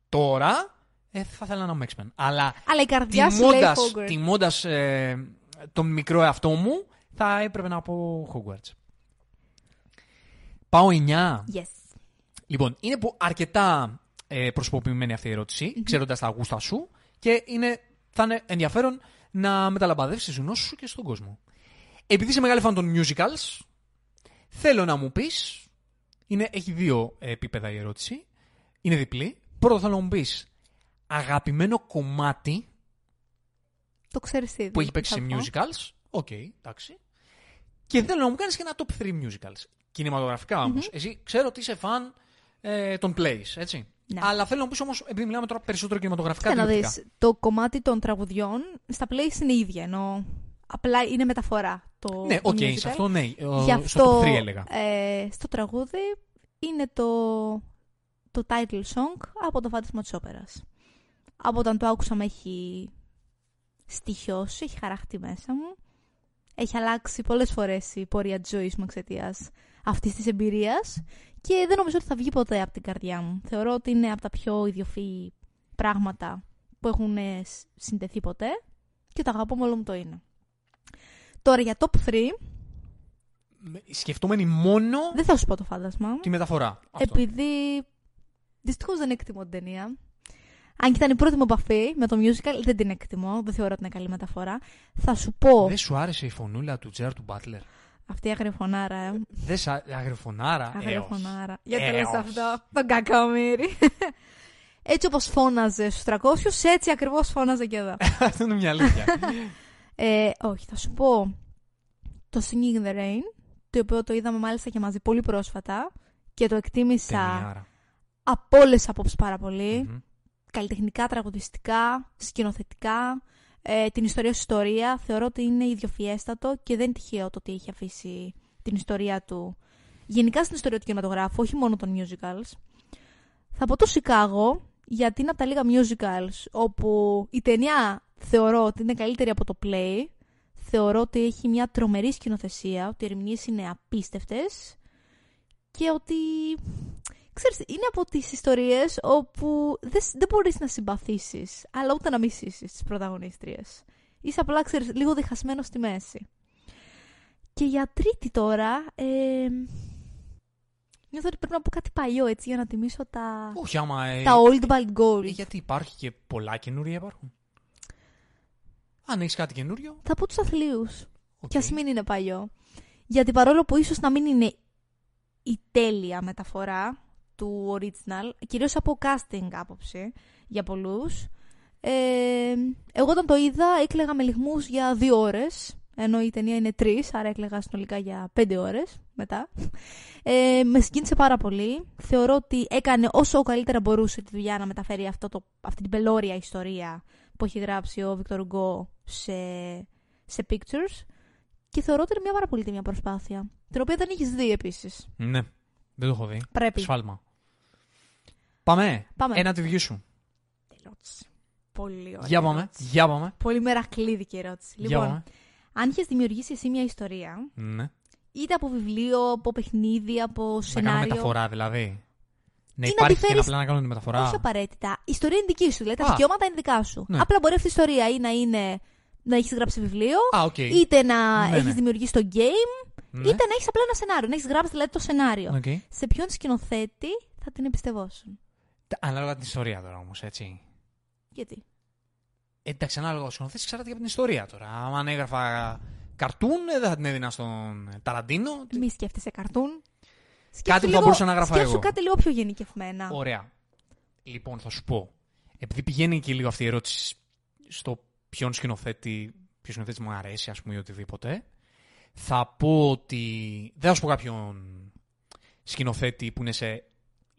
Speaker 1: τώρα, ε, θα ήθελα να είμαι X-Men. Αλλά
Speaker 2: Αλλά η καρδιά σου λέει
Speaker 1: τιμώντας,
Speaker 2: Hogwarts.
Speaker 1: τιμώντας ε, τον μικρό εαυτό μου, θα έπρεπε να πω Hogwarts. Πάω 9.
Speaker 2: Yes.
Speaker 1: Λοιπόν, είναι που αρκετά ε, προσωποποιημένη αυτή η ερωτηση ξέροντας τα γούστα σου και είναι, θα είναι ενδιαφέρον να μεταλαμπαδεύσεις τις γνώσεις σου και στον κόσμο. Επειδή είσαι μεγάλη φαν των musicals, θέλω να μου πεις, είναι, έχει δύο επίπεδα η ερώτηση, είναι διπλή. Πρώτο θέλω να μου πεις, αγαπημένο κομμάτι
Speaker 2: Το ξέρεις ήδη.
Speaker 1: που έχει παίξει
Speaker 2: θα
Speaker 1: σε
Speaker 2: πω.
Speaker 1: musicals. Οκ, εντάξει. Και θέλω να μου κάνεις και ένα top 3 musicals. Κινηματογραφικά όμως. Εσύ ξέρω ότι είσαι φαν ε, των plays, έτσι.
Speaker 2: Ναι.
Speaker 1: Αλλά θέλω να μου πεις όμως, επειδή μιλάμε τώρα περισσότερο κινηματογραφικά
Speaker 2: Κοίτα να
Speaker 1: τηλεοπτικά.
Speaker 2: δεις, το κομμάτι των τραγουδιών στα plays είναι ίδια, ενώ απλά είναι μεταφορά το
Speaker 1: Ναι,
Speaker 2: το
Speaker 1: οκ,
Speaker 2: musical.
Speaker 1: σε αυτό ναι. ε,
Speaker 2: Γι'
Speaker 1: στο
Speaker 2: αυτό
Speaker 1: top 3 έλεγα.
Speaker 2: ε, στο τραγούδι είναι το, το title song από το φάντασμα της όπερας. Από όταν το άκουσα με έχει στοιχειώσει, έχει χαραχτεί μέσα μου. Έχει αλλάξει πολλές φορές η πορεία της ζωής μου εξαιτίας αυτής της εμπειρίας και δεν νομίζω ότι θα βγει ποτέ από την καρδιά μου. Θεωρώ ότι είναι από τα πιο ιδιοφυή πράγματα που έχουν ε, σ- συνδεθεί ποτέ και το αγαπώ με όλο μου το είναι. Τώρα για top 3
Speaker 1: Με- Σκεφτόμενοι μόνο
Speaker 2: δεν θα σου πω το φάντασμα.
Speaker 1: τη μεταφορά. Αυτό.
Speaker 2: Επειδή δυστυχώς δεν εκτιμώ την ταινία. Αν και ήταν η πρώτη μου επαφή με το musical, δεν την εκτιμώ. Δεν θεωρώ ότι είναι καλή μεταφορά. Θα σου πω.
Speaker 1: Δεν σου άρεσε η φωνούλα του Τζέρ του Μπάτλερ.
Speaker 2: Αυτή η αγριοφωνάρα, ε.
Speaker 1: Δεν σα... Αγρεφωνάρα. Ε, όχι.
Speaker 2: Αγριοφωνάρα. Γιατί
Speaker 1: Ε,
Speaker 2: λες
Speaker 1: όχι.
Speaker 2: αυτό, τον κακομύρι. έτσι όπως φώναζε στους 300, έτσι ακριβώς φώναζε και εδώ.
Speaker 1: Αυτό είναι μια αλήθεια.
Speaker 2: ε, όχι, θα σου πω το Singing in the Rain, το οποίο το είδαμε μάλιστα και μαζί πολύ πρόσφατα και το εκτίμησα
Speaker 1: Ταινιάρα.
Speaker 2: από όλες τις απόψει πάρα πολύ.
Speaker 1: Μμμ.
Speaker 2: Καλλιτεχνικά, τραγουδιστικά, σκηνοθετικά, ε, την ιστορία σου ιστορία. Θεωρώ ότι είναι ιδιοφιέστατο και δεν είναι τυχαίο το ότι έχει αφήσει την ιστορία του. Γενικά στην ιστορία του κινηματογράφου, όχι μόνο των musicals. Θα πω το Σικάγο, γιατί είναι από τα λίγα musicals όπου η ταινία θεωρώ ότι είναι καλύτερη από το play. Θεωρώ ότι έχει μια τρομερή σκηνοθεσία, ότι οι ερμηνείες είναι απίστευτες και ότι Ξέρεις, είναι από τις ιστορίες όπου δεν, σ- δεν μπορείς να συμπαθήσεις, αλλά ούτε να μισήσεις τις πρωταγωνίστριες. Είσαι απλά, ξέρεις, λίγο διχασμένος στη μέση. Και για τρίτη τώρα, ε, Νιώθω ότι πρέπει να πω κάτι παλιό έτσι για να τιμήσω τα,
Speaker 1: Όχι, άμα. ε,
Speaker 2: τα old but
Speaker 1: ε,
Speaker 2: gold.
Speaker 1: γιατί υπάρχει και πολλά καινούρια υπάρχουν. Αν έχεις κάτι καινούριο.
Speaker 2: Θα πω τους αθλίους.
Speaker 1: οκ.
Speaker 2: Και ας μην είναι παλιό. Γιατί παρόλο που ίσως να μην είναι η τέλεια μεταφορά του original, κυρίως από casting άποψη για πολλούς, ε, εγώ όταν το είδα έκλαιγα με λιγμούς για δύο ώρες, ενώ η ταινία είναι τρεις, άρα έκλαιγα συνολικά για πέντε ώρες μετά. Ε, με συγκίνησε πάρα πολύ. Θεωρώ ότι έκανε όσο καλύτερα μπορούσε τη δουλειά να μεταφέρει αυτό το, αυτή την πελώρια ιστορία που έχει γράψει ο Victor Hugo σε, σε pictures. Και θεωρώ ότι είναι μια πάρα πολύ τίμια προσπάθεια. Την οποία δεν έχεις δει επίσης.
Speaker 1: Ναι, δεν το έχω δει.
Speaker 2: Πρέπει.
Speaker 1: Σφάλμα. Πάμε.
Speaker 2: Πάμε.
Speaker 1: Ένατη δική σου.
Speaker 2: Ερώτηση. Πολύ ωραία.
Speaker 1: Για πάμε.
Speaker 2: ερώτηση.
Speaker 1: Για πάμε.
Speaker 2: Πολύ μερακλίδικη ερώτηση.
Speaker 1: Για
Speaker 2: Λοιπόν,
Speaker 1: πάμε.
Speaker 2: αν είχες δημιουργήσει εσύ μια ιστορία,
Speaker 1: Ναι.
Speaker 2: είτε από βιβλίο, από παιχνίδι, από
Speaker 1: Να κάνω
Speaker 2: σενάριο.
Speaker 1: μεταφορά δηλαδή. Να
Speaker 2: Ή να
Speaker 1: υπάρχει
Speaker 2: τη
Speaker 1: και
Speaker 2: φέρεις-
Speaker 1: απλά να κάνω τη μεταφορά.
Speaker 2: Όχι απαραίτητα. Η ιστορία είναι δική σου. Δηλαδή τα
Speaker 1: Α.
Speaker 2: δικαιώματα είναι δικά σου.
Speaker 1: Ναι.
Speaker 2: Απλά μπορεί αυτή η ιστορία ή να είναι να έχεις γράψει βιβλίο,
Speaker 1: Α, οκ.
Speaker 2: είτε να
Speaker 1: Ναι,
Speaker 2: έχεις
Speaker 1: ναι.
Speaker 2: δημιουργήσει το game,
Speaker 1: Ναι.
Speaker 2: είτε να έχεις απλά ένα σενάριο. Να έχεις γράψει δηλαδή το σενάριο.
Speaker 1: Οκ.
Speaker 2: Σε ποιον σκηνοθέτη θα την εμπιστευόσουν;
Speaker 1: Ανάλογα την ιστορία τώρα όμως, έτσι.
Speaker 2: Γιατί;
Speaker 1: Εντάξει, ανάλογα ο σκηνοθέτη ξέρατε για την ιστορία τώρα. Αν έγραφα καρτούν, ε, δεν θα την έδινα στον Ταραντίνο.
Speaker 2: Μη σκέφτεσαι καρτούν.
Speaker 1: Κάτι που θα μπορούσα να γράφω
Speaker 2: σκέφτεσαι
Speaker 1: εγώ.
Speaker 2: κάτι λίγο πιο γενικευμένα.
Speaker 1: Ωραία. Λοιπόν, θα σου πω. Επειδή πηγαίνει και λίγο αυτή η ερώτηση στο ποιον σκηνοθέτη, ποιος σκηνοθέτης μου αρέσει, ας πούμε, ή οτιδήποτε, θα πω ότι. Δεν θα σου πω κάποιον σκηνοθέτη που είναι σε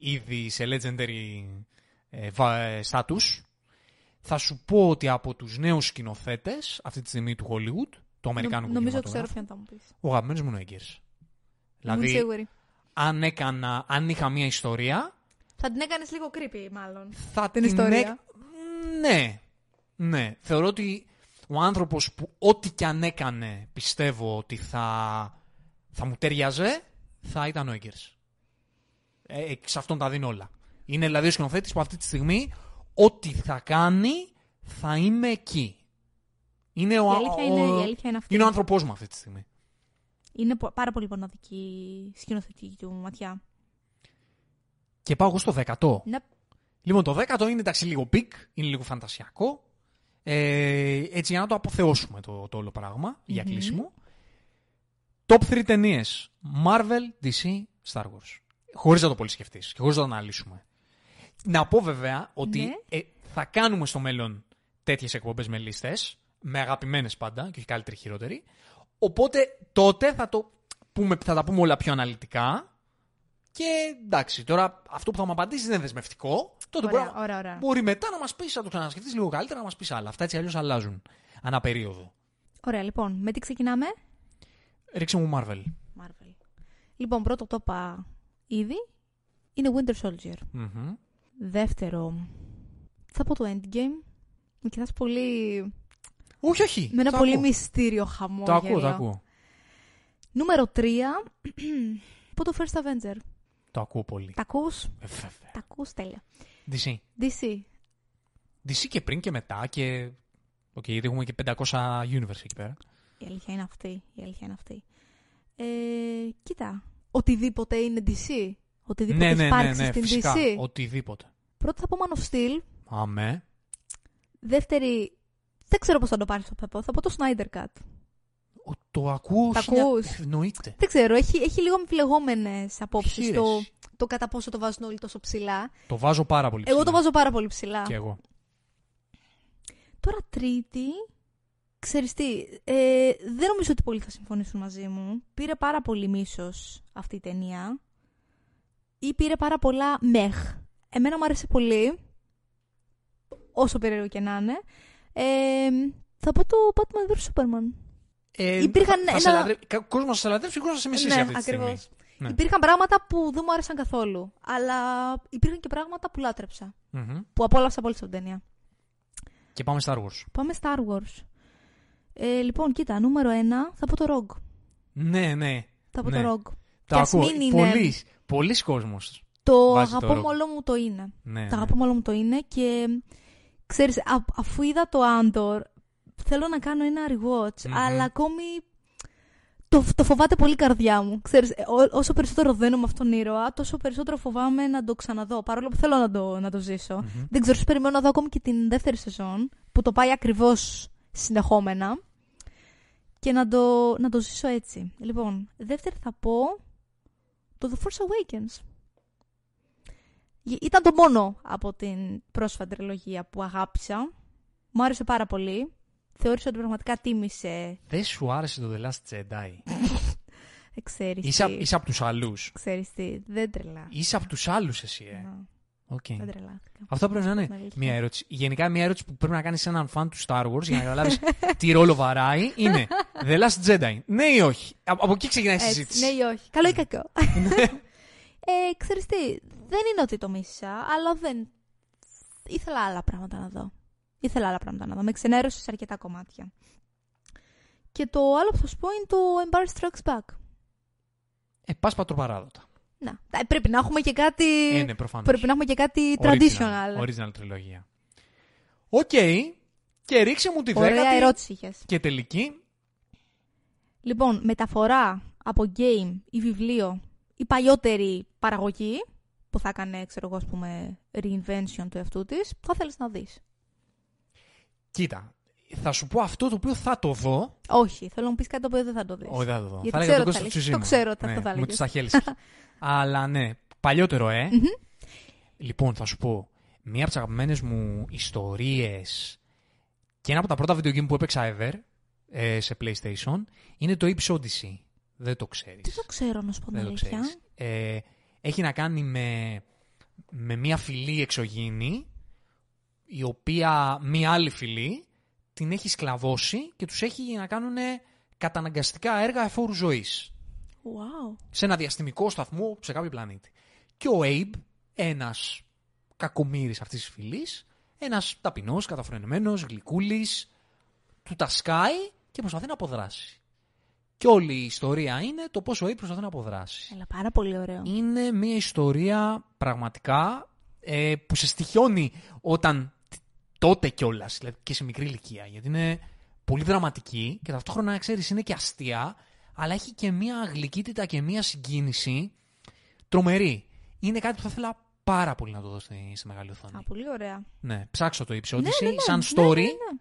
Speaker 1: ήδη σε legendary ε, βα- ε, status. Θα σου πω ότι από τους νέους σκηνοθέτες αυτή τη στιγμή του Hollywood, του Αμερικάνικου
Speaker 2: Νομίζω ξέρω
Speaker 1: κινηματογράφου,
Speaker 2: ποιον θα μου πεις.
Speaker 1: ο αγαπημένος μου είναι ο Eggers.
Speaker 2: Είμαι
Speaker 1: Δηλαδή,
Speaker 2: σίγουρη.
Speaker 1: αν, έκανα, αν είχα μία ιστορία,
Speaker 2: Θα την έκανες λίγο creepy, μάλλον.
Speaker 1: θα
Speaker 2: Την
Speaker 1: την
Speaker 2: ιστορία.
Speaker 1: έκ- Ναι. Ναι. Θεωρώ ότι ο άνθρωπος που ό,τι και αν έκανε πιστεύω ότι θα, θα μου τέριαζε, θα ήταν ο Έγκερς. Ε, ε, σε αυτόν τα δίνω όλα. Είναι δηλαδή ο σκηνοθέτης που αυτή τη στιγμή ό,τι θα κάνει θα είμαι εκεί. Είναι ο,
Speaker 2: Η αλήθεια, είναι,
Speaker 1: ο-
Speaker 2: η αλήθεια είναι αυτή.
Speaker 1: είναι ο άνθρωπός μου αυτή τη στιγμή.
Speaker 2: Είναι πο- πάρα πολύ μοναδική η σκηνοθετική του ματιά.
Speaker 1: Και πάω εγώ στο δέκατο.
Speaker 2: Ναι.
Speaker 1: Λοιπόν, το δέκατο είναι εντάξει λίγο peak, είναι λίγο φαντασιακό. Ε, έτσι για να το αποθεώσουμε το, το όλο πράγμα για
Speaker 2: Μμμ.
Speaker 1: κλείσιμο. Top 3 ταινίες. Marvel, DC, Star Wars. Χωρίς να το πολύ σκεφτεί και χωρίς να το αναλύσουμε. Να πω βέβαια ότι
Speaker 2: Ναι.
Speaker 1: ε, θα κάνουμε στο μέλλον τέτοιες εκπομπές με λίστες, με αγαπημένες πάντα και όχι καλύτερη χειρότερη. Οπότε τότε θα, το πούμε, θα τα πούμε όλα πιο αναλυτικά. Και εντάξει, τώρα αυτό που θα μου απαντήσεις δεν είναι δεσμευτικό. Τότε
Speaker 2: Ωραία,
Speaker 1: μπορεί, να-
Speaker 2: ωραία, ωραία.
Speaker 1: μπορεί μετά να μας πεις, να το ξανασκεφτείς λίγο καλύτερα, να μας πεις άλλα. Αυτά έτσι αλλιώς αλλάζουν. Ανά περίοδο.
Speaker 2: Ωραία, λοιπόν, με τι ξεκινάμε;
Speaker 1: Ρίξε μου Marvel.
Speaker 2: Marvel. Λοιπόν, πρώτο το είπα ήδη. Είναι Winter Soldier.
Speaker 1: Μμμ.
Speaker 2: Δεύτερο, θα πω το Endgame. Με κοιτάς πολύ...
Speaker 1: Όχι, όχι.
Speaker 2: με ένα
Speaker 1: Το
Speaker 2: πολύ
Speaker 1: ακούω.
Speaker 2: μυστήριο χαμό.
Speaker 1: Το ακούω, το ακούω.
Speaker 2: Νούμερο 3, πω το First Avenger.
Speaker 1: Το ακούω πολύ.
Speaker 2: Τα ακούς,
Speaker 1: Ε, βέβαια.
Speaker 2: τα ακούς τέλεια.
Speaker 1: DC.
Speaker 2: DC.
Speaker 1: DC και πριν και μετά και. Οκ, γιατί έχουμε και 500 universe εκεί πέρα.
Speaker 2: Η αλήθεια είναι αυτή. Η αλήθεια είναι αυτή. Ε, κοίτα, οτιδήποτε είναι DC. Οτιδήποτε
Speaker 1: ναι,
Speaker 2: έχει
Speaker 1: ναι, ναι,
Speaker 2: υπάρξει
Speaker 1: ναι,
Speaker 2: στην
Speaker 1: φυσικά.
Speaker 2: DC.
Speaker 1: Οτιδήποτε.
Speaker 2: Πρώτα θα πω Man of Steel.
Speaker 1: Αμέ.
Speaker 2: Δεύτερη, δεν ξέρω πώς θα το πάρεις στο πεπό. Θα πω το Snyder Cut.
Speaker 1: Ο- Το ακούω.
Speaker 2: Τα
Speaker 1: χίλια-
Speaker 2: ακούς;
Speaker 1: Εννοείται.
Speaker 2: Δεν ξέρω, έχει, έχει λίγο αμφιλεγόμενες απόψεις
Speaker 1: Ποιες;
Speaker 2: το, το κατά πόσο το βάζουν όλοι τόσο ψηλά.
Speaker 1: Το βάζω πάρα πολύ
Speaker 2: Εγώ το
Speaker 1: ψηλά.
Speaker 2: βάζω πάρα πολύ ψηλά.
Speaker 1: Και εγώ.
Speaker 2: Τώρα τρίτη, ξέρεις τι, ε, δεν νομίζω ότι πολλοί θα συμφωνήσουν μαζί μου. Πήρε πάρα πολύ μίσος αυτή η ταινία. Ή πήρε πάρα πολλά μεχ. Εμένα μου άρεσε πολύ. Όσο περίεργο και να είναι. Ε, θα πω το Batman vs Superman.
Speaker 1: Ε,
Speaker 2: Υπήρχαν
Speaker 1: θα, θα
Speaker 2: ένα-
Speaker 1: σε λατρε- κα- κόσμος θα σε λατρεύσει, κόσμος θα σε μισήσει
Speaker 2: ναι,
Speaker 1: αυτή τη
Speaker 2: ακριβώς.
Speaker 1: στιγμή. Ναι.
Speaker 2: Υπήρχαν πράγματα που δεν μου άρεσαν καθόλου. Αλλά υπήρχαν και πράγματα που λάτρεψα.
Speaker 1: Μμμ.
Speaker 2: Που απόλαυσα πολύ στην ταινία.
Speaker 1: Και πάμε Star Wars.
Speaker 2: Πάμε Star Wars. Ε, λοιπόν, κοίτα, νούμερο ένα θα πω το Rogue.
Speaker 1: Ναι, ναι.
Speaker 2: Θα πω
Speaker 1: Ναι.
Speaker 2: το Rogue.
Speaker 1: Το
Speaker 2: Κι ας
Speaker 1: ακούω.
Speaker 2: μην είναι-
Speaker 1: Πολλοί, πολλοί κόσμος.
Speaker 2: Το
Speaker 1: Βάζει το
Speaker 2: αγαπώ
Speaker 1: Rogue.
Speaker 2: με όλο μου το είναι.
Speaker 1: Ναι,
Speaker 2: Το
Speaker 1: ναι.
Speaker 2: αγαπώ με όλο μου το είναι και ξέρεις, α- αφού είδα το Andor, θέλω να κάνω ένα rewatch,
Speaker 1: Μμμ.
Speaker 2: αλλά ακόμη το, το φοβάται πολύ η καρδιά μου. Ξέρεις, ε, ό- όσο περισσότερο δένω με αυτόν τον ήρωα, τόσο περισσότερο φοβάμαι να το ξαναδώ. Παρόλο που θέλω να το, να το ζησω
Speaker 1: Μμμ.
Speaker 2: Δεν ξέρω, σου περιμένω να δω ακόμη και την δεύτερη σεζόν, που το πάει ακριβώς συνεχόμενα. Και να το, να το ζήσω έτσι. Λοιπόν, δεύτερη θα πω το The Force Awakens. Γ- Ήταν το μόνο από την πρόσφατη τριλογία που αγάπησα. Μου άρεσε πάρα πολύ. Θεώρησα ότι πραγματικά τίμησε
Speaker 1: Δεν σου άρεσε το The Last Jedi;
Speaker 2: Ξέρεις
Speaker 1: είσαι,
Speaker 2: τι.
Speaker 1: είσαι από τους άλλους.
Speaker 2: Ξέρεις τι. Δεν τρελά.
Speaker 1: Είσαι από τους άλλους εσύ, ε.
Speaker 2: Να,
Speaker 1: Οκ.
Speaker 2: Δεν τρελάθηκα.
Speaker 1: Αυτό πρέπει να είναι
Speaker 2: Αλήθεια.
Speaker 1: μια ερώτηση. Γενικά, μια ερώτηση που πρέπει να κάνεις σε έναν φαν του Star Wars για να καταλάβεις τι ρόλο βαράει είναι The Last Jedi. Ναι ή όχι; Από, από εκεί ξεκινάει η
Speaker 2: Έτσι,
Speaker 1: συζήτηση.
Speaker 2: ναι ή όχι; Καλό ή κακό; ε, ξέρεις τι, δεν είναι ότι το μίσησα, αλλά δεν... Ήθελα άλλα πράγματα να δω. Ήθελα άλλα πράγματα να δω. Με ξενέρωσες σε αρκετά κομμάτια. Και το άλλο που θα σου πω είναι το Empire Strikes Back.
Speaker 1: Ε, πας πατροπαράδοτα.
Speaker 2: Να, ε, πρέπει να έχουμε και κάτι...
Speaker 1: Ε, ναι, προφανώς.
Speaker 2: πρέπει να έχουμε και κάτι traditional.
Speaker 1: Original τριλογία. Οκ. Και ρίξε μου τη
Speaker 2: Ωραία
Speaker 1: δέκατη
Speaker 2: ερώτηση είχες.
Speaker 1: και τελική.
Speaker 2: Λοιπόν, μεταφορά από game ή βιβλίο ή παλιότερη παραγωγή που θα έκανε, ξέρω εγώ, ας πούμε, reinvention του εαυτού της, που θα θέλεις να δεις.
Speaker 1: Κοίτα, θα σου πω αυτό το οποίο θα το δω.
Speaker 2: Όχι, θέλω να μου πεις κάτι το οποίο δεν θα το δεις.
Speaker 1: Όχι, δεν θα το δω.
Speaker 2: Γιατί
Speaker 1: θα έλεγα
Speaker 2: ξέρω
Speaker 1: τον
Speaker 2: τι θα
Speaker 1: Κώστα
Speaker 2: λες.
Speaker 1: Τσουζίμα.
Speaker 2: Το ξέρω ότι
Speaker 1: ναι,
Speaker 2: αυτό θα
Speaker 1: Μου
Speaker 2: έλεγες.
Speaker 1: τις τα χέλησες. Αλλά ναι, παλιότερο, ε.
Speaker 2: Μμμ.
Speaker 1: Λοιπόν, θα σου πω. Μία από τις αγαπημένες μου ιστορίες και ένα από τα πρώτα video game που έπαιξα ever ε, σε PlayStation είναι το Ape's Odyssey. Δεν το ξέρεις.
Speaker 2: Τι το ξέρω να σου πω την
Speaker 1: Δεν το
Speaker 2: αλήθεια.
Speaker 1: ξέρεις. Ε, έχει να κάνει με, με μία φυλή εξωγήινη η οποία μία άλλη φυλή την έχει σκλαβώσει και τους έχει να κάνουν καταναγκαστικά έργα εφόρου ζωής
Speaker 2: Wow.
Speaker 1: σε ένα διαστημικό σταθμό σε κάποιο πλανήτη. Και ο Abe, ένας κακομύρης αυτής της φυλής, ένας ταπεινός, καταφρενεμένος, γλυκούλης, του τα σκάει και προσπαθεί να αποδράσει. Και όλη η ιστορία είναι το πόσο ο Abe προσπαθεί να αποδράσει.
Speaker 2: Έλα, πάρα πολύ ωραίο.
Speaker 1: Είναι μια ιστορία πραγματικά ε, που σε στοιχιώνει όταν τ- τότε κιόλας, δηλαδή και σε μικρή ηλικία. Γιατί είναι πολύ δραματική και ταυτόχρονα ξέρεις είναι και αστεία, αλλά έχει και μια γλυκύτητα και μια συγκίνηση τρομερή. Είναι κάτι που θα ήθελα πάρα πολύ να το δω στη, στη μεγάλη οθόνη.
Speaker 2: Α, πολύ ωραία.
Speaker 1: Ναι, ψάξω το Odyssey.
Speaker 2: Ναι, ναι, ναι.
Speaker 1: σαν
Speaker 2: Ναι,
Speaker 1: story
Speaker 2: ναι, ναι.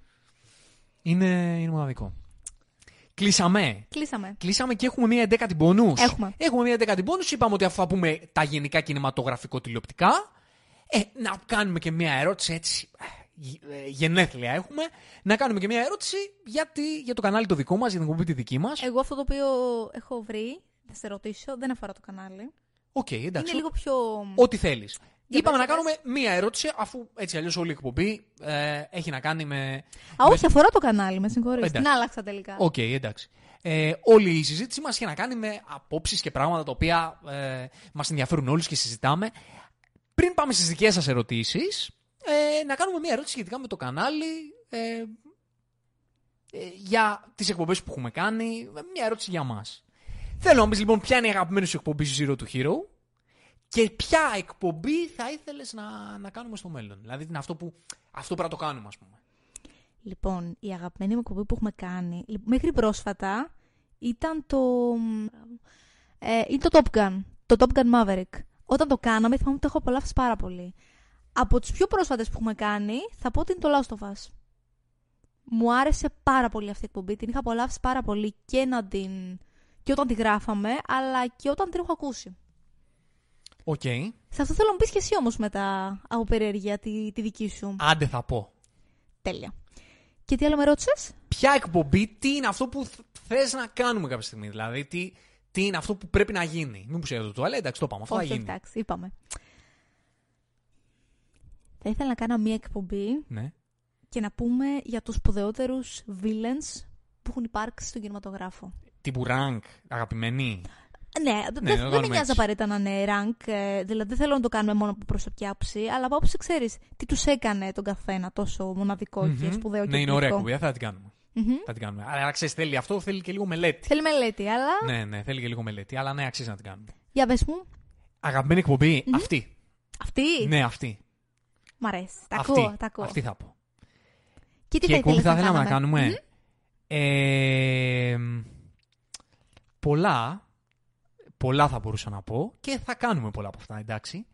Speaker 1: Είναι, είναι μοναδικό. Κλείσαμε.
Speaker 2: Κλείσαμε.
Speaker 1: Κλείσαμε και έχουμε μία εντέκατη bonus.
Speaker 2: Έχουμε.
Speaker 1: Έχουμε μία εντέκατη bonus. Είπαμε ότι αφού θα πούμε τα γενικά κινηματογραφικό τηλεοπτικά, ε, να κάνουμε και μία ερώτηση έτσι. Ε, γε- ε, Γενέθλια έχουμε. Να κάνουμε και μία ερώτηση για, τη- για το κανάλι το δικό μας, για την εκπομπή τη δική μας.
Speaker 2: Εγώ αυτό το οποίο έχω βρει, θα σε ρωτήσω, δεν αφορά το κανάλι.
Speaker 1: Οκ, εντάξει.
Speaker 2: Είναι λίγο πιο.
Speaker 1: Ό,τι θέλεις.
Speaker 2: Για
Speaker 1: Είπαμε να
Speaker 2: πες,
Speaker 1: κάνουμε μία ερώτηση, αφού έτσι αλλιώς όλη η εκπομπή ε, έχει να κάνει με.
Speaker 2: Α, όχι, αφορά το κανάλι, με συγχωρείς.
Speaker 1: Εντάξει.
Speaker 2: Την άλλαξα τελικά.
Speaker 1: Οκ, εντάξει. Ε, όλη η συζήτηση μας έχει να κάνει με απόψεις και πράγματα τα οποία ε, μας ενδιαφέρουν όλους και συζητάμε. Πριν πάμε στις δικές σας ερωτήσεις, ε, να κάνουμε μια ερώτηση σχετικά με το κανάλι. Ε, ε, για τις εκπομπές που έχουμε κάνει. Μια ερώτηση για μας. Θέλω να μου πεις λοιπόν ποια είναι η αγαπημένη σου εκπομπή σου Zero to Hero και ποια εκπομπή θα ήθελες να, να κάνουμε στο μέλλον. Δηλαδή είναι αυτό που αυτό πρέπει να το κάνουμε, ας πούμε.
Speaker 2: Λοιπόν, η αγαπημένη μου εκπομπή που έχουμε κάνει λοιπόν, μέχρι πρόσφατα ήταν το. Ε, είναι το Top Gun. Το Top Gun Maverick. Όταν το κάναμε, θυμάμαι ότι το έχω απολαύσει πάρα πολύ. Από τις πιο πρόσφατες που έχουμε κάνει, θα πω ότι είναι το Last of Us. Μου άρεσε πάρα πολύ αυτή η εκπομπή. Την είχα απολαύσει πάρα πολύ και να την. και όταν τη γράφαμε, αλλά και όταν την έχω ακούσει.
Speaker 1: Οκ.
Speaker 2: Σε αυτό θέλω να μου πεις και εσύ όμως μετά από περιέργεια τη, τη δική σου.
Speaker 1: Άντε θα πω.
Speaker 2: Τέλεια. Και τι άλλο με ρώτησες;
Speaker 1: ποια εκπομπή, τι είναι αυτό που θες να κάνουμε κάποια στιγμή. Δηλαδή, τι, τι είναι αυτό που πρέπει να γίνει. Μην μου ξέρετε το τουαλέ, εντάξει, το πάμε. Αυτό
Speaker 2: Όχι,
Speaker 1: θα γίνει.
Speaker 2: εντάξει, είπαμε. Θα ήθελα να κάνω μία εκπομπή
Speaker 1: Ναι.
Speaker 2: και να πούμε για τους σπουδαιότερους villains που έχουν υπάρξει στον κινηματογράφο.
Speaker 1: Τύπου rank, αγαπημένη.
Speaker 2: Ναι, δεν
Speaker 1: το
Speaker 2: δεν με
Speaker 1: κάνουμε
Speaker 2: νοιάζει
Speaker 1: έτσι.
Speaker 2: απαραίτητα να είναι rank, ε, δηλαδή δεν θέλω να το κάνουμε μόνο από προσωπική άποψη, αλλά από άποψη ξέρεις τι τους έκανε τον καθένα τόσο μοναδικό και
Speaker 1: Μμμ.
Speaker 2: σπουδαίο και
Speaker 1: Ναι, είναι ωραία
Speaker 2: εκπληκτικό.
Speaker 1: εκπομπή, θα την κάνουμε.
Speaker 2: Μμμ.
Speaker 1: Θα την κάνουμε. Αλλά ξέρεις, θέλει αυτό, θέλει και λίγο μελέτη.
Speaker 2: Θέλει μελέτη, αλλά
Speaker 1: Ναι, ναι, θέλει και λίγο μελέτη. Αλλά ναι, αξίζει να την κάνουμε.
Speaker 2: για πες μου,
Speaker 1: Αγαπημένη εκπομπή, αυτή.
Speaker 2: αυτή;
Speaker 1: Ναι, αυτή.
Speaker 2: Μ' αρέσει, τα
Speaker 1: αυτή.
Speaker 2: ακούω, τα ακούω.
Speaker 1: Αυτή θα πω.
Speaker 2: Και τι
Speaker 1: και
Speaker 2: θα
Speaker 1: εκπομπή
Speaker 2: ήθελες
Speaker 1: θα
Speaker 2: να
Speaker 1: θέλαμε να
Speaker 2: κάνουμε;
Speaker 1: κάνουμε. Ε, πολλά, πολλά θα μπορούσα να πω και θα κάνουμε πολλά από αυτά, εντάξει.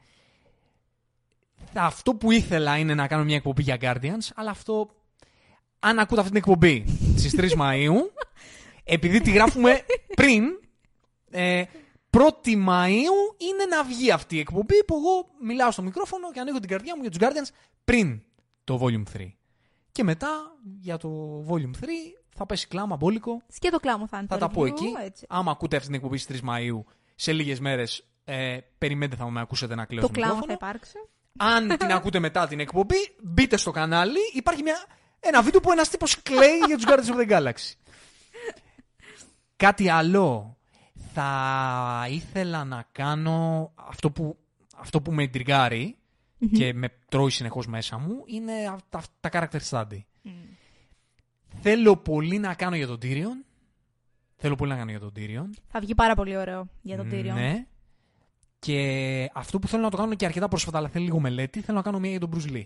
Speaker 1: Θα- Αυτό που ήθελα είναι να κάνω μια εκπομπή για Guardians, αλλά αυτό, αν ακούτε αυτή την εκπομπή στις 3 Μαΐου, επειδή τη γράφουμε πριν, ε, 1η Μαΐου είναι να βγει αυτή η εκπομπή που εγώ μιλάω στο μικρόφωνο και ανοίγω την καρδιά μου για τους Guardians πριν το Volume 3. Και μετά για το Volume 3 θα πέσει κλάμα μπόλικο
Speaker 2: Και το κλάμο θα είναι
Speaker 1: θα
Speaker 2: το
Speaker 1: τα πω
Speaker 2: review,
Speaker 1: εκεί.
Speaker 2: έτσι.
Speaker 1: Άμα ακούτε αυτή την εκπομπή στις 3 Μαΐου, σε λίγες μέρες, ε, περιμένετε θα με ακούσετε να κλαίω
Speaker 2: Το
Speaker 1: στο
Speaker 2: κλάμα θα
Speaker 1: μικρόφωνο.
Speaker 2: υπάρξει.
Speaker 1: Αν την ακούτε μετά την εκπομπή, μπείτε στο κανάλι. Υπάρχει μια, ένα βίντεο που ένας τύπος κλαίει για τους Guardians of the Galaxy. Κάτι άλλο. Θα ήθελα να κάνω αυτό που, αυτό που με εντριγκάρει και με τρώει συνεχώς μέσα μου είναι τα, τα character study. Θέλω πολύ να κάνω για τον Tyrion. Θέλω πολύ να κάνω για τον Tyrion.
Speaker 2: Θα βγει πάρα πολύ ωραίο για τον Tyrion.
Speaker 1: Ναι. Και αυτό που θέλω να το κάνω και αρκετά πρόσφατα, αλλά θέλει λίγο μελέτη, θέλω να κάνω μία για τον Bruce Lee.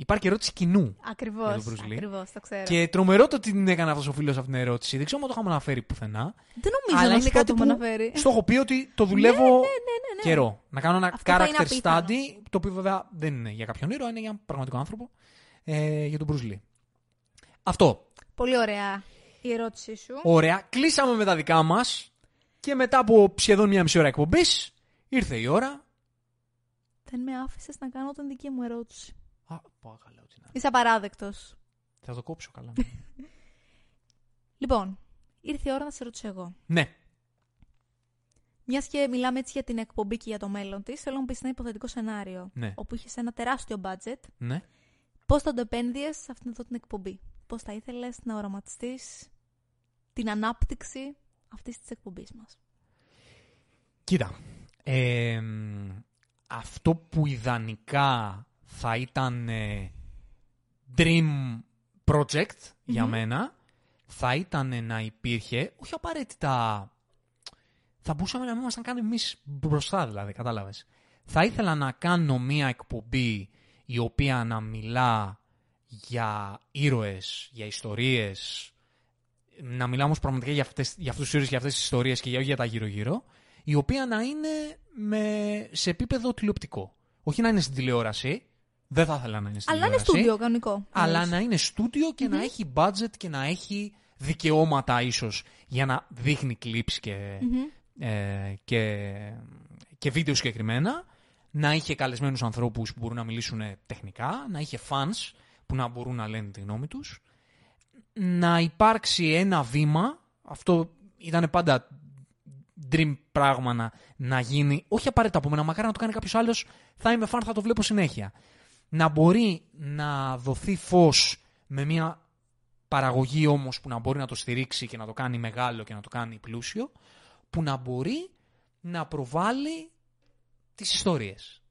Speaker 1: Υπάρχει ερώτηση κοινού.
Speaker 2: Ακριβώς.
Speaker 1: Για τον Bruce Lee.
Speaker 2: Ακριβώς, το ξέρω.
Speaker 1: Και τρομερό το ότι την έκανε αυτός ο φίλος αυτή την ερώτηση. Δεν ξέρω αν το είχαμε αναφέρει πουθενά.
Speaker 2: Δεν νομίζω
Speaker 1: αλλά
Speaker 2: να
Speaker 1: είναι
Speaker 2: σου πω
Speaker 1: κάτι
Speaker 2: το
Speaker 1: που
Speaker 2: μου αναφέρει.
Speaker 1: στο έχω πει ότι το δουλεύω
Speaker 2: Ναι, ναι, ναι, ναι, ναι.
Speaker 1: καιρό. Να κάνω ένα
Speaker 2: Αυτό θα είναι
Speaker 1: character
Speaker 2: απίθανο.
Speaker 1: study, το οποίο βέβαια δεν είναι για κάποιον ήρωα, είναι για έναν πραγματικό άνθρωπο. Ε, για τον Bruce Lee. Αυτό.
Speaker 2: Πολύ ωραία η ερώτησή σου.
Speaker 1: Ωραία. Κλείσαμε με τα δικά μας. Και μετά από σχεδόν μία μισή ώρα εκπομπής, ήρθε η ώρα.
Speaker 2: Δεν με άφησες να κάνω την δική μου ερώτηση.
Speaker 1: Α, πω, καλά, ότι να.
Speaker 2: Είσαι απαράδεκτος.
Speaker 1: Θα το κόψω καλά.
Speaker 2: Λοιπόν, ήρθε η ώρα να σε ρωτήσω εγώ.
Speaker 1: ναι.
Speaker 2: Μιας και μιλάμε έτσι για την εκπομπή και για το μέλλον της, θέλω να μου πεις ένα υποθετικό σενάριο.
Speaker 1: Ναι.
Speaker 2: Όπου είχες ένα τεράστιο budget,
Speaker 1: Ναι.
Speaker 2: πώς θα το επένδυε σε αυτήν εδώ την εκπομπή; Πώς θα ήθελες να οραματιστείς την ανάπτυξη αυτής της εκπομπής μας;
Speaker 1: Κοίτα. ε, αυτό που ιδανικά θα ήταν ε, dream project για μένα θα ήταν να υπήρχε, όχι απαραίτητα. Θα μπορούσαμε να μην ήμασταν κάνει εμείς μπροστά, δηλαδή, κατάλαβες. Θα ήθελα να κάνω μία εκπομπή η οποία να μιλά για ήρωες, για ιστορίες, να μιλάμε όμως πραγματικά για, αυτές, για αυτούς τους ήρωες, για αυτές τις ιστορίες και για, όχι για τα γύρω-γύρω, η οποία να είναι με, σε επίπεδο τηλεοπτικό. Όχι να είναι στην τηλεόραση, δεν θα ήθελα να είναι στην
Speaker 2: Αλλά είναι
Speaker 1: τηλεόραση.
Speaker 2: στούντιο, κανονικό.
Speaker 1: Αλλά
Speaker 2: εννοείς.
Speaker 1: να είναι στούντιο και να έχει budget και να έχει δικαιώματα ίσως για να δείχνει clips και, ε, και, και βίντεο συγκεκριμένα. Να είχε καλεσμένους ανθρώπους που μπορούν να μιλήσουν τεχνικά. Να είχε fans που να μπορούν να λένε τη γνώμη τους. Να υπάρξει ένα βήμα. Αυτό ήταν πάντα dream πράγμα να, να γίνει. Όχι απαραίτητα από μένα, μακάρι να το κάνει κάποιος άλλος. Θα είμαι fan, θα το βλέπω συνέχεια. Να μπορεί να δοθεί φως με μια παραγωγή όμως που να μπορεί να το στηρίξει και να το κάνει μεγάλο και να το κάνει πλούσιο, που να μπορεί να προβάλλει τις ιστορίες.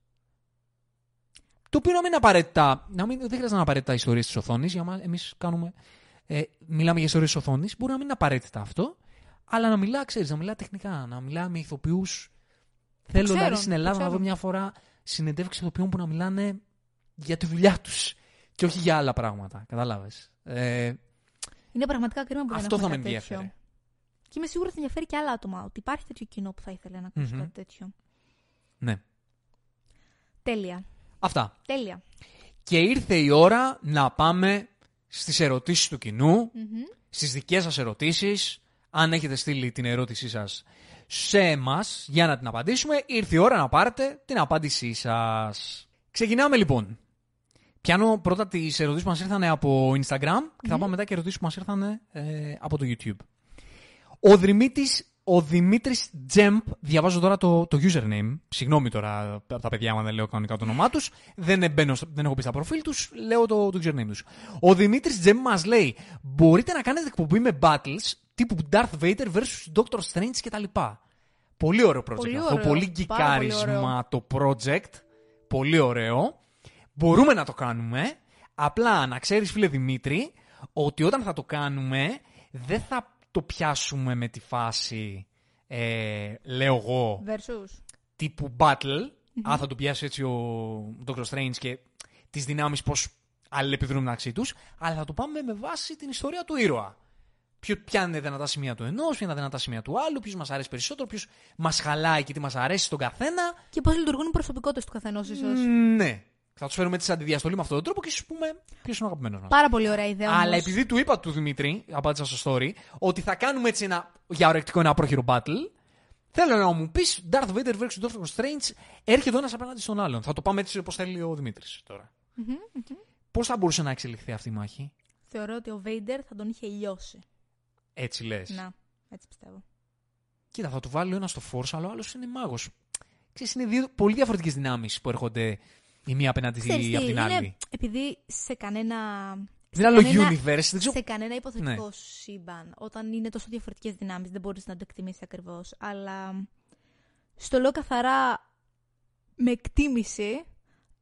Speaker 1: Το οποίο να μην είναι απαραίτητα, να μην, δεν χρειάζεται να είναι απαραίτητα ιστορίες της οθόνης, για μας, εμείς κάνουμε, ε, μιλάμε για ιστορίες της οθόνης, μπορεί να μην είναι απαραίτητα αυτό, αλλά να μιλά, ξέρεις, να μιλά τεχνικά, να μιλά με ηθοποιούς. Θέλω
Speaker 2: ξέρουν,
Speaker 1: δηλαδή στην
Speaker 2: το
Speaker 1: Ελλάδα να δω
Speaker 2: ξέρουν.
Speaker 1: μια φορά συνεντεύξεις ηθοποιών που να μιλάνε για τη δουλειά τους και όχι για άλλα πράγματα. Κατάλαβες. Ε,
Speaker 2: Είναι πραγματικά κρίμα που
Speaker 1: αυτό
Speaker 2: δεν
Speaker 1: θα με
Speaker 2: έχουμε κάτι τέτοιο.
Speaker 1: ενδιαφέρει.
Speaker 2: Και είμαι σίγουρη ότι ενδιαφέρει και άλλα άτομα. Ότι υπάρχει τέτοιο κοινό που θα ήθελε να ακούσει
Speaker 1: Μμμ.
Speaker 2: κάτι τέτοιο.
Speaker 1: Ναι.
Speaker 2: Τέλεια.
Speaker 1: Αυτά.
Speaker 2: Τέλεια.
Speaker 1: Και ήρθε η ώρα να πάμε στις ερωτήσεις του κοινού,
Speaker 2: Μμμ.
Speaker 1: στις δικές σας ερωτήσεις. Αν έχετε στείλει την ερώτησή σας σε εμάς για να την απαντήσουμε, ήρθε η ώρα να πάρετε την απάντησή σας. Ξεκινάμε λοιπόν. Πιάνω πρώτα τις ερωτήσεις που μας ήρθαν από Instagram και θα πάω μετά και ερωτήσεις που μας ήρθαν ε, από το YouTube. Ο Δημήτρης, ο Δημήτρης Τζεμπ, διαβάζω τώρα το, το username. Συγγνώμη τώρα από τα παιδιά μου δεν λέω κανονικά το όνομά τους. Δεν, μπαίνω, στο- δεν έχω πει στα προφίλ τους, λέω το, το username τους. Ο Δημήτρης Τζεμπ μας λέει, μπορείτε να κάνετε εκπομπή με battles τύπου Darth Vader vs. Doctor Strange κτλ. Πολύ ωραίο project
Speaker 2: Πολύ
Speaker 1: αυτό.
Speaker 2: ωραίο.
Speaker 1: Πολύ
Speaker 2: Πάρα πολύ
Speaker 1: γκικάρισμα το project. Πολύ ωραίο. Μπορούμε να το κάνουμε. Απλά να ξέρεις φίλε Δημήτρη ότι όταν θα το κάνουμε δεν θα το πιάσουμε με τη φάση ε, λέω εγώ
Speaker 2: Versus.
Speaker 1: τύπου battle. Αν θα το πιάσει έτσι ο Dr. Strange και τις δυνάμεις πώς αλληλεπιδρούν μεταξύ τους. Αλλά θα το πάμε με βάση την ιστορία του ήρωα. Ποιο, ποια είναι τα δυνατά σημεία του ενός, ποια είναι τα δυνατά σημεία του άλλου, ποιος μας αρέσει περισσότερο, ποιος μας χαλάει και τι μας αρέσει στον καθένα.
Speaker 2: Και πώς λειτουργούν οι προσωπικότητες του καθενός, ίσως.
Speaker 1: Ναι. Θα τους φέρουμε έτσι αντιδιαστολή με αυτόν τον τρόπο και σου πούμε ποιος είναι ο αγαπημένος μας.
Speaker 2: Πάρα πολύ ωραία ιδέα. Όμως.
Speaker 1: Αλλά επειδή του είπα του Δημήτρη, απάντησα στο story, ότι θα κάνουμε έτσι ένα, για ορεκτικό ένα πρόχειρο battle, θέλω να μου πεις Darth Vader vs. Doctor Strange έρχεται ο ένας απέναντι στον άλλον. Θα το πάμε έτσι όπως θέλει ο Δημήτρης τώρα.
Speaker 2: Mm-hmm,
Speaker 1: Πώς θα μπορούσε να εξελιχθεί αυτή η μάχη,
Speaker 2: Θεωρώ ότι ο Vader θα τον είχε λιώσει.
Speaker 1: Έτσι λες.
Speaker 2: Να, έτσι πιστεύω.
Speaker 1: Κοίτα, θα του βάλει ο ένας στο Force, αλλά ο άλλος είναι μάγος. Ξέρεις, είναι δύο πολύ διαφορετικές δυνάμεις που έρχονται η μία απέναντι
Speaker 2: Ξέρεις τι,
Speaker 1: από την άλλη.
Speaker 2: είναι επειδή σε κανένα...
Speaker 1: Δεν είναι άλλο
Speaker 2: κανένα-
Speaker 1: universe. Δεν ξέρω...
Speaker 2: Σε κανένα υποθετικό
Speaker 1: Ναι.
Speaker 2: σύμπαν, όταν είναι τόσο διαφορετικές δυνάμεις, δεν μπορείς να το εκτιμήσεις ακριβώς. Αλλά στο λέω καθαρά με εκτίμηση,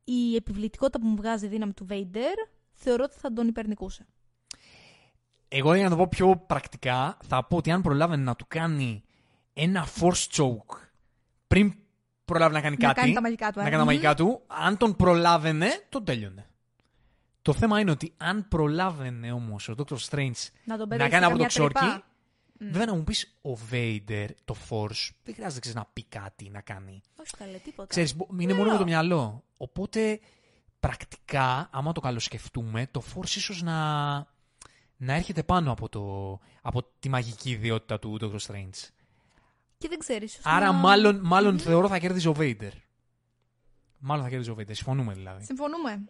Speaker 2: η επιβλητικότητα που μου βγάζει η δύναμη του Vader, θεωρώ ότι θα τον υπερνικούσε.
Speaker 1: Εγώ για να το πω πιο πρακτικά, θα πω ότι αν προλάβαινε να του κάνει ένα force choke πριν προλάβει να κάνει
Speaker 2: Να
Speaker 1: κάτι.
Speaker 2: κάνει τα μαγικά του,
Speaker 1: να
Speaker 2: ε.
Speaker 1: κάνει τα
Speaker 2: Μμμ.
Speaker 1: μαγικά του, αν τον προλάβαινε, τον τέλειωνε. Το θέμα είναι ότι αν προλάβαινε όμως ο Dr. Strange
Speaker 2: Να τον
Speaker 1: να
Speaker 2: πετάξει
Speaker 1: κάνει από το
Speaker 2: καμιά
Speaker 1: ξόρκι,
Speaker 2: τρύπα.
Speaker 1: βέβαια να μου πεις ο Vader, το Force, δεν χρειάζεται ξέρεις, να πει κάτι να κάνει.
Speaker 2: Όχι καλέ, τίποτα.
Speaker 1: Ξέρεις, μπο- είναι μόνο με το μυαλό. Οπότε, πρακτικά, άμα το καλοσκεφτούμε, το Force ίσως να, να έρχεται πάνω από, το, από τη μαγική ιδιότητα του Dr. Strange.
Speaker 2: Και δεν ξέρεις. ίσως
Speaker 1: Άρα,
Speaker 2: να-
Speaker 1: μάλλον, μάλλον θεωρώ θα κέρδιζε ο Vader. Μάλλον θα κέρδιζε ο Vader. Συμφωνούμε δηλαδή.
Speaker 2: Συμφωνούμε.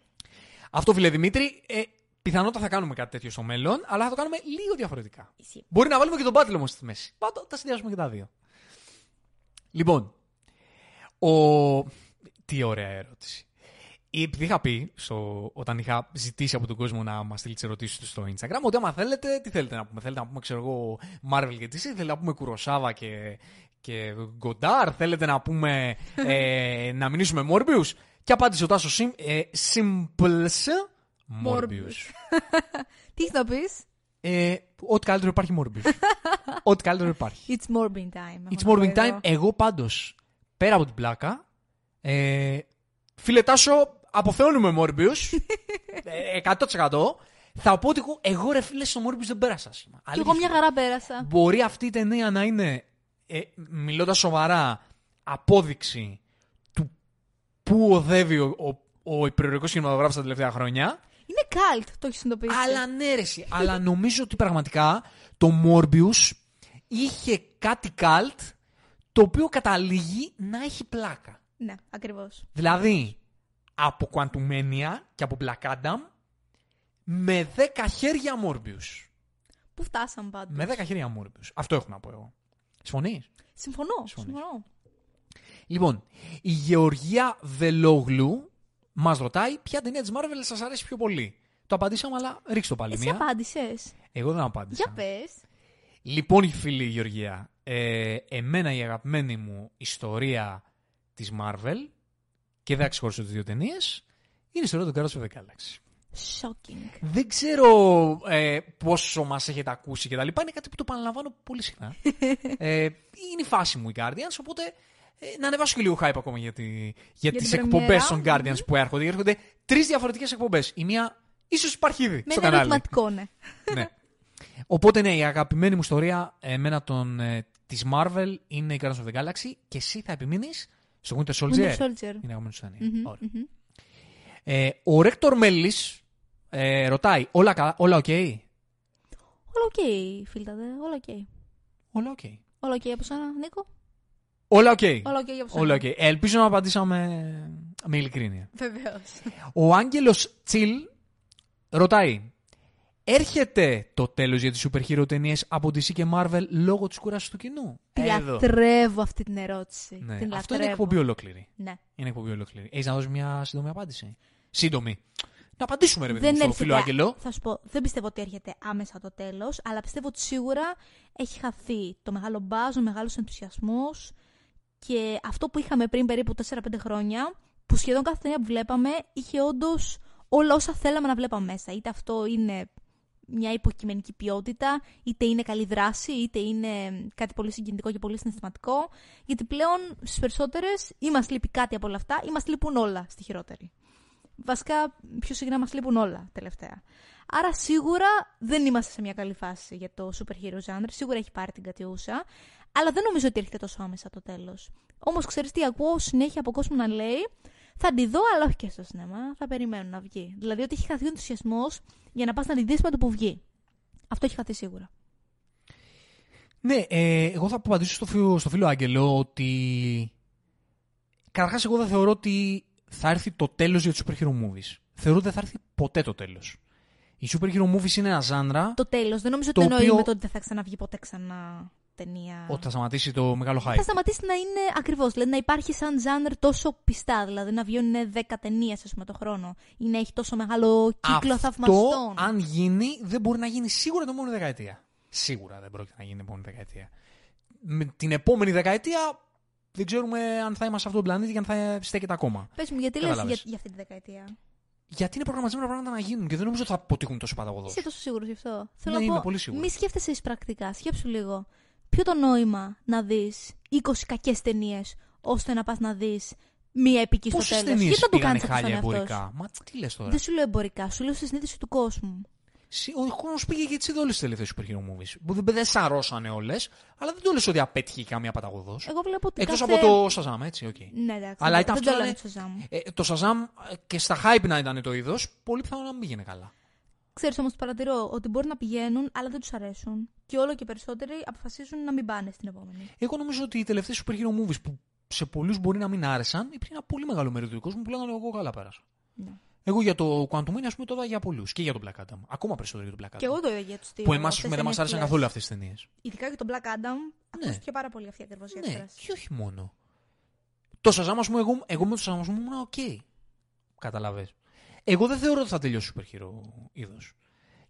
Speaker 1: Αυτό, φίλε Δημήτρη, ε, πιθανότατα θα κάνουμε κάτι τέτοιο στο μέλλον, αλλά θα το κάνουμε λίγο διαφορετικά.
Speaker 2: Ισχύει.
Speaker 1: Μπορεί να βάλουμε και τον Battle όμως στη μέση. Πάντω, τα συνδυάσουμε και τα δύο. Λοιπόν, ο... τι ωραία ερώτηση. Ή Επειδή είχα πει, στο... όταν είχα ζητήσει από τον κόσμο να μας στείλει τις ερωτήσεις του στο Instagram, ότι άμα θέλετε, τι θέλετε να πούμε; Θέλετε να πούμε, ξέρω εγώ, Marvel και DC, θέλετε να πούμε Κουροσάβα και, και Γκοντάρ, θέλετε να πούμε ε, να μιλήσουμε Morbius; Και απάντησε ο Τάσος Σιμ, ε, Simples Morbius.
Speaker 2: Τι θα πεις;
Speaker 1: Ε, ό,τι καλύτερο υπάρχει Morbius. ό,τι καλύτερο υπάρχει.
Speaker 2: It's Morbin time. έχω
Speaker 1: It's
Speaker 2: να πω
Speaker 1: Morbin
Speaker 2: εδώ.
Speaker 1: Time. Εγώ πάντως, πέρα από την πλάκα, ε, φίλε Τάσο, αποθεώνουμε Morbius. ε, 100%. Θα πω ότι εγώ, εγώ ρε φίλε στο Morbius δεν πέρασα άσχημα.
Speaker 2: Και εγώ μια χαρά πέρασα.
Speaker 1: Μπορεί αυτή η ταινία να είναι, ε, μιλώντας σοβαρά, απόδειξη του πού οδεύει ο, ο, ο υπερηρωτικός κινηματογράφος τα τελευταία χρόνια.
Speaker 2: Είναι cult, το έχεις συνειδητοποιήσει.
Speaker 1: Αλλά ναι, ρε, εσύ. Αλλά νομίζω ότι πραγματικά το Morbius είχε κάτι καλτ το οποίο καταλήγει να έχει πλάκα.
Speaker 2: Ναι, ακριβώς.
Speaker 1: Δηλαδή, από Quantumania και από Black Adam με 10 χέρια Morbius.
Speaker 2: Πού φτάσαμε πάντως;
Speaker 1: Με 10 χέρια Morbius. Αυτό έχω να πω εγώ. Συμφωνείς;
Speaker 2: Συμφωνώ,
Speaker 1: Συμφωνείς.
Speaker 2: συμφωνώ.
Speaker 1: Λοιπόν, η Γεωργία Βελόγλου μας ρωτάει ποια ταινία της Marvel σας αρέσει πιο πολύ. Το απαντήσαμε, αλλά ρίξτε το πάλι
Speaker 2: Εσύ
Speaker 1: μία.
Speaker 2: απάντησες.
Speaker 1: Εγώ δεν απάντησα.
Speaker 2: Για πες.
Speaker 1: Λοιπόν, η φίλη Γεωργία, ε, εμένα η αγαπημένη μου ιστορία της Marvel και δεν ξεχωρίσω τις δύο ταινίες είναι η ιστορία του Guardians of the Galaxy.
Speaker 2: Shocking.
Speaker 1: Δεν ξέρω ε, πόσο μας έχετε ακούσει και τα λοιπά. Είναι κάτι που το επαναλαμβάνω πολύ συχνά. ε, είναι η φάση μου οι Guardians, οπότε ε, να ανεβάσω και λίγο hype ακόμα για, τη, για,
Speaker 2: Για
Speaker 1: τις
Speaker 2: την
Speaker 1: εκπομπές
Speaker 2: πρεμιέρα.
Speaker 1: των Guardians που έρχονται. Έρχονται τρεις διαφορετικές εκπομπές. Η μία ίσως υπάρχει ήδη
Speaker 2: Με
Speaker 1: στο
Speaker 2: ένα
Speaker 1: κανάλι.
Speaker 2: ερωτηματικό, ναι.
Speaker 1: ναι. Οπότε ναι, η αγαπημένη μου ιστορία εμένα των, ε, της Marvel είναι η Guardians of the Galaxy και εσύ θα επιμείνεις στο Winter Soldier;
Speaker 2: Winter Soldier.
Speaker 1: Είναι η αγαπημένη σου ταινία.
Speaker 2: Μμμ,
Speaker 1: Ωραία.
Speaker 2: μμμ.
Speaker 1: Ε, ο Ρέκτορ Μέλης ε, ρωτάει, όλα, κα- όλα οκ.
Speaker 2: Όλα οκ, φίλτατε. Όλα οκ.
Speaker 1: Όλα οκ.
Speaker 2: Όλα οκ από σένα, Νίκο;
Speaker 1: Όλα οκ.
Speaker 2: Όλα οκ από σένα.
Speaker 1: Όλα οκ. Ε, Ελπίζω να απαντήσαμε με ειλικρίνεια.
Speaker 2: Βεβαίως.
Speaker 1: Ο Άγγελος Τσιλ ρωτάει, έρχεται το τέλος για τις super hero ταινίες από DC και Marvel λόγω της κούρασης του κοινού.
Speaker 2: Τη
Speaker 1: Εδώ.
Speaker 2: λατρεύω αυτή την ερώτηση.
Speaker 1: Ναι.
Speaker 2: Την
Speaker 1: Αυτό είναι
Speaker 2: λατρεύω.
Speaker 1: εκπομπή ολόκληρη.
Speaker 2: Ναι.
Speaker 1: Είναι εκπομπή ολόκληρη. Έχεις να δώσεις μια σύντομη απάντηση; Σύντομη. Να απαντήσουμε, ρε παιδί
Speaker 2: Δεν
Speaker 1: μου, στο
Speaker 2: έρχεται,
Speaker 1: φίλο Άγγελο.
Speaker 2: θα σου πω, δεν πιστεύω ότι έρχεται άμεσα το τέλος, αλλά πιστεύω ότι σίγουρα έχει χαθεί το μεγάλο μπάζ, ο μεγάλος ενθουσιασμός και αυτό που είχαμε πριν περίπου 4-5 χρόνια, που σχεδόν κάθε ταινία που βλέπαμε είχε όντως όλα όσα θέλαμε να βλέπαμε μέσα. Είτε αυτό είναι μια υποκειμενική ποιότητα, είτε είναι καλή δράση, είτε είναι κάτι πολύ συγκινητικό και πολύ συναισθηματικό. Γιατί πλέον στι περισσότερες ή μας λείπει κάτι από όλα αυτά, ή μας λείπουν όλα στη χειρότερη. Βασικά, πιο συχνά μας λείπουν όλα τελευταία. Άρα σίγουρα δεν είμαστε σε μια καλή φάση για το super hero genre. Σίγουρα έχει πάρει την κατιούσα. Αλλά δεν νομίζω ότι έρχεται τόσο άμεσα το τέλος. Όμως ξέρεις τι, ακούω συνέχεια από κόσμο να λέει. Θα τη δω, αλλά όχι και στο σινεμά. Θα περιμένω να βγει. Δηλαδή ότι έχει χαθεί ο ενθουσιασμός για να πας να την δεις με το που βγει. Αυτό έχει χαθεί σίγουρα.
Speaker 1: Ναι, ε, εγώ θα απαντήσω στο φίλο, στο φίλο Άγγελο ότι. Καταρχάς, εγώ δεν θεωρώ ότι θα έρθει το τέλος για τους super hero movies. Θεωρώ ότι δεν θα έρθει ποτέ το τέλος. Οι super hero movies είναι ένα ζάνρα.
Speaker 2: Το τέλος. Δεν νομίζω
Speaker 1: Το
Speaker 2: ότι εννοεί
Speaker 1: οποίο-
Speaker 2: με το ότι δεν θα ξαναβγεί ποτέ ξανά ταινία.
Speaker 1: Ότι θα σταματήσει το μεγάλο hype.
Speaker 2: Θα σταματήσει να είναι ακριβώς. Δηλαδή να υπάρχει σαν ζάνερ τόσο πιστά. Δηλαδή να βγαίνουν 10 ταινίες, ας πούμε, το χρόνο. Ή να έχει τόσο μεγάλο κύκλο
Speaker 1: Αυτό,
Speaker 2: θαυμαστών.
Speaker 1: αν γίνει, δεν μπορεί να γίνει σίγουρα την επόμενη δεκαετία. Σίγουρα δεν πρόκειται να γίνει την επόμενη δεκαετία. Με την επόμενη δεκαετία δεν ξέρουμε αν θα είμαστε σε αυτόν τον πλανήτη και αν θα στέκεται ακόμα.
Speaker 2: Πες μου, γιατί λες για,
Speaker 1: Κατάλαβες.
Speaker 2: για αυτή τη δεκαετία;
Speaker 1: Γιατί είναι προγραμματισμένα πράγματα να γίνουν και δεν νομίζω ότι θα αποτύχουν τόσο παταγωδός.
Speaker 2: Είσαι τόσο σίγουρος γι' αυτό; Θέλω
Speaker 1: Ναι,
Speaker 2: να
Speaker 1: είμαι
Speaker 2: πω,
Speaker 1: πολύ σίγουρος.
Speaker 2: μη σκέφτεσαι πρακτικά. Σκέψου λίγο. Ποιο το νόημα να δεις 20 κακές ταινίες ώστε να πας να δεις μία επική στο
Speaker 1: Πόσες
Speaker 2: τέλος;
Speaker 1: ταινίες
Speaker 2: Γιατί δεν το
Speaker 1: πήγανε
Speaker 2: κάνεις αυτό
Speaker 1: χάλια
Speaker 2: στον εαυτό σου;
Speaker 1: εμπορικά. Μα τι λες τώρα;
Speaker 2: Δεν σου λέω εμπορικά, σου λέω στη συνείδηση του κόσμου.
Speaker 1: Συ- Ο κόσμο πήγε και έτσι όλες τις τελευταίες super hero movies. Που δεν, δεν σαρώσανε όλες, αλλά δεν το λες ότι απέτυχε καμία παταγωδώς.
Speaker 2: Εγώ βλέπω ότι.
Speaker 1: Εκτός
Speaker 2: κάθε...
Speaker 1: από το Shazam, έτσι, οκ.
Speaker 2: Ναι, εντάξει.
Speaker 1: Αλλά
Speaker 2: δεν-
Speaker 1: ήταν
Speaker 2: δεν
Speaker 1: αυτό
Speaker 2: το
Speaker 1: να
Speaker 2: λέω
Speaker 1: είναι-
Speaker 2: με το Shazam.
Speaker 1: Ε, το Shazam ε, και στα hype να ήταν το είδος, πολύ πιθανό να μην πήγαινε καλά.
Speaker 2: Ξέρεις όμως, παρατηρώ ότι μπορεί να πηγαίνουν, αλλά δεν τους αρέσουν. Και όλο και περισσότεροι αποφασίζουν να μην πάνε στην επόμενη.
Speaker 1: Εγώ νομίζω ότι οι τελευταίες super hero movies που σε πολλούς μπορεί να μην άρεσαν, υπήρχε ένα πολύ μεγάλο μερίδιο του κόσμου που λέγανε Εγώ καλά πέρασα.
Speaker 2: Ναι.
Speaker 1: Εγώ για το Quantumania, ας πούμε, το είδα για πολλούς. Και για τον Black Adam. Ακόμα περισσότερο για τον Black Adam.
Speaker 2: Και εγώ το είδα για τους δύο.
Speaker 1: που εμάς
Speaker 2: αυτές
Speaker 1: δεν μας
Speaker 2: ταινίες
Speaker 1: άρεσαν
Speaker 2: που λες.
Speaker 1: καθόλου αυτές τις ταινίες.
Speaker 2: Ειδικά και τον Black Adam, ακούστηκε πάρα πολύ αυτή ακριβώς η
Speaker 1: Ναι,
Speaker 2: έκφραση.
Speaker 1: και όχι μόνο. Το Shazam, ας πούμε, εγώ, εγώ με το Shazam ας πούμε, ήμουν οκ. Κατάλαβες. Εγώ δεν θεωρώ ότι θα τελειώσει super hero είδος.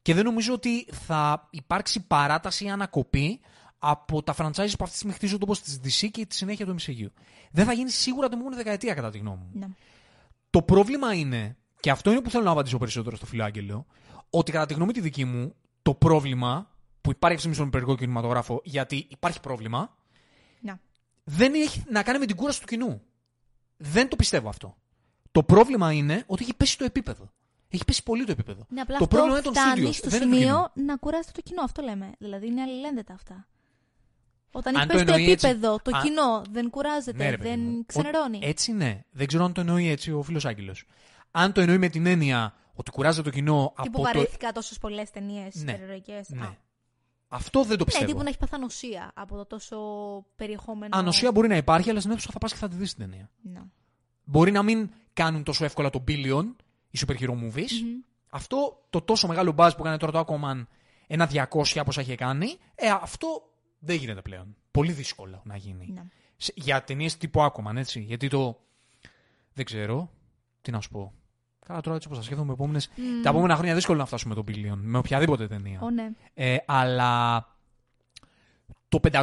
Speaker 1: Και δεν νομίζω ότι θα υπάρξει παράταση ή ανακοπή από τα franchises που αυτή τη στιγμή χτίζονται όπως της DC και τη συνέχεια του MCU. Δεν θα γίνει σίγουρα την επόμενη δεκαετία, κατά τη γνώμη μου.
Speaker 2: Ναι.
Speaker 1: Το πρόβλημα είναι, και αυτό είναι που θέλω να απαντήσω περισσότερο στο φίλο Άγγελο, ότι κατά τη γνώμη τη δική μου, το πρόβλημα που υπάρχει αυτή τη στιγμή στον υπεργό κινηματογράφο, γιατί υπάρχει πρόβλημα,
Speaker 2: Να.
Speaker 1: δεν έχει να κάνει με την κούραση του κοινού. Δεν το πιστεύω αυτό. Το πρόβλημα είναι ότι έχει πέσει το επίπεδο. Έχει πέσει πολύ το επίπεδο.
Speaker 2: Ναι, απλά
Speaker 1: το
Speaker 2: αυτό
Speaker 1: πρόβλημα είναι των
Speaker 2: φτάνει
Speaker 1: studios,
Speaker 2: στο
Speaker 1: δεν είναι του
Speaker 2: σημείο να κουράζεται το κοινό. Αυτό λέμε. Δηλαδή είναι αλληλένδετα αυτά. Όταν
Speaker 1: Αν
Speaker 2: έχει
Speaker 1: το
Speaker 2: πέσει το
Speaker 1: εννοεί έτσι-
Speaker 2: επίπεδο, το
Speaker 1: Α-
Speaker 2: κοινό δεν κουράζεται,
Speaker 1: Ναι, ρε παιδί μου.
Speaker 2: δεν
Speaker 1: Ο-
Speaker 2: ξενερώνει.
Speaker 1: Έτσι ναι. Δεν ξέρω αν το εννοεί έτσι ο φίλος Άγγελος. Αν το εννοεί με την έννοια ότι κουράζεται το κοινό
Speaker 2: Και που
Speaker 1: από το.
Speaker 2: βαρέθηκα τόσες πολλές ταινίες
Speaker 1: Ναι.
Speaker 2: υπερηρωικέ.
Speaker 1: Ναι. Αυτό δεν το
Speaker 2: Ναι,
Speaker 1: πιστεύω.
Speaker 2: τύπου να έχει παθανοσία από το τόσο περιεχόμενο.
Speaker 1: Ανοσία μπορεί να υπάρχει, αλλά στην αίθουσα θα πας και θα τη δεις την ταινία.
Speaker 2: Ναι.
Speaker 1: Μπορεί να μην κάνουν τόσο εύκολα το billion οι super hero movies.
Speaker 2: Μμμ.
Speaker 1: Αυτό το τόσο μεγάλο buzz που έκανε τώρα το Aquaman, ένα 200 όπως είχε κάνει, ε, αυτό δεν γίνεται πλέον. Πολύ δύσκολο να γίνει.
Speaker 2: Ναι.
Speaker 1: Σε- Για ταινίες τύπου Aquaman, έτσι. Γιατί το. Δεν ξέρω. Τι να σου πω. Καλά, τώρα έτσι όπως τα σκέφτομαι, επόμενες...
Speaker 2: Μμ.
Speaker 1: τα επόμενα χρόνια δύσκολο να φτάσουμε το billion με οποιαδήποτε ταινία.
Speaker 2: Ω, ναι.
Speaker 1: Ε, αλλά το 500,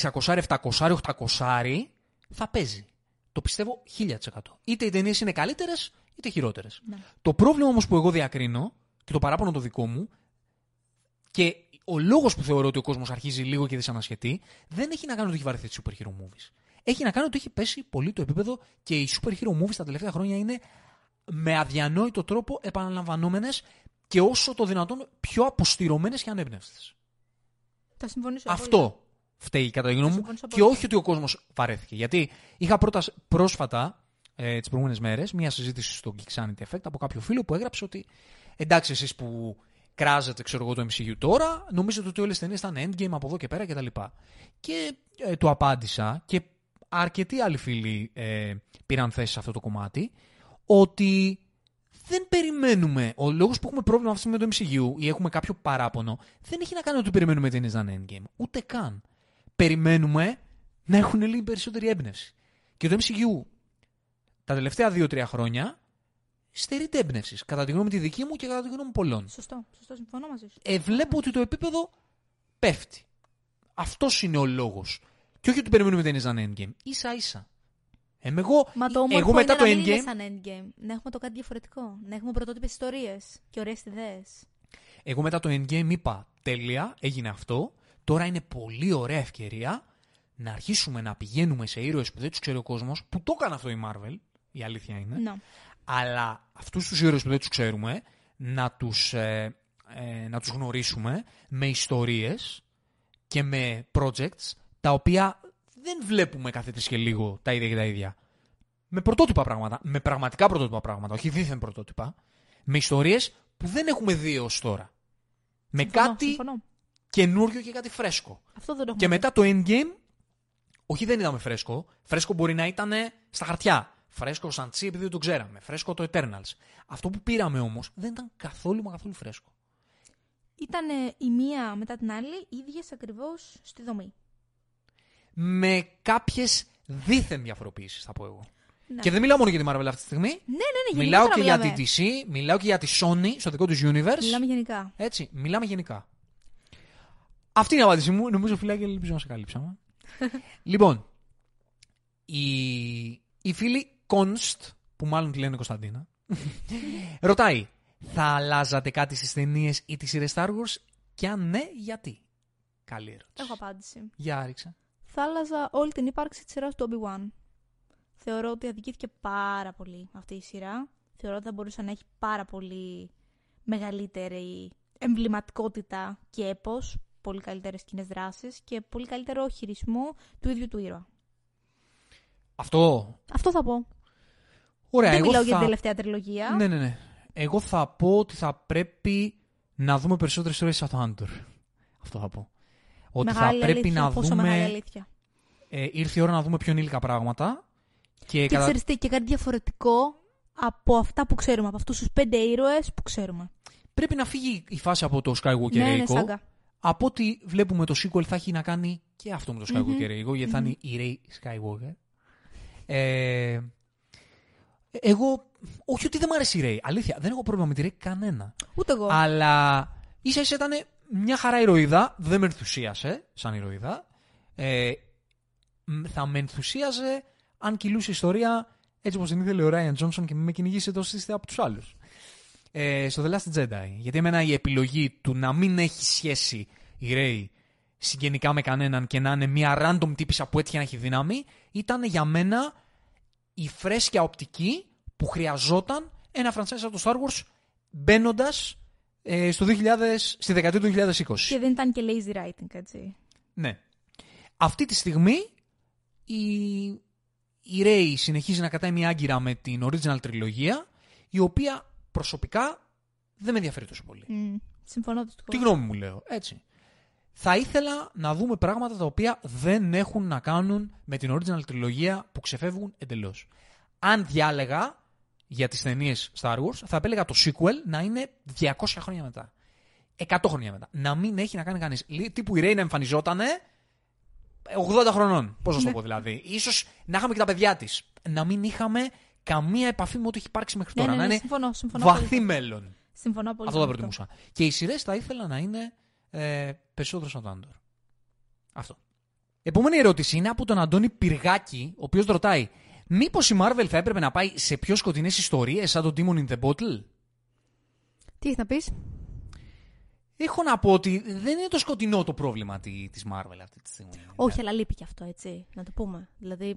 Speaker 1: 600, 700, 800 θα παίζει. Το πιστεύω 1000%. Είτε οι ταινίες είναι καλύτερες, είτε χειρότερες.
Speaker 2: Ναι.
Speaker 1: Το πρόβλημα όμως που εγώ διακρίνω και το παράπονο το δικό μου και ο λόγος που θεωρώ ότι ο κόσμος αρχίζει λίγο και δυσανασχετεί δεν έχει να κάνει ότι έχει βαρεθεί τις super hero movies. Έχει να κάνει ότι έχει πέσει πολύ το επίπεδο και οι super hero movies τα τελευταία χρόνια είναι με αδιανόητο τρόπο επαναλαμβανόμενες και όσο το δυνατόν πιο αποστηρωμένες και ανέμπνευστε.
Speaker 2: Θα συμφωνήσω. απόλυτα.
Speaker 1: Αυτό φταίει κατά τη γνώμη μου
Speaker 2: συμφωνήσω
Speaker 1: και
Speaker 2: απόλυτα.
Speaker 1: όχι ότι ο κόσμος βαρέθηκε. Γιατί είχα πρώτα, πρόσφατα, ε, τις προηγούμενες μέρες, μία συζήτηση στο Geek Sanity Effect από κάποιο φίλο που έγραψε ότι εντάξει, εσείς που κράζετε, ξέρω εγώ, το MCU τώρα, νομίζετε ότι όλες τι ταινίες ήταν endgame από εδώ και πέρα κτλ. Και, και ε, του απάντησα και αρκετοί άλλοι φίλοι ε, πήραν θέση σε αυτό το κομμάτι ότι δεν περιμένουμε. Ο λόγος που έχουμε πρόβλημα αυτή τη στιγμή με το MCU ή έχουμε κάποιο παράπονο δεν έχει να κάνει ότι περιμένουμε ταινίες να είναι endgame. Ούτε καν. Περιμένουμε να έχουν λίγη περισσότερη έμπνευση. Και το MCU τα τελευταία 2-3 χρόνια στερείται έμπνευσης. Κατά τη γνώμη τη δική μου και κατά τη γνώμη πολλών.
Speaker 2: Σωστό, σωστό, συμφωνώ μαζί σου.
Speaker 1: Ε, βλέπω ότι το επίπεδο πέφτει. Αυτός είναι ο λόγος. Και όχι ότι περιμένουμε ταινίε να είναι endgame. σα ίσα. Ε, εγώ,
Speaker 2: Μα το όμορφο
Speaker 1: εγώ μετά
Speaker 2: είναι
Speaker 1: το
Speaker 2: να μην είναι
Speaker 1: endgame.
Speaker 2: σαν endgame. Να έχουμε το κάτι διαφορετικό. Να έχουμε πρωτότυπες ιστορίες και ωραίες ιδέες.
Speaker 1: Εγώ μετά το Endgame είπα τέλεια, έγινε αυτό. Τώρα είναι πολύ ωραία ευκαιρία να αρχίσουμε να πηγαίνουμε σε ήρωες που δεν τους ξέρει ο κόσμος, που το έκανε αυτό η Marvel, η αλήθεια είναι.
Speaker 2: Να.
Speaker 1: Αλλά αυτούς τους ήρωες που δεν τους ξέρουμε, να τους ε, ε, να τους γνωρίσουμε με ιστορίες και με projects τα οποία δεν βλέπουμε κάθε τρεις και λίγο τα ίδια και τα ίδια. Με πρωτότυπα πράγματα, με πραγματικά πρωτότυπα πράγματα, όχι δίθεν πρωτότυπα, με ιστορίες που δεν έχουμε δει ως τώρα. Με
Speaker 2: Συμφωνώ,
Speaker 1: κάτι
Speaker 2: συμφωνώ.
Speaker 1: Καινούριο και κάτι φρέσκο.
Speaker 2: Αυτό δεν το έχουμε
Speaker 1: Και
Speaker 2: δει.
Speaker 1: μετά το endgame, όχι δεν είδαμε φρέσκο. Φρέσκο μπορεί να ήταν στα χαρτιά. Φρέσκο σαν τσι επειδή δεν το ξέραμε. Φρέσκο το Eternals. Αυτό που πήραμε όμως δεν ήταν καθόλου μα καθόλου φρέσκο.
Speaker 2: Ήταν η μία μετά την άλλη ίδιες ακριβώς στη δομή.
Speaker 1: Με κάποιες δίθεν διαφοροποιήσει, θα πω εγώ.
Speaker 2: Ναι.
Speaker 1: Και δεν μιλάω μόνο για τη Marvel αυτή τη στιγμή.
Speaker 2: Ναι, ναι, ναι,
Speaker 1: μιλάω
Speaker 2: γενικότερα
Speaker 1: και για
Speaker 2: μιλάμε.
Speaker 1: την DC, μιλάω και για τη Sony στο δικό του universe.
Speaker 2: Μιλάμε γενικά.
Speaker 1: Έτσι, μιλάμε γενικά. Αυτή είναι η απάντησή μου. Νομίζω, φυλάκι, ελπίζω να σε καλύψαμε. λοιπόν, η, η φίλη Κόνστ, που μάλλον τη λένε Κωνσταντίνα, ρωτάει, θα αλλάζατε κάτι στις ταινίες ή τις σειρές Star Wars; Και αν ναι, γιατί; Καλή ερώτηση.
Speaker 2: Έχω απάντηση.
Speaker 1: Για άριξε.
Speaker 2: Θα άλλαζα όλη την ύπαρξη της σειράς του Obi-Wan. Θεωρώ ότι αδικήθηκε πάρα πολύ αυτή η σειρά. Θεωρώ ότι θα μπορούσε να έχει πάρα πολύ μεγαλύτερη εμβληματικότητα και έπος, πολύ καλύτερες κοινές δράσεις και πολύ καλύτερο χειρισμό του ίδιου του ήρωα.
Speaker 1: Αυτό.
Speaker 2: Αυτό θα πω.
Speaker 1: Ωραία,
Speaker 2: Δεν
Speaker 1: εγώ
Speaker 2: μιλάω
Speaker 1: θα...
Speaker 2: για την τελευταία τριλογία.
Speaker 1: Ναι, ναι, ναι. Εγώ θα πω ότι θα πρέπει να δούμε περισσότερες ιστορίες από το Άντορ. Αυτό θα πω. Ότι
Speaker 2: μεγάλη
Speaker 1: θα πρέπει
Speaker 2: αλήθεια,
Speaker 1: να
Speaker 2: πόσο μεγάλη
Speaker 1: δούμε...
Speaker 2: αλήθεια.
Speaker 1: Ε, ήρθε η ώρα να δούμε πιο ενήλικα πράγματα. Και,
Speaker 2: Και
Speaker 1: κατά...
Speaker 2: ξέρεις τι, και κάτι διαφορετικό από αυτά που ξέρουμε, από αυτούς τους πέντε ήρωες που ξέρουμε.
Speaker 1: πρέπει να φύγει η φάση από το Skywalker
Speaker 2: ναι, ναι,
Speaker 1: Eiko.
Speaker 2: σάγκα.
Speaker 1: Από ό,τι βλέπουμε το sequel θα έχει να κάνει και αυτό με το Skywalker
Speaker 2: Μμμ.
Speaker 1: Eiko, γιατί θα είναι η Rey Skywalker. Ε, εγώ, όχι ότι δεν μου αρέσει η Rey, αλήθεια, δεν έχω πρόβλημα με τη Rey κανένα.
Speaker 2: Ούτε εγώ.
Speaker 1: Αλλά ίσα ίσα ήταν μια χαρά ηρωίδα, δεν με ενθουσίασε σαν ηρωίδα. Ε, μ, θα με ενθουσίαζε αν κυλούσε η ιστορία έτσι όπως την ήθελε ο Ράιαν Τζόνσον και μην με κυνηγήσει τόσο είστε από τους άλλους. Ε, στο The Last Jedi. Γιατί εμένα η επιλογή του να μην έχει σχέση η Ρέι συγγενικά με κανέναν και να είναι μια random τύπησα που έτυχε να έχει δύναμη ήταν για μένα η φρέσκια οπτική που χρειαζόταν ένα franchise από το Star Wars μπαίνοντας ε, στο 2000, στη δεκαετία του 2020.
Speaker 2: Και δεν ήταν και lazy writing, έτσι.
Speaker 1: Ναι. Αυτή τη στιγμή η, η Ray συνεχίζει να κατάει μια άγκυρα με την original τριλογία η οποία προσωπικά δεν με ενδιαφέρει τόσο πολύ.
Speaker 2: Mm, συμφωνώ
Speaker 1: Τη
Speaker 2: δυστυχώς.
Speaker 1: γνώμη μου λέω, έτσι. Θα ήθελα να δούμε πράγματα τα οποία δεν έχουν να κάνουν με την original τριλογία που ξεφεύγουν εντελώς. Αν διάλεγα για τις ταινίες Star Wars, θα επέλεγα το sequel να είναι 200 χρόνια μετά. 100 χρόνια μετά. Να μην έχει να κάνει κανείς. Λί- Τύπου η Rey να εμφανιζόταν 80 χρονών. Πώς να σου το πω δηλαδή. Ίσως να είχαμε και τα παιδιά της. Να μην είχαμε καμία επαφή με ό,τι έχει υπάρξει μέχρι
Speaker 2: Ναι,
Speaker 1: τώρα.
Speaker 2: ναι, ναι,
Speaker 1: να είναι
Speaker 2: συμφωνώ, συμφωνώ
Speaker 1: βαθύ
Speaker 2: πολύ.
Speaker 1: μέλλον.
Speaker 2: Συμφωνώ πολύ.
Speaker 1: Αυτό θα
Speaker 2: με
Speaker 1: προτιμούσα. Και οι σειρές θα ήθελα να είναι ε, περισσότερο σαν το Άντορ. Αυτό. Επόμενη ερώτηση είναι από τον Αντώνη Πυργάκη, ο οποίος ρωτάει: Μήπως η Marvel θα έπρεπε να πάει σε πιο σκοτεινές ιστορίες σαν το Demon in the Bottle;
Speaker 2: Τι έχεις να πεις;
Speaker 1: Έχω να πω ότι δεν είναι το σκοτεινό το πρόβλημα τη της Marvel αυτή τη στιγμή.
Speaker 2: Όχι, αλλά λείπει και αυτό, έτσι. Να το πούμε. Δηλαδή,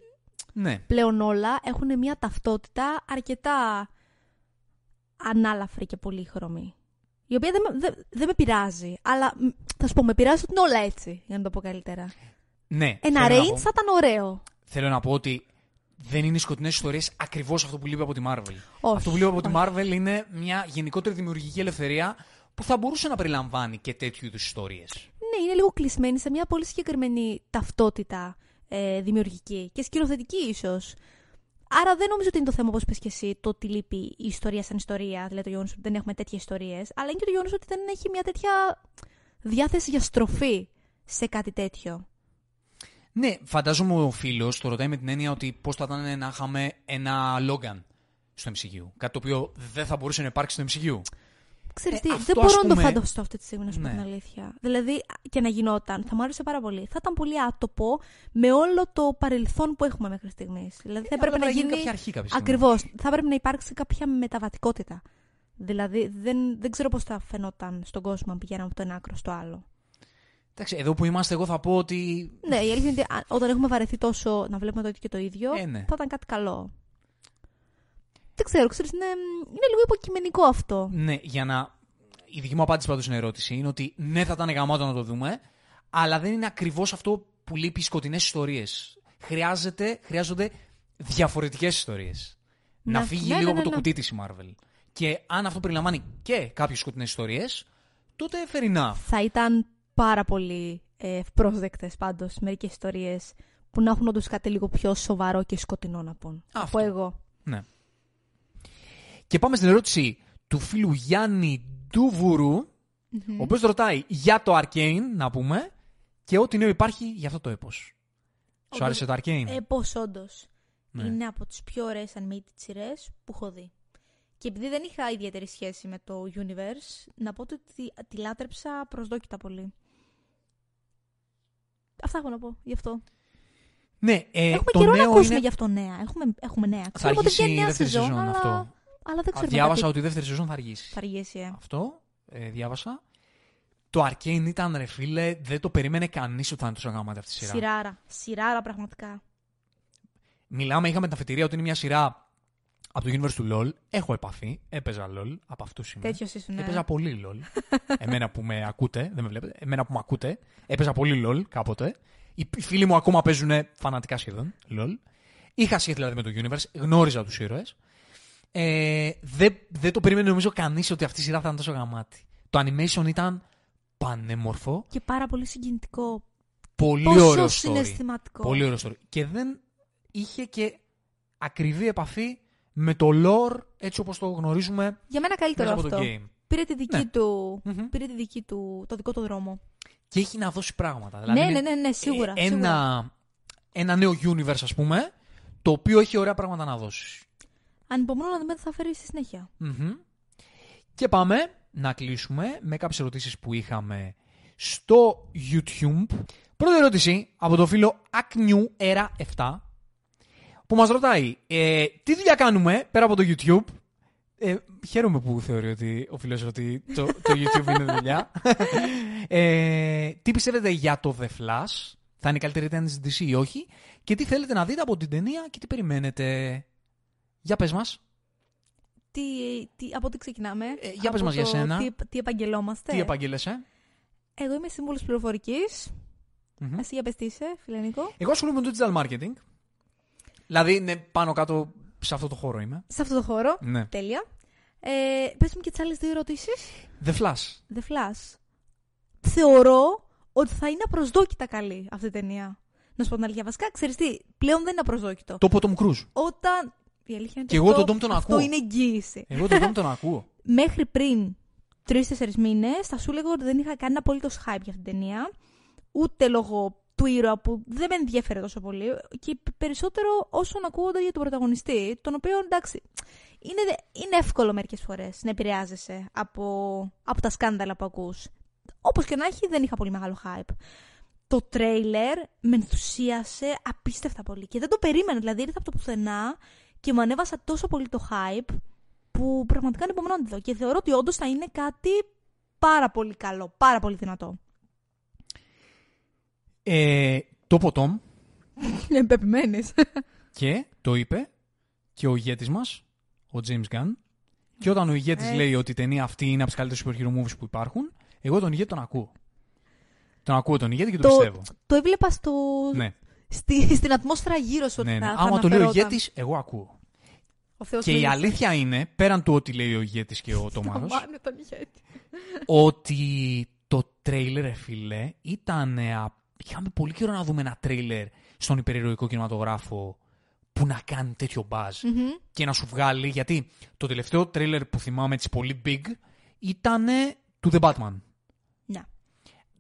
Speaker 1: Ναι.
Speaker 2: πλέον όλα έχουν μια ταυτότητα αρκετά ανάλαφρη και πολύχρωμη. Η οποία δεν, με- δεν, δεν με πειράζει. Αλλά μ, θα σου πω, με πειράζει ότι είναι όλα έτσι, για να το πω καλύτερα.
Speaker 1: ναι
Speaker 2: Ένα
Speaker 1: θέλω, να
Speaker 2: range
Speaker 1: πω,
Speaker 2: θα ήταν ωραίο.
Speaker 1: θέλω να πω ότι δεν είναι οι σκοτεινές ιστορίες ακριβώς αυτό που λείπει από τη Marvel.
Speaker 2: Όχι,
Speaker 1: αυτό που λείπει από τη
Speaker 2: όχι.
Speaker 1: Marvel είναι μια γενικότερη δημιουργική ελευθερία που θα μπορούσε να περιλαμβάνει και τέτοιου είδους ιστορίες.
Speaker 2: Ναι, είναι λίγο κλεισμένη σε μια πολύ συγκεκριμένη ταυτότητα ε, δημιουργική και σκηνοθετική ίσως. Άρα δεν νομίζω ότι είναι το θέμα, όπως είπες και εσύ, το ότι λείπει η ιστορία σαν ιστορία, δηλαδή το γεγονός ότι δεν έχουμε τέτοιες ιστορίες, αλλά είναι και το γεγονός ότι δεν έχει μια τέτοια διάθεση για στροφή σε κάτι τέτοιο.
Speaker 1: Ναι, φαντάζομαι ο φίλος το ρωτάει με την έννοια ότι πώς θα ήταν να είχαμε ένα Logan στο MCU. Κάτι το οποίο δεν θα μπορούσε να υπάρξει στο MCU.
Speaker 2: Ξέρεις
Speaker 1: Ε,
Speaker 2: τι,
Speaker 1: αυτό,
Speaker 2: δεν
Speaker 1: ας
Speaker 2: μπορώ να το
Speaker 1: πούμε-
Speaker 2: φανταστώ αυτή τη στιγμή, να σου πω
Speaker 1: Ναι.
Speaker 2: την αλήθεια. Δηλαδή, και να γινόταν, θα μου άρεσε πάρα πολύ. Θα ήταν πολύ άτοπο με όλο το παρελθόν που έχουμε μέχρι στιγμής. Δηλαδή, θα
Speaker 1: Ε,
Speaker 2: έπρεπε
Speaker 1: απλά
Speaker 2: να
Speaker 1: θα
Speaker 2: γίνει.
Speaker 1: κάποια αρχή κάποια στιγμή.
Speaker 2: Ακριβώς. Θα έπρεπε να υπάρξει κάποια μεταβατικότητα. Δηλαδή, δεν, δεν ξέρω πώς θα φαινόταν στον κόσμο αν πηγαίναμε από το ένα άκρο στο άλλο.
Speaker 1: Εντάξει, εδώ που είμαστε, εγώ θα πω ότι.
Speaker 2: Ναι, η αλήθεια είναι ότι α, όταν έχουμε βαρεθεί τόσο να βλέπουμε το ίδιο και το ίδιο,
Speaker 1: Ε, ναι.
Speaker 2: θα ήταν κάτι καλό. Δεν ξέρω, ξέρεις, είναι, είναι λίγο υποκειμενικό αυτό.
Speaker 1: Ναι, για να, η δική μου απάντηση πάντως στην ερώτηση είναι ότι ναι, θα ήταν γαμάτο να το δούμε, αλλά δεν είναι ακριβώς αυτό που λείπει οι σκοτεινές ιστορίες. Χρειάζονται διαφορετικές ιστορίες. Να,
Speaker 2: Να-
Speaker 1: φύγει
Speaker 2: ναι,
Speaker 1: λίγο
Speaker 2: ναι, ναι,
Speaker 1: από το
Speaker 2: ναι.
Speaker 1: κουτί της η Marvel. Και αν αυτό περιλαμβάνει και κάποιες σκοτεινές ιστορίες, τότε fair enough.
Speaker 2: Θα ήταν πάρα πολύ ε, ευπρόσδεκτες πάντως μερικές ιστορίες που να έχουν όντως κάτι λίγο πιο σοβαρό και σκοτεινό να πούν.
Speaker 1: Αυτό.
Speaker 2: Από εγώ.
Speaker 1: Ναι. Και πάμε στην ερώτηση του φίλου Γιάννη Ντούβουρου, ο οποίος ρωτάει για το Arcane, να πούμε, και ό,τι νέο υπάρχει για αυτό το έπος. Σου
Speaker 2: Όντως,
Speaker 1: άρεσε το Arcane?
Speaker 2: Ε, πώς όντως.
Speaker 1: Ναι.
Speaker 2: Είναι από τις πιο ωραίες animated σειρές που έχω δει. Και επειδή δεν είχα ιδιαίτερη σχέση με το universe, να πω ότι τη, τη λάτρεψα προσδόκητα πολύ. Αυτά έχω να πω γι' αυτό.
Speaker 1: ναι, ε,
Speaker 2: έχουμε
Speaker 1: το
Speaker 2: καιρό να
Speaker 1: νέο
Speaker 2: ακούσουμε
Speaker 1: είναι...
Speaker 2: γι' αυτό νέα. Έχουμε, έχουμε νέα.
Speaker 1: Θα
Speaker 2: Ξέρουμε ότι
Speaker 1: αργήσει
Speaker 2: βγαίνει
Speaker 1: η
Speaker 2: νέα
Speaker 1: δεύτερη
Speaker 2: σεζόν,
Speaker 1: σεζόν
Speaker 2: αλλά,
Speaker 1: αυτό.
Speaker 2: Αλλά δεν
Speaker 1: Α,
Speaker 2: ξέρουμε
Speaker 1: διάβασα
Speaker 2: κάτι.
Speaker 1: ότι η δεύτερη σεζόν θα αργήσει.
Speaker 2: Θα αργήσει, ε.
Speaker 1: Αυτό, ε, διάβασα. Το Arcane ήταν, ρε φίλε, δεν το περίμενε κανείς ότι θα είναι τόσο γαμάτη αυτή η σειρά.
Speaker 2: Σειράρα. Σειράρα πραγματικά.
Speaker 1: Μιλάμε, είχαμε την αφετηρία ότι είναι μια σειρά από το universe του LOL. Έχω επαφή, έπαιζα LOL, από αυτού είμαι.
Speaker 2: Τέτοιος ήσουν. ε.
Speaker 1: Έπαιζα πολύ LOL. Εμένα που με ακούτε, δεν με βλέπετε. Εμένα που με ακούτε, έπαιζα πολύ LOL κάποτε. Οι οι φίλοι μου ακόμα παίζουν φανατικά σχεδόν LOL. Είχα σχέση δηλαδή με το universe, γνώριζα τους ήρωες. Ε, δεν, δεν το περίμενε νομίζω κανείς ότι αυτή η σειρά θα ήταν τόσο γαμάτη. Το animation ήταν πανέμορφο.
Speaker 2: Και πάρα πολύ συγκινητικό.
Speaker 1: Πολύ
Speaker 2: Πόσο
Speaker 1: ωραίο story.
Speaker 2: συναισθηματικό.
Speaker 1: Πολύ ωραίο story. Και δεν είχε και ακριβή επαφή με το lore έτσι όπως το γνωρίζουμε
Speaker 2: Για μένα καλύτερο
Speaker 1: μέσα από
Speaker 2: αυτό.
Speaker 1: το game.
Speaker 2: Πήρε, τη δική
Speaker 1: Ναι.
Speaker 2: του,
Speaker 1: Μμμ.
Speaker 2: πήρε τη δική του, το δικό του δρόμο.
Speaker 1: Και έχει να δώσει πράγματα.
Speaker 2: ναι,
Speaker 1: Δηλαδή,
Speaker 2: ναι, ναι, ναι, σίγουρα.
Speaker 1: ε,
Speaker 2: σίγουρα.
Speaker 1: ένα, ένα νέο universe, ας πούμε, το οποίο έχει ωραία πράγματα να δώσεις.
Speaker 2: Ανυπομονώ να δούμε τι θα φέρει στη συνέχεια.
Speaker 1: Μμμ. Και πάμε να κλείσουμε με κάποιες ερωτήσεις που είχαμε στο YouTube. Πρώτη ερώτηση από το φίλο Acnew Era 7 που μας ρωτάει ε, τι δουλειά κάνουμε πέρα από το YouTube; Ε, χαίρομαι που θεωρεί ότι ο φίλος ότι το, το YouTube είναι δουλειά. ε, τι πιστεύετε για το The Flash, θα είναι η καλύτερη ταινία της DC ή όχι; Και τι θέλετε να δείτε από την ταινία και τι περιμένετε; Για πες μας.
Speaker 2: Τι, τι, από τι ξεκινάμε.
Speaker 1: Ε, για
Speaker 2: από
Speaker 1: πες μας για
Speaker 2: το
Speaker 1: σένα.
Speaker 2: Τι, τι επαγγελόμαστε.
Speaker 1: Τι επαγγέλεσαι.
Speaker 2: Εγώ είμαι σύμβουλος πληροφορικής.
Speaker 1: Μμμ.
Speaker 2: Εσύ για πες τι είσαι, φίλε Νίκο.
Speaker 1: Εγώ ασχολούμαι με το digital marketing. Δηλαδή είναι πάνω κάτω σε αυτό το χώρο είμαι.
Speaker 2: Σε αυτό το χώρο.
Speaker 1: Ναι.
Speaker 2: Τέλεια. Ε, πες μου και τις άλλες δύο ερωτήσεις.
Speaker 1: The Flash.
Speaker 2: The Flash. Θεωρώ ότι θα είναι απροσδόκητα καλή αυτή η ταινία. Να σου πω την αλήθεια. Βασικά, ξέρεις τι, πλέον δεν είναι απροσδόκητο.
Speaker 1: Το είπε ο Tom Cruise.
Speaker 2: Όταν. Η αλήθεια είναι
Speaker 1: Και
Speaker 2: ότι
Speaker 1: εγώ
Speaker 2: αυτό,
Speaker 1: τον Tom τον
Speaker 2: αυτό
Speaker 1: ακούω.
Speaker 2: είναι εγγύηση.
Speaker 1: Εγώ τον Tom τον ακούω.
Speaker 2: Μέχρι πριν τρει-τέσσερι μήνες θα σου έλεγα ότι δεν είχα κανένα απολύτως hype για αυτήν την ταινία. Ούτε λόγω του ήρωα που δεν με ενδιαφέρε τόσο πολύ. Και περισσότερο όσον ακούγονται για τον πρωταγωνιστή, τον οποίο εντάξει. Είναι, είναι εύκολο μερικές φορές να επηρεάζεσαι από, από τα σκάνδαλα που ακούς. Όπως και να έχει, δεν είχα πολύ μεγάλο hype. Το τρέιλερ με ενθουσίασε απίστευτα πολύ και δεν το περίμενα. Δηλαδή ήρθα από το πουθενά και μου ανέβασα τόσο πολύ το hype που πραγματικά ανυπομονώ να τη δω. Και θεωρώ ότι όντως θα είναι κάτι πάρα πολύ καλό, πάρα πολύ δυνατό.
Speaker 1: Ε, το είπε ο Tom
Speaker 2: Είναι πεπιμένη.
Speaker 1: και το είπε και ο ηγέτης μας, ο James Gunn. Και όταν ο ηγέτης
Speaker 2: Ε.
Speaker 1: λέει ότι η ταινία αυτή είναι από τις καλύτερες superhero movies που υπάρχουν, εγώ τον ηγέτη τον ακούω. Τον ακούω τον ηγέτη και τον
Speaker 2: Το-
Speaker 1: πιστεύω.
Speaker 2: το έβλεπα στο...
Speaker 1: Ναι,
Speaker 2: στη, στην ατμόσφαιρα γύρω σου ότι
Speaker 1: ναι, ναι.
Speaker 2: θα, θα
Speaker 1: Άμα το λέει ο
Speaker 2: αναφερόταν.
Speaker 1: ηγέτης, εγώ ακούω.
Speaker 2: Ο Θεός
Speaker 1: Και η
Speaker 2: μίλησε.
Speaker 1: αλήθεια είναι, πέραν του ότι λέει ο ηγέτης και ο Τόμαρος,
Speaker 2: Αμάνε τον ηγέτη.
Speaker 1: ότι το τρέιλερ, ρε φίλε, ήταν. ε, α- Είχαμε πολύ καιρό να δούμε ένα τρέιλερ στον υπερηρωικό κινηματογράφο που να κάνει τέτοιο buzz
Speaker 2: Μμμ.
Speaker 1: και να σου βγάλει. Γιατί το τελευταίο τρέιλερ που θυμάμαι έτσι πολύ big ήταν του The Batman.
Speaker 2: Ναι.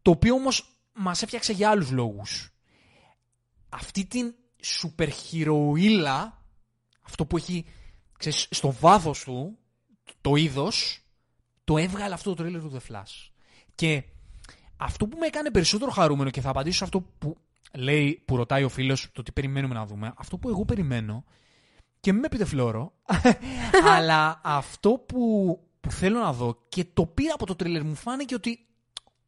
Speaker 1: Το οποίο όμως μας έφτιαξε για άλλους λόγους. Αυτή την σούπερ χειροήλα, αυτό που έχει ξέρεις, στο βάθος του, το είδος, το έβγαλε αυτό το τρέλερ του The Flash. Και αυτό που με έκανε περισσότερο χαρούμενο και θα απαντήσω σε αυτό που λέει, που ρωτάει ο φίλος, το τι περιμένουμε να δούμε, αυτό που εγώ περιμένω, και μην με πείτε φλόρο, αλλά αυτό που, που θέλω να δω και το πήρα από το τρέλερ μου φάνηκε ότι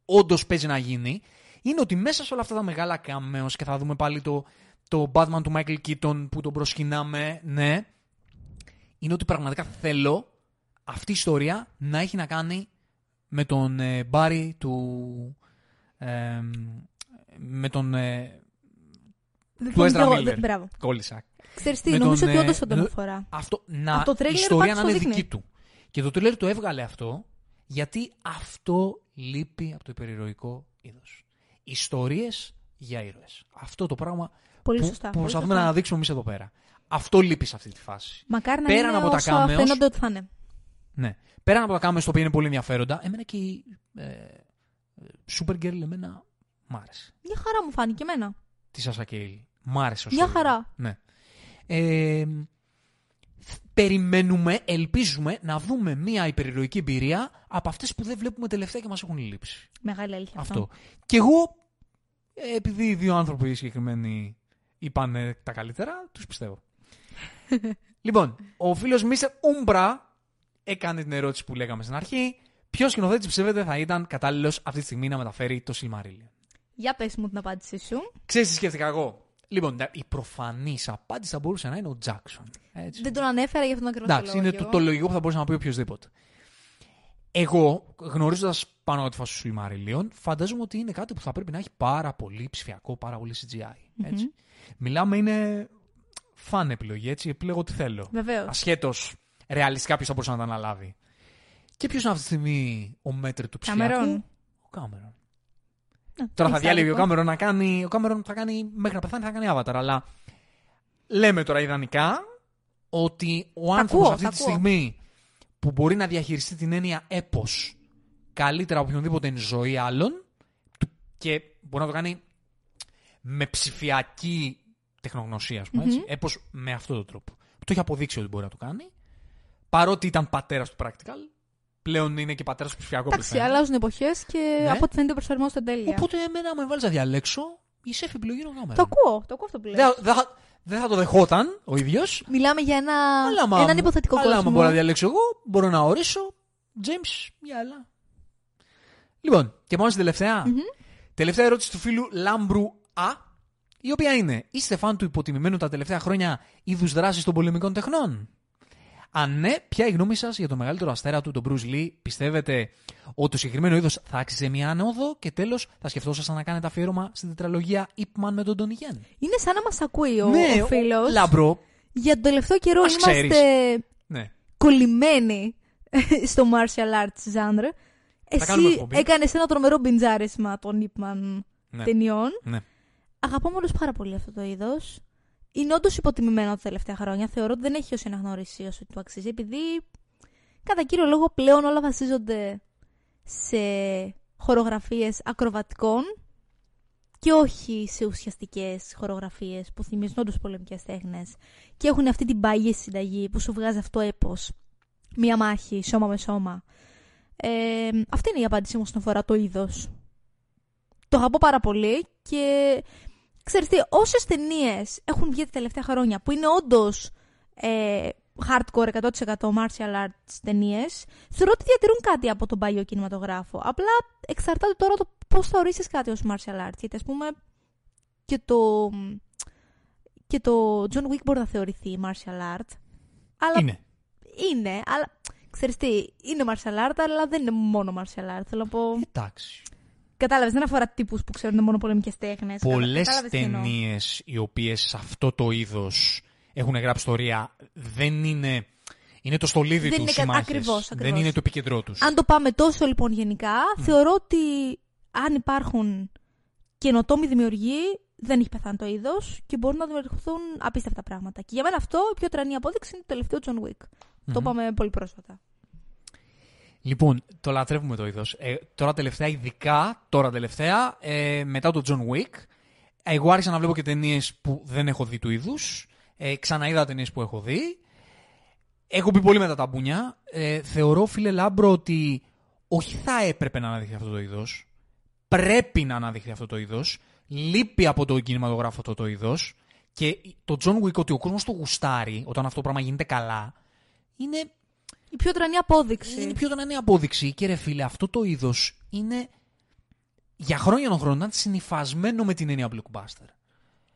Speaker 1: όντως παίζει να γίνει, είναι ότι μέσα σε όλα αυτά τα μεγάλα cameos και θα δούμε πάλι το, το Batman του Michael Keaton που τον προσκυνάμε, ναι, είναι ότι πραγματικά θέλω αυτή η ιστορία να έχει να κάνει με τον ε, Μπάρι του. ε, με τον. Ε,
Speaker 2: Δεν
Speaker 1: του
Speaker 2: θυμάμαι
Speaker 1: Ezra
Speaker 2: κι εγώ,
Speaker 1: Miller.
Speaker 2: δεν- Μπράβο.
Speaker 1: Κόλλησα.
Speaker 2: Ξέρεις τι,
Speaker 1: Με
Speaker 2: νομίζω
Speaker 1: τον,
Speaker 2: ότι
Speaker 1: ε,
Speaker 2: όντως θα τον
Speaker 1: ε,
Speaker 2: αφορά.
Speaker 1: Αυτό, να,
Speaker 2: Από το τρέιλερ
Speaker 1: η ιστορία
Speaker 2: πάντως
Speaker 1: να είναι
Speaker 2: το δείχνει.
Speaker 1: δική του. Και το τρέλερ το έβγαλε αυτό γιατί αυτό λείπει από το υπερηρωικό είδος. Ιστορίες για ήρωες. Αυτό το πράγμα
Speaker 2: Πολύ
Speaker 1: που,
Speaker 2: σωστά.
Speaker 1: που
Speaker 2: πολύ
Speaker 1: προσπαθούμε
Speaker 2: σωστά.
Speaker 1: να δείξουμε εμείς εδώ πέρα. Αυτό λείπει σε αυτή τη φάση.
Speaker 2: Μακάρι να
Speaker 1: πέραν
Speaker 2: είναι
Speaker 1: από τα
Speaker 2: όσο
Speaker 1: cameos-
Speaker 2: φαίνονται ότι θα είναι.
Speaker 1: Ναι. Πέραν από τα κάμερα, το οποίο είναι πολύ ενδιαφέροντα, εμένα και η ε, ε, Supergirl εμένα μ' άρεσε.
Speaker 2: Μια χαρά μου φάνηκε εμένα.
Speaker 1: Τη Σάσα Κέιλ. Μ' άρεσε ως
Speaker 2: Μια
Speaker 1: storyline.
Speaker 2: χαρά.
Speaker 1: Ναι. Ε, περιμένουμε, ελπίζουμε να δούμε μια υπερηρωική εμπειρία από αυτές που δεν βλέπουμε τελευταία και μας έχουν λείψει.
Speaker 2: Μεγάλη αλήθεια
Speaker 1: Αυτό. Και εγώ, ε, επειδή οι δύο άνθρωποι συγκεκριμένοι είπαν ε, τα καλύτερα, τους πιστεύω. λοιπόν, ο φίλος Μίστερ Ούμπρα έκανε την ερώτηση που λέγαμε στην αρχή. Ποιος σκηνοθέτης πιστεύετε θα ήταν κατάλληλος αυτή τη στιγμή να μεταφέρει το Silmarillion;
Speaker 2: Για πες μου την απάντησή σου.
Speaker 1: Ξέρεις τι σκέφτηκα εγώ; Λοιπόν, η προφανής απάντηση θα μπορούσε να είναι ο Τζάξον. Έτσι.
Speaker 2: Δεν τον ανέφερα για αυτόν τον ακριβώ
Speaker 1: Εντάξει, είναι το, το λογικό που θα μπορούσε να πει οποιοδήποτε. Εγώ, γνωρίζοντας πάνω από τη φάση του Silmarillion, φαντάζομαι ότι είναι κάτι που θα πρέπει να έχει πάρα πολύ ψηφιακό, πάρα πολύ CGI. ετσι Μιλάμε, είναι φαν επιλογή, έτσι. Επιλέγω ό,τι θέλω.
Speaker 2: Βεβαίως.
Speaker 1: Ασχέτως ρεαλιστικά ποιος θα μπορούσε να τα αναλάβει. Και ποιος είναι αυτή τη στιγμή ο μέτρη του ψηφιακού;
Speaker 2: Καμερών.
Speaker 1: Ο Κάμερον. Τώρα θα διάλεγε ο Κάμερον να κάνει. Ο Κάμερον θα κάνει μέχρι να πεθάνει θα κάνει avatar. Αλλά λέμε τώρα ιδανικά ότι ο
Speaker 2: Τα
Speaker 1: άνθρωπος
Speaker 2: ακούω,
Speaker 1: αυτή
Speaker 2: τα
Speaker 1: τη
Speaker 2: ακούω.
Speaker 1: στιγμή που μπορεί να διαχειριστεί την έννοια έπος καλύτερα από οποιονδήποτε είναι ζωή άλλων του- και μπορεί να το κάνει με ψηφιακή τεχνογνωσία, ας πούμε. έτσι, έπος με αυτόν τον τρόπο. Που το έχει αποδείξει ότι μπορεί να το κάνει. Παρότι ήταν πατέρας του practical, πλέον είναι και πατέρας του ψηφιακού
Speaker 2: Εντάξει,
Speaker 1: πληθυσμού.
Speaker 2: αλλάζουν εποχές και
Speaker 1: Ναι.
Speaker 2: από ό,τι φαίνεται προσαρμόζεται τέλεια.
Speaker 1: Οπότε εμένα με βάλεις να διαλέξω η σεφ επιλογή είναι ο Κάμερον.
Speaker 2: Το ακούω, το ακούω αυτό που λες.
Speaker 1: Δεν, δεν, θα- δεν θα το δεχόταν ο ίδιος.
Speaker 2: Μιλάμε για ένα...
Speaker 1: Αλλά άμα-
Speaker 2: έναν υποθετικό
Speaker 1: αλλά άμα
Speaker 2: κόσμο.
Speaker 1: μπορώ να διαλέξω εγώ, μπορώ να ορίσω James για άλλα. Λοιπόν, και πάμε στην τελευταια Τελευταία ερώτηση του φίλου Λάμπρου Α, η οποία είναι: Είστε φαν του υποτιμημένου τα τελευταία χρόνια είδους δράσης των πολεμικών τεχνών; Αν ναι, ποια είναι η γνώμη σας για το μεγαλύτερο αστέρα του, τον Bruce Lee, πιστεύετε ότι το συγκεκριμένο είδος θα άξιζε μια ανώδο και τέλος θα σκεφτόσασταν να κάνετε αφιέρωμα στην τετραλογία Ip Man με τον Donnie Yen;
Speaker 2: Είναι σαν να μας ακούει ο,
Speaker 1: ναι,
Speaker 2: ο φίλος.
Speaker 1: Λάμπρο.
Speaker 2: Για τον τελευταίο καιρό
Speaker 1: Μας
Speaker 2: είμαστε
Speaker 1: ξέρεις. Ναι.
Speaker 2: κολλημένοι στο martial arts genre.
Speaker 1: κάνουμε
Speaker 2: Εσύ
Speaker 1: εκπομπή.
Speaker 2: έκανες ένα τρομερό μπιντζάρισμα των Ip Man
Speaker 1: Ναι.
Speaker 2: ταινιών.
Speaker 1: ναι.
Speaker 2: Αγαπώ όμως πάρα πολύ αυτό το είδος. Είναι όντως υποτιμημένο τα τελευταία χρόνια. Θεωρώ ότι δεν έχει όση αναγνώριση όσο του αξίζει. Επειδή κατά κύριο λόγο πλέον όλα βασίζονται σε χορογραφίες ακροβατικών και όχι σε ουσιαστικές χορογραφίες που θυμίζουν όντως πολεμικές τέχνες και έχουν αυτή την παγιή συνταγή που σου βγάζει αυτό έπος. Μία μάχη, σώμα με σώμα. Ε, αυτή είναι η απάντησή μου όσον αφορά το είδος. Το αγαπώ πάρα πολύ και ξέρεις τι, όσες ταινίες έχουν βγει τα τελευταία χρόνια που είναι όντως ε, hardcore 100% martial arts ταινίες, θεωρώ ότι διατηρούν κάτι από τον παλιό κινηματογράφο. Απλά εξαρτάται τώρα το πώς θα ορίσεις κάτι ως martial arts. Γιατί ας πούμε και το. Και το John Wick μπορεί να θεωρηθεί martial art. Αλλά
Speaker 1: Είναι.
Speaker 2: είναι, αλλά ξέρεις τι, είναι martial art, αλλά δεν είναι μόνο martial art. Θέλω να πω.
Speaker 1: Εντάξει.
Speaker 2: Κατάλαβες, δεν αφορά τύπους που ξέρουν μόνο πολεμικέ τέχνες.
Speaker 1: Πολλές ταινίες οι οποίες σε αυτό το είδος έχουν γράψει ιστορία δεν είναι. Είναι το στολίδι
Speaker 2: Δεν
Speaker 1: τους
Speaker 2: είναι κα-
Speaker 1: συμμάχες.
Speaker 2: ακριβώς,
Speaker 1: Δεν
Speaker 2: ακριβώς.
Speaker 1: είναι το επικεντρό τους.
Speaker 2: Αν το πάμε τόσο λοιπόν γενικά, θεωρώ ότι αν υπάρχουν καινοτόμοι δημιουργοί, δεν έχει πεθάνει το είδος και μπορούν να δημιουργηθούν απίστευτα πράγματα. Και για μένα αυτό η πιο τρανή απόδειξη είναι το τελευταίο John Wick. Το είπαμε πολύ πρόσφατα.
Speaker 1: Λοιπόν, το λατρεύουμε το είδος. Ε, τώρα τελευταία, ειδικά τώρα τελευταία, ε, μετά το John Wick, εγώ άρχισα να βλέπω και ταινίες που δεν έχω δει του είδους. Ε, ξαναείδα ταινίες που έχω δει. Έχω μπει πολύ με τα μπούνια. Ε, θεωρώ, φίλε Λάμπρο, ότι όχι θα έπρεπε να αναδειχθεί αυτό το είδος. Πρέπει να αναδειχθεί αυτό το είδος. Λείπει από το κινηματογράφο αυτό το είδος. Και το John Wick, ότι ο κόσμος το γουστάρει όταν αυτό το πράγμα γίνεται καλά, είναι
Speaker 2: Η πιο τρανή απόδειξη.
Speaker 1: είναι πιο τρανή απόδειξη και ρε φίλε, αυτό το είδος είναι για χρόνια των χρόνων ήταν συνυφασμένο με την έννοια blockbuster.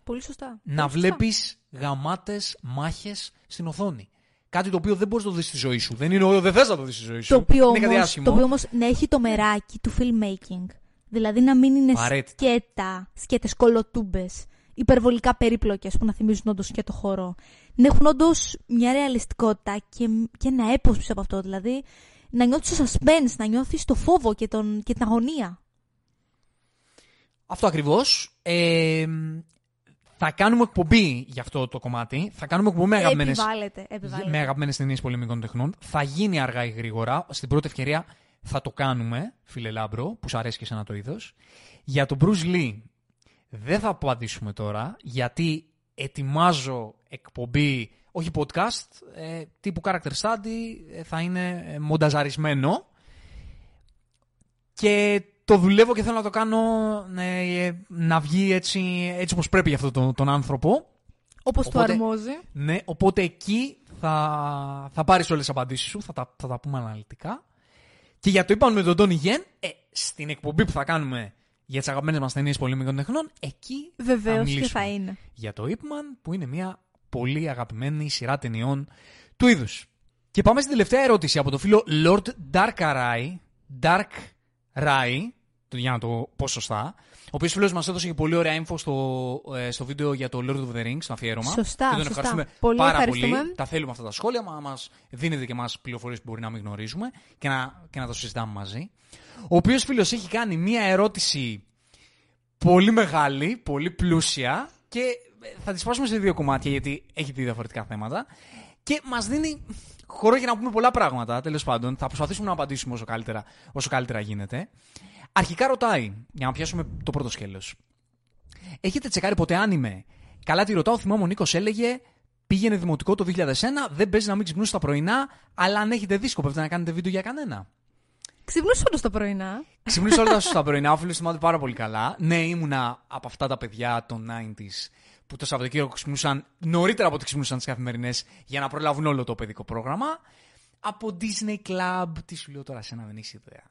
Speaker 2: Πολύ σωστά.
Speaker 1: Να
Speaker 2: Πολύ σωστά.
Speaker 1: βλέπεις γαμάτες μάχες στην οθόνη. κάτι το οποίο δεν μπορείς να το δεις στη ζωή σου. Δεν είναι ότι δεν θες να το δεις στη ζωή σου.
Speaker 2: Το οποίο
Speaker 1: είναι κάτι
Speaker 2: όμως,
Speaker 1: άσχημο.
Speaker 2: το οποίο όμως να έχει το μεράκι του filmmaking. Δηλαδή να μην είναι
Speaker 1: Απαραίτητα.
Speaker 2: σκέτα, σκέτες κολοτούμπες, υπερβολικά περίπλοκες που να θυμίζουν όντως και το χώρο. Να έχουν όντως μια ρεαλιστικότητα και, και ένα έπος πίσω από αυτό. Δηλαδή να νιώθεις το suspense, να νιώθεις το φόβο και, τον, και την αγωνία.
Speaker 1: Αυτό ακριβώς. Ε, θα κάνουμε εκπομπή για αυτό το κομμάτι. Θα κάνουμε εκπομπή με αγαπημένες
Speaker 2: Επιβάλλεται, επιβάλλεται.
Speaker 1: με αγαπημένες ταινίες πολεμικών τεχνών. Θα γίνει αργά ή γρήγορα. Στην πρώτη ευκαιρία θα το κάνουμε, φίλε Λάμπρο, που σου αρέσει και εσένα το είδος. Για τον Bruce Lee δεν θα απαντήσουμε τώρα, γιατί ετοιμάζω εκπομπή, όχι podcast, ε, τύπου character study, ε, θα είναι ε, μονταζαρισμένο. Και το δουλεύω και θέλω να το κάνω ε, να βγει έτσι, έτσι όπως πρέπει για αυτόν τον, τον άνθρωπο.
Speaker 2: Όπως το
Speaker 1: Οπότε-
Speaker 2: αρμόζει.
Speaker 1: Ναι, οπότε εκεί θα, θα πάρεις όλες τις απαντήσεις σου, θα τα, θα τα πούμε αναλυτικά. Και για το είπαμε με τον Τόνι Γεν, ε, στην εκπομπή που θα κάνουμε για τις αγαπημένες μας ταινίες πολεμικών τεχνών, εκεί θα
Speaker 2: Βεβαίως και
Speaker 1: μιλήσουμε
Speaker 2: θα είναι.
Speaker 1: για το Ip Man, που είναι μια πολύ αγαπημένη σειρά ταινιών του είδους. Και πάμε στην τελευταία ερώτηση από το φίλο Lord Darkarai, Dark Rai, το για να το πω σωστά, ο οποίος φίλος μας έδωσε και πολύ ωραία info στο, ε, στο βίντεο για το Lord of the Rings, στο αφιέρωμα.
Speaker 2: Σωστά,
Speaker 1: και τον
Speaker 2: σωστά.
Speaker 1: ευχαριστούμε
Speaker 2: Πολύ
Speaker 1: πάρα
Speaker 2: ευχαριστούμε.
Speaker 1: πολύ. Τα θέλουμε αυτά τα σχόλια, μα μας δίνετε και μας πληροφορίες που μπορεί να μην γνωρίζουμε και να, και να το συζητάμε μαζί. Ο οποίος φίλος έχει κάνει μία ερώτηση πολύ μεγάλη, πολύ πλούσια και ε, θα τη σπάσουμε σε δύο κομμάτια γιατί έχει δύο διαφορετικά θέματα και μας δίνει χώρο για να πούμε πολλά πράγματα, τέλος πάντων. Θα προσπαθήσουμε να απαντήσουμε όσο καλύτερα, όσο καλύτερα γίνεται. Αρχικά ρωτάει, για να πιάσουμε το πρώτο σκέλος. Έχετε τσεκάρει ποτέ άνιμε; Καλά τη ρωτάω, θυμάμαι ο Νίκος έλεγε πήγαινε δημοτικό το 2001, δεν παίζει να μην ξυπνούσε τα πρωινά, αλλά αν έχετε δει σκοπεύετε να κάνετε βίντεο για κανένα.
Speaker 2: Ξυπνούσες όντως τα πρωινά;
Speaker 1: Ξυπνούσα όλα τα σωστά πρωινά, ο φίλος θυμάται πάρα πολύ καλά. Ναι, ήμουνα από αυτά τα παιδιά των 90s που το Σαββατοκύριακο ξυπνούσαν νωρίτερα από ό,τι ξυπνούσαν τις καθημερινές για να προλάβουν όλο το παιδικό πρόγραμμα. Από Disney Club, τι σου λέω τώρα, σένα δεν έχει ιδέα.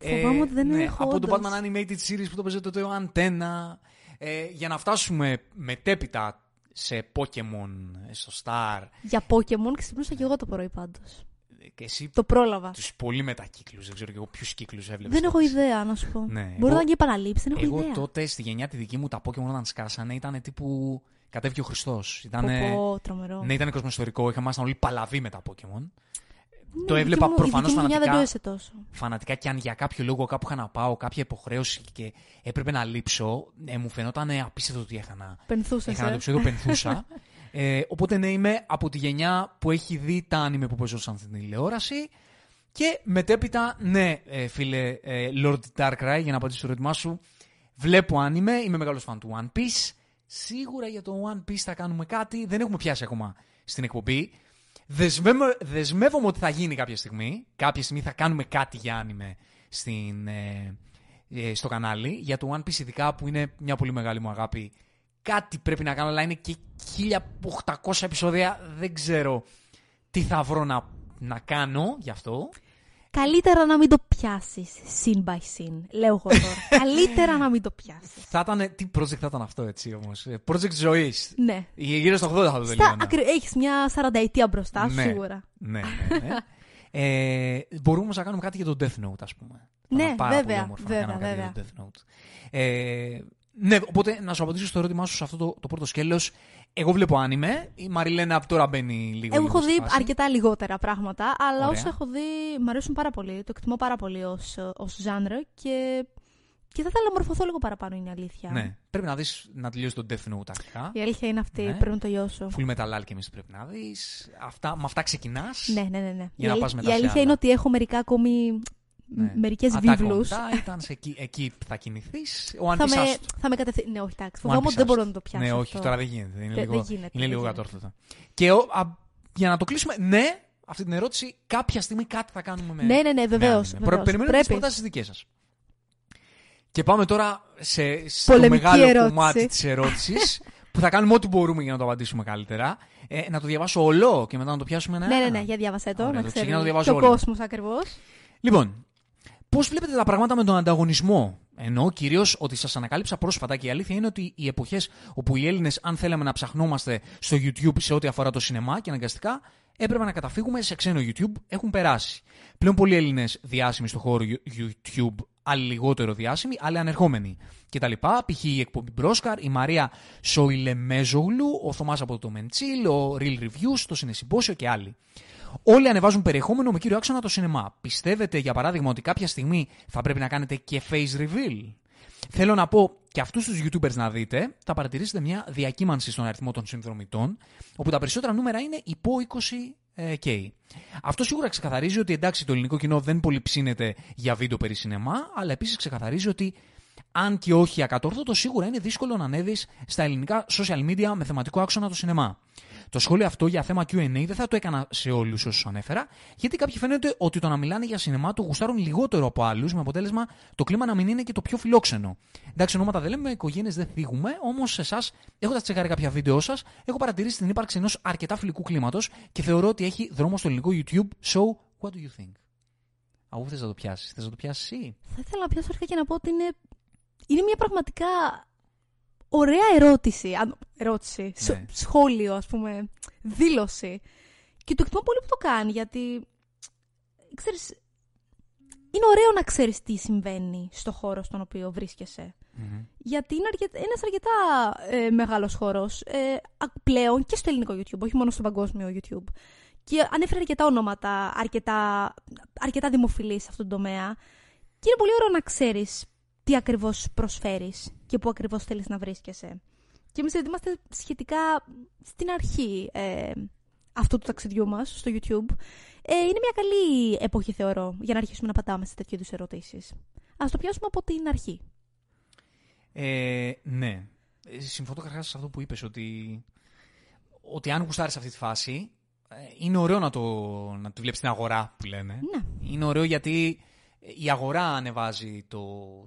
Speaker 2: Φοβάμαι ότι δεν
Speaker 1: ναι,
Speaker 2: έχω
Speaker 1: Από το
Speaker 2: όντως.
Speaker 1: Batman Animated Series που το παίζετε το Antenna. Ε, για να φτάσουμε μετέπειτα σε Pokemon, ε, στο Star
Speaker 2: Για Pokemon ξυπνούσα και εγώ το πρωί πάντως.
Speaker 1: Ε, και εσύ
Speaker 2: Το πρόλαβα.
Speaker 1: τους πολύ μετακύκλους, δεν ξέρω και εγώ ποιους κύκλους έβλεπες.
Speaker 2: Δεν έχω
Speaker 1: τότε.
Speaker 2: ιδέα, να σου πω.
Speaker 1: Ναι,
Speaker 2: Μπορεί
Speaker 1: εγώ-
Speaker 2: να είναι και επαναλήψει, δεν έχω
Speaker 1: Εγώ
Speaker 2: ιδέα.
Speaker 1: τότε στη γενιά τη δική μου τα Pokemon όταν σκάσανε ήταν τύπου. Κατέβηκε ο Χριστός.
Speaker 2: Πω,
Speaker 1: Ήτανε...
Speaker 2: πω, τρομερό.
Speaker 1: Ναι, ήταν κοσμοϊστορικό. Είχαμε όλοι παλαβοί με τα Pokemon.
Speaker 2: Ναι,
Speaker 1: το
Speaker 2: η
Speaker 1: έβλεπα
Speaker 2: δική μου-
Speaker 1: προφανώς
Speaker 2: Η δική μου γενιά δεν
Speaker 1: φανατικά.
Speaker 2: το έσε τόσο.
Speaker 1: Φανατικά και αν για κάποιο λόγο κάπου είχα να πάω, κάποια υποχρέωση και έπρεπε να λείψω, ε, μου φαινόταν απίστευτο ότι έχανα.
Speaker 2: Πενθούσες.
Speaker 1: Έχανα το ψευδό πενθούσα. ε, οπότε ναι, είμαι από τη γενιά που έχει δει τα άνιμε που παίζονταν στην τηλεόραση. Και μετέπειτα, ναι, ε, φίλε ε, Lord Darkrai, για να απαντήσω στο ερώτημά σου, βλέπω άνιμε, είμαι μεγάλος φαν του One Piece. Σίγουρα για το One Piece θα κάνουμε κάτι, δεν έχουμε πιάσει ακόμα στην εκπομπή. Δεσμεύομαι, δεσμεύομαι ότι θα γίνει κάποια στιγμή. Κάποια στιγμή θα κάνουμε κάτι για άνιμε στην, ε, ε, στο κανάλι. Για το One Piece ειδικά που είναι μια πολύ μεγάλη μου αγάπη. Κάτι πρέπει να κάνω, αλλά είναι και 1800 επεισόδια. Δεν ξέρω τι θα βρω να, να κάνω γι' αυτό.
Speaker 2: Καλύτερα να μην το πιάσεις scene by scene. Λέω εγώ τώρα. Καλύτερα να μην το πιάσεις.
Speaker 1: Θα ήταν, τι project θα ήταν αυτό έτσι όμως. Ε, Project ζωής.
Speaker 2: Ναι.
Speaker 1: Γύρω στο 80 θα το
Speaker 2: Στα,
Speaker 1: τελείωνα.
Speaker 2: ακρι... Έχεις μια 40 ετία μπροστά σου,
Speaker 1: Ναι.
Speaker 2: σίγουρα.
Speaker 1: Ναι, ναι, ναι. ε, μπορούμε όμως να κάνουμε κάτι για το Death Note, ας πούμε. Θα
Speaker 2: Ναι,
Speaker 1: ήταν πάρα
Speaker 2: βέβαια,
Speaker 1: πολύ όμορφο
Speaker 2: βέβαια,
Speaker 1: να κάνουμε
Speaker 2: βέβαια.
Speaker 1: κάτι για το Death Note. Ε, ναι, οπότε να σου απαντήσω στο ερώτημά σου σε αυτό το, το πρώτο σκέλος. Εγώ βλέπω άνιμε. Η Μαριλένα από τώρα μπαίνει λίγο.
Speaker 2: Εγώ
Speaker 1: λίγο
Speaker 2: έχω
Speaker 1: στη
Speaker 2: δει
Speaker 1: φάση.
Speaker 2: αρκετά λιγότερα πράγματα, αλλά
Speaker 1: Ωραία.
Speaker 2: όσα έχω δει μου αρέσουν πάρα πολύ. Το εκτιμώ πάρα πολύ ως, ως genre και, και θα ήθελα να μορφωθώ λίγο παραπάνω, είναι η αλήθεια.
Speaker 1: Ναι, πρέπει να δεις να τελειώσει το Death Note αρχικά.
Speaker 2: Η αλήθεια είναι αυτή,
Speaker 1: Ναι.
Speaker 2: πρέπει να το λιώσω.
Speaker 1: Full Metal Alchemist πρέπει να δεις. Αυτά, με αυτά ξεκινάς.
Speaker 2: Ναι, ναι, ναι. ναι.
Speaker 1: Για
Speaker 2: η,
Speaker 1: να
Speaker 2: αλή-
Speaker 1: πας μετά
Speaker 2: η
Speaker 1: σε
Speaker 2: αλήθεια
Speaker 1: άλλα.
Speaker 2: είναι ότι έχω μερικά ακόμη
Speaker 1: Ναι.
Speaker 2: μερικές
Speaker 1: Attack on
Speaker 2: βίβλους.
Speaker 1: Titan, σε εκεί, εκεί θα κινηθείς. Ο One
Speaker 2: Θα
Speaker 1: Piece
Speaker 2: με,
Speaker 1: άστο.
Speaker 2: θα με κατευθύνει. Ναι, όχι, εντάξει.
Speaker 1: One
Speaker 2: Φοβάμαι ότι
Speaker 1: Piece
Speaker 2: δεν μπορώ
Speaker 1: άστο.
Speaker 2: να το πιάσω.
Speaker 1: Ναι, όχι,
Speaker 2: αυτό.
Speaker 1: τώρα δεν γίνεται. Είναι
Speaker 2: Δεν-
Speaker 1: λίγο,
Speaker 2: δεν γίνεται,
Speaker 1: είναι
Speaker 2: δεν
Speaker 1: λίγο
Speaker 2: γίνεται.
Speaker 1: κατόρθωτο. Και ο- α, για να το κλείσουμε, ναι, αυτή την ερώτηση, κάποια στιγμή κάτι θα κάνουμε με.
Speaker 2: Ναι, ναι, ναι,
Speaker 1: με
Speaker 2: βεβαίως,
Speaker 1: άνιμε.
Speaker 2: βεβαίως.
Speaker 1: Περιμένουμε τις
Speaker 2: Πρέπει.
Speaker 1: προτάσεις δικές σας. Και πάμε τώρα σε, στο
Speaker 2: Πολεμική
Speaker 1: μεγάλο
Speaker 2: ερώτηση.
Speaker 1: κομμάτι της ερώτησης, που θα κάνουμε ό,τι μπορούμε για να το απαντήσουμε καλύτερα. Ε, να το διαβάσω όλο και μετά να το πιάσουμε ένα.
Speaker 2: Ναι, ναι, ναι, για διάβασέ το.
Speaker 1: Ωραία,
Speaker 2: να
Speaker 1: το
Speaker 2: ξέρει
Speaker 1: ξεκινάω να
Speaker 2: και
Speaker 1: διαβάζω
Speaker 2: ο
Speaker 1: όλο.
Speaker 2: κόσμος ακριβώς.
Speaker 1: Λοιπόν, πώς βλέπετε τα πράγματα με τον ανταγωνισμό; Εννοώ κυρίως ότι σας ανακάλυψα πρόσφατα και η αλήθεια είναι ότι οι εποχές όπου οι Έλληνες, αν θέλαμε να ψαχνόμαστε στο YouTube σε ό,τι αφορά το σινεμά και αναγκαστικά, έπρεπε να καταφύγουμε σε ξένο YouTube. Έχουν περάσει. Πλέον πολλοί Έλληνες διάσημοι στο χώρο YouTube, άλλοι λιγότερο διάσημοι, άλλοι ανερχόμενοι κτλ. Π.χ. η εκπομπή Μπρόσκαρ, η Μαρία Σοηλεμέζογλου, ο Θωμάς από το Μεντσίλ, ο Real Reviews, το Συνεσυμπόσιο και άλλοι. Όλοι ανεβάζουν περιεχόμενο με κύριο άξονα το σινεμά. Πιστεύετε, για παράδειγμα, ότι κάποια στιγμή θα πρέπει να κάνετε και face reveal; Θέλω να πω και αυτούς τους YouTubers να δείτε, θα παρατηρήσετε μια διακύμανση στον αριθμό των συνδρομητών, όπου τα περισσότερα νούμερα είναι υπό 20K. Αυτό σίγουρα ξεκαθαρίζει ότι εντάξει, το ελληνικό κοινό δεν πολύ ψήνεται για βίντεο περί σινεμά, αλλά επίσης ξεκαθαρίζει ότι αν και όχι ακατόρθωτο, σίγουρα είναι δύσκολο να ανέβεις στα ελληνικά social media με θεματικό άξονα το σινεμά. Το σχόλιο αυτό για θέμα QA δεν θα το έκανα σε όλους όσους ανέφερα, γιατί κάποιοι φαίνεται ότι το να μιλάνε για σινεμά το γουστάρουν λιγότερο από άλλους, με αποτέλεσμα το κλίμα να μην είναι και το πιο φιλόξενο. Εντάξει, ονόματα δεν λέμε, οικογένειες δεν θίγουμε, όμως σε εσάς, έχοντας τσεκάρει κάποια βίντεο σας, έχω παρατηρήσει την ύπαρξη ενός αρκετά φιλικού κλίματος και θεωρώ ότι έχει δρόμο στο ελληνικό YouTube. So, what do you think? Αγού θες να το πιάσεις, θες να το πιάσεις ή.
Speaker 2: Θα ήθελα να πιάσω αρχικά και να πω ότι είναι, είναι μια πραγματικά ωραία ερώτηση. Αν, ερώτηση.
Speaker 1: Ναι.
Speaker 2: Σχόλιο, ας πούμε. Δήλωση. Και το εκτιμώ πολύ που το κάνει, γιατί. Ξέρεις, είναι ωραίο να ξέρεις τι συμβαίνει στο χώρο στον οποίο βρίσκεσαι. Γιατί είναι αρκετά, ένας αρκετά ε, μεγάλος χώρος ε, πλέον και στο ελληνικό YouTube, όχι μόνο στο παγκόσμιο YouTube. Και ανέφερε αρκετά ονόματα, αρκετά, αρκετά δημοφιλή σε αυτόν τον τομέα. Και είναι πολύ ωραίο να ξέρεις τι ακριβώς προσφέρεις και πού ακριβώς θέλεις να βρίσκεσαι. Και εμείς είμαστε σχετικά στην αρχή ε, αυτού του ταξιδιού μας στο YouTube. Ε, είναι μια καλή εποχή θεωρώ για να αρχίσουμε να πατάμε σε τέτοιου είδους ερωτήσεις. Ας το πιάσουμε από την αρχή.
Speaker 1: Ε, ναι. Ε, Συμφωνώ καταρχάς σε αυτό που είπες, ότι, ότι αν γουστάρεις αυτή τη φάση, ε, είναι ωραίο να, το, να τη βλέπεις στην αγορά που λένε.
Speaker 2: Ναι.
Speaker 1: Είναι ωραίο γιατί η αγορά ανεβάζει το,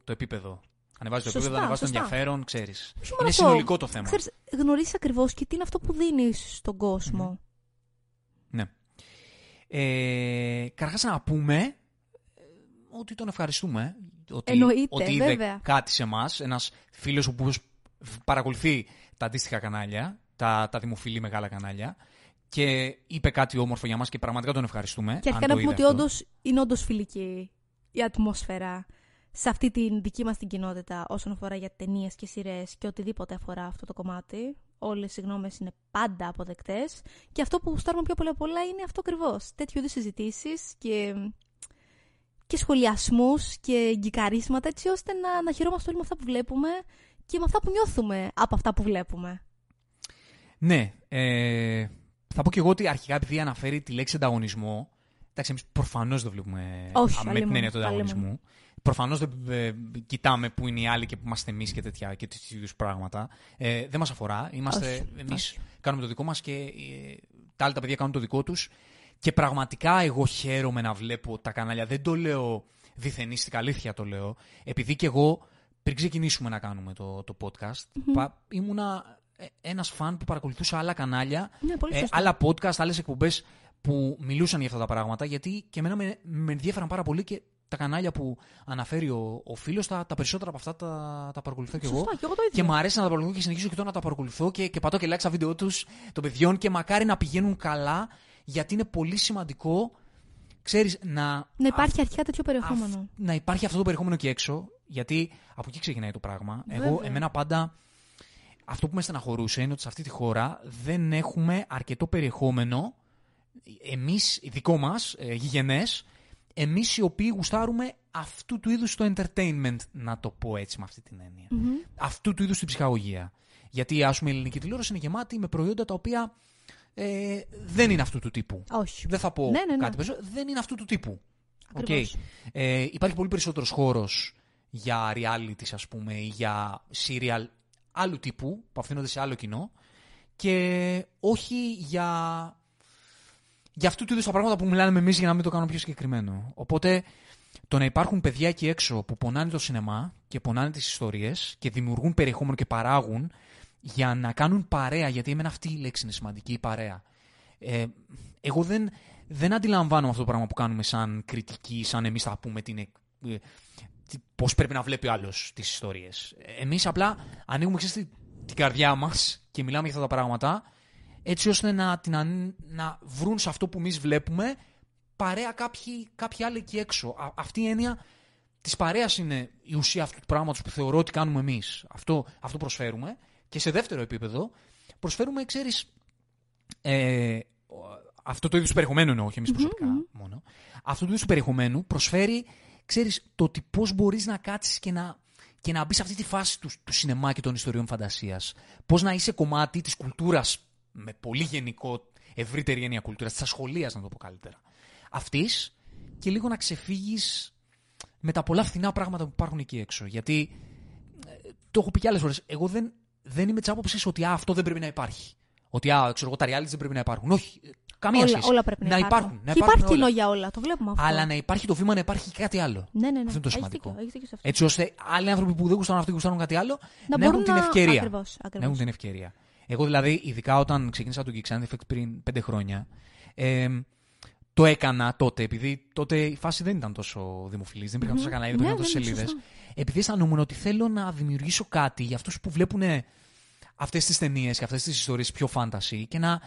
Speaker 1: το επίπεδο. Ανεβάζει το
Speaker 2: Σωστά,
Speaker 1: επίπεδο, ανεβάζει το
Speaker 2: σωστά.
Speaker 1: ενδιαφέρον, ξέρεις.
Speaker 2: Όχι μόνο
Speaker 1: Είναι
Speaker 2: αυτό.
Speaker 1: συνολικό το θέμα.
Speaker 2: Ξέρεις, γνωρίζεις ακριβώς και τι είναι αυτό που δίνεις στον κόσμο.
Speaker 1: Ναι. Ε, Καταρχάς να πούμε ε, ότι τον ευχαριστούμε. Ότι,
Speaker 2: Εννοείται,
Speaker 1: ότι είδε
Speaker 2: βέβαια.
Speaker 1: κάτι σε εμάς. Ένας φίλος ο οποίος παρακολουθεί τα αντίστοιχα κανάλια, τα, τα δημοφιλή μεγάλα κανάλια και είπε κάτι όμορφο για μας και πραγματικά τον ευχαριστούμε.
Speaker 2: Και
Speaker 1: αν
Speaker 2: αρχικά
Speaker 1: το
Speaker 2: να πούμε
Speaker 1: είδε
Speaker 2: ότι
Speaker 1: αυτό.
Speaker 2: όντως είναι όντως φιλική η ατμόσφαιρα σε αυτή την δική μας την κοινότητα όσον αφορά για ταινίες και σειρές και οτιδήποτε αφορά αυτό το κομμάτι. Όλες οι γνώμες είναι πάντα αποδεκτές και αυτό που γουστάρουμε πιο πολλά πολλά είναι αυτό ακριβώς. Τέτοιου είδους συζητήσεις και, και σχολιασμούς και γκικαρίσματα έτσι ώστε να, να χαιρόμαστε όλοι με αυτά που βλέπουμε και με αυτά που νιώθουμε από αυτά που βλέπουμε.
Speaker 1: Ναι. Ε, θα πω και εγώ ότι αρχικά επειδή αναφέρει τη λέξη ανταγωνισμό. Εντάξει, εμείς προφανώς δεν βλέπουμε
Speaker 2: Όχι,
Speaker 1: α, με την
Speaker 2: αλλήμον,
Speaker 1: έννοια του
Speaker 2: αλλήμον.
Speaker 1: ανταγωνισμού. Προφανώς δεν ε, κοιτάμε που είναι οι άλλοι και που είμαστε εμείς και τέτοια και τέτοιου είδους πράγματα. Ε, δεν μας αφορά. Είμαστε,
Speaker 2: Όχι,
Speaker 1: εμείς
Speaker 2: όχι.
Speaker 1: κάνουμε το δικό μας και ε, τα άλλα τα παιδιά κάνουν το δικό τους. Και πραγματικά εγώ χαίρομαι να βλέπω τα κανάλια. Δεν το λέω διθενίστικα, αλήθεια το λέω. Επειδή και εγώ πριν ξεκινήσουμε να κάνουμε το, το podcast, πα, ήμουνα ε, ένας φαν που παρακολουθούσε άλλα κανάλια,
Speaker 2: Ναι, πολύ
Speaker 1: ε,
Speaker 2: σωστό.
Speaker 1: άλλα podcast, άλλες εκπομπές που μιλούσαν για αυτά τα πράγματα, γιατί και εμένα με, με ενδιαφέραν πάρα πολύ και τα κανάλια που αναφέρει ο, ο φίλος, τα, τα περισσότερα από αυτά τα, τα παρακολουθώ και εγώ.
Speaker 2: Σωστά, και εγώ το ίδιο.
Speaker 1: Και μου αρέσει να τα παρακολουθώ και συνεχίζω και τώρα να τα παρακολουθώ και, και πατώ και like στα βίντεο τους των παιδιών και μακάρι να πηγαίνουν καλά, γιατί είναι πολύ σημαντικό, ξέρεις, να,
Speaker 2: Να υπάρχει αρχικά τέτοιο περιεχόμενο.
Speaker 1: αυ- να υπάρχει αυτό το περιεχόμενο και έξω, γιατί από εκεί ξεκινάει το πράγμα. Εγώ,
Speaker 2: Βέβαια.
Speaker 1: εμένα πάντα, αυτό που με στεναχωρούσε είναι ότι σε αυτή τη χώρα δεν έχουμε αρκετό περιεχόμενο, εμείς, δικό μας, ε, γηγενές, εμείς οι οποίοι γουστάρουμε αυτού του είδους το entertainment, να το πω έτσι με αυτή την έννοια.
Speaker 2: Μμμ.
Speaker 1: Αυτού του είδους την ψυχαγωγία. Γιατί, ας πούμε, η ελληνική τηλεόραση είναι γεμάτη με προϊόντα τα οποία ε, δεν είναι αυτού του τύπου.
Speaker 2: Όχι.
Speaker 1: Δεν θα πω
Speaker 2: Ναι, ναι, ναι.
Speaker 1: κάτι περισσότερο. Δεν είναι αυτού του τύπου. Οκ.
Speaker 2: Ακριβώς.
Speaker 1: Ε, υπάρχει πολύ περισσότερος χώρος για realities, ας πούμε, ή για serial άλλου τύπου, που απευθύνονται σε άλλο κοινό, και όχι για, για αυτού του είδους τα πράγματα που μιλάμε εμείς για να μην το κάνω πιο συγκεκριμένο. Οπότε, το να υπάρχουν παιδιά εκεί έξω που πονάνε το σινεμά και πονάνε τις ιστορίες και δημιουργούν περιεχόμενο και παράγουν για να κάνουν παρέα, γιατί εμένα αυτή η λέξη είναι σημαντική, η παρέα. Ε, εγώ δεν, δεν αντιλαμβάνομαι αυτό το πράγμα που κάνουμε σαν κριτική, σαν εμείς θα πούμε την, ε, τι- πώς πρέπει να βλέπει ο άλλος τις ιστορίες. Εμείς απλά ανοίγουμε ξέρεις, την, την καρδιά μας και μιλάμε για αυτά τα πράγματα έτσι ώστε να, την, αν- να βρουν σε αυτό που εμείς βλέπουμε παρέα κάποιοι, κάποιοι άλλοι εκεί έξω. Α- αυτή η έννοια της παρέας είναι η ουσία αυτού του πράγματος που θεωρώ ότι κάνουμε εμείς. Αυτό, αυτό προσφέρουμε. Και σε δεύτερο επίπεδο, προσφέρουμε, ξέρεις. Ε, αυτό το είδος του περιεχομένου εννοώ, όχι εμείς προσωπικά μόνο. Αυτό το είδος του περιεχομένου προσφέρει, ξέρεις, το ότι πώς μπορείς να κάτσεις και να, και να μπεις σε αυτή τη φάση του, του σινεμά και των ιστοριών φαντασίας. Πώς να είσαι κομμάτι της κουλτούρας με πολύ γενικό, ευρύτερη έννοια κουλτούρα, τη ασχολία, να το πω καλύτερα. Αυτής και λίγο να ξεφύγεις με τα πολλά φθηνά πράγματα που υπάρχουν εκεί έξω. Γιατί ε, το έχω πει και άλλες φορές. Εγώ δεν, δεν είμαι της άποψης ότι α, αυτό δεν πρέπει να υπάρχει. Ότι α, ξέρω εγώ, τα reality δεν πρέπει να υπάρχουν. Όχι. ε, Καμία
Speaker 2: όλα,
Speaker 1: σχέση.
Speaker 2: όλα πρέπει να,
Speaker 1: υπάρχουν. Να
Speaker 2: και
Speaker 1: υπάρχουν
Speaker 2: υπάρχει κοινό
Speaker 1: όλα.
Speaker 2: για όλα, το βλέπουμε αυτό.
Speaker 1: Αλλά να υπάρχει το βήμα να υπάρχει και κάτι άλλο.
Speaker 2: Ναι, ναι, ναι.
Speaker 1: Αυτό είναι το
Speaker 2: Έχεις
Speaker 1: σημαντικό.
Speaker 2: δίκιο, έχεις δίκιο σε αυτό.
Speaker 1: Έτσι ώστε άλλοι άνθρωποι που δεν γουστάρουν αυτοί γουστάρουν κάτι άλλο να,
Speaker 2: μπορούν
Speaker 1: έχουν την ευκαιρία.
Speaker 2: Ακριβώς,
Speaker 1: Να
Speaker 2: ακριβώς.
Speaker 1: έχουν την ευκαιρία. Εγώ δηλαδή, ειδικά όταν ξεκίνησα το Geek Sound Effect πριν πέντε χρόνια, ε, το έκανα τότε, επειδή τότε η φάση δεν ήταν τόσο δημοφιλής, δεν υπήρχαν τόσα κανάλια, δεν
Speaker 2: Ναι,
Speaker 1: υπήρχαν τόσες
Speaker 2: ναι, ναι,
Speaker 1: σελίδες.
Speaker 2: σωστά.
Speaker 1: Επειδή αισθανόμουν ότι θέλω να δημιουργήσω κάτι για αυτούς που βλέπουν αυτές τις ταινίες και αυτές τις ιστορίες πιο fantasy και να,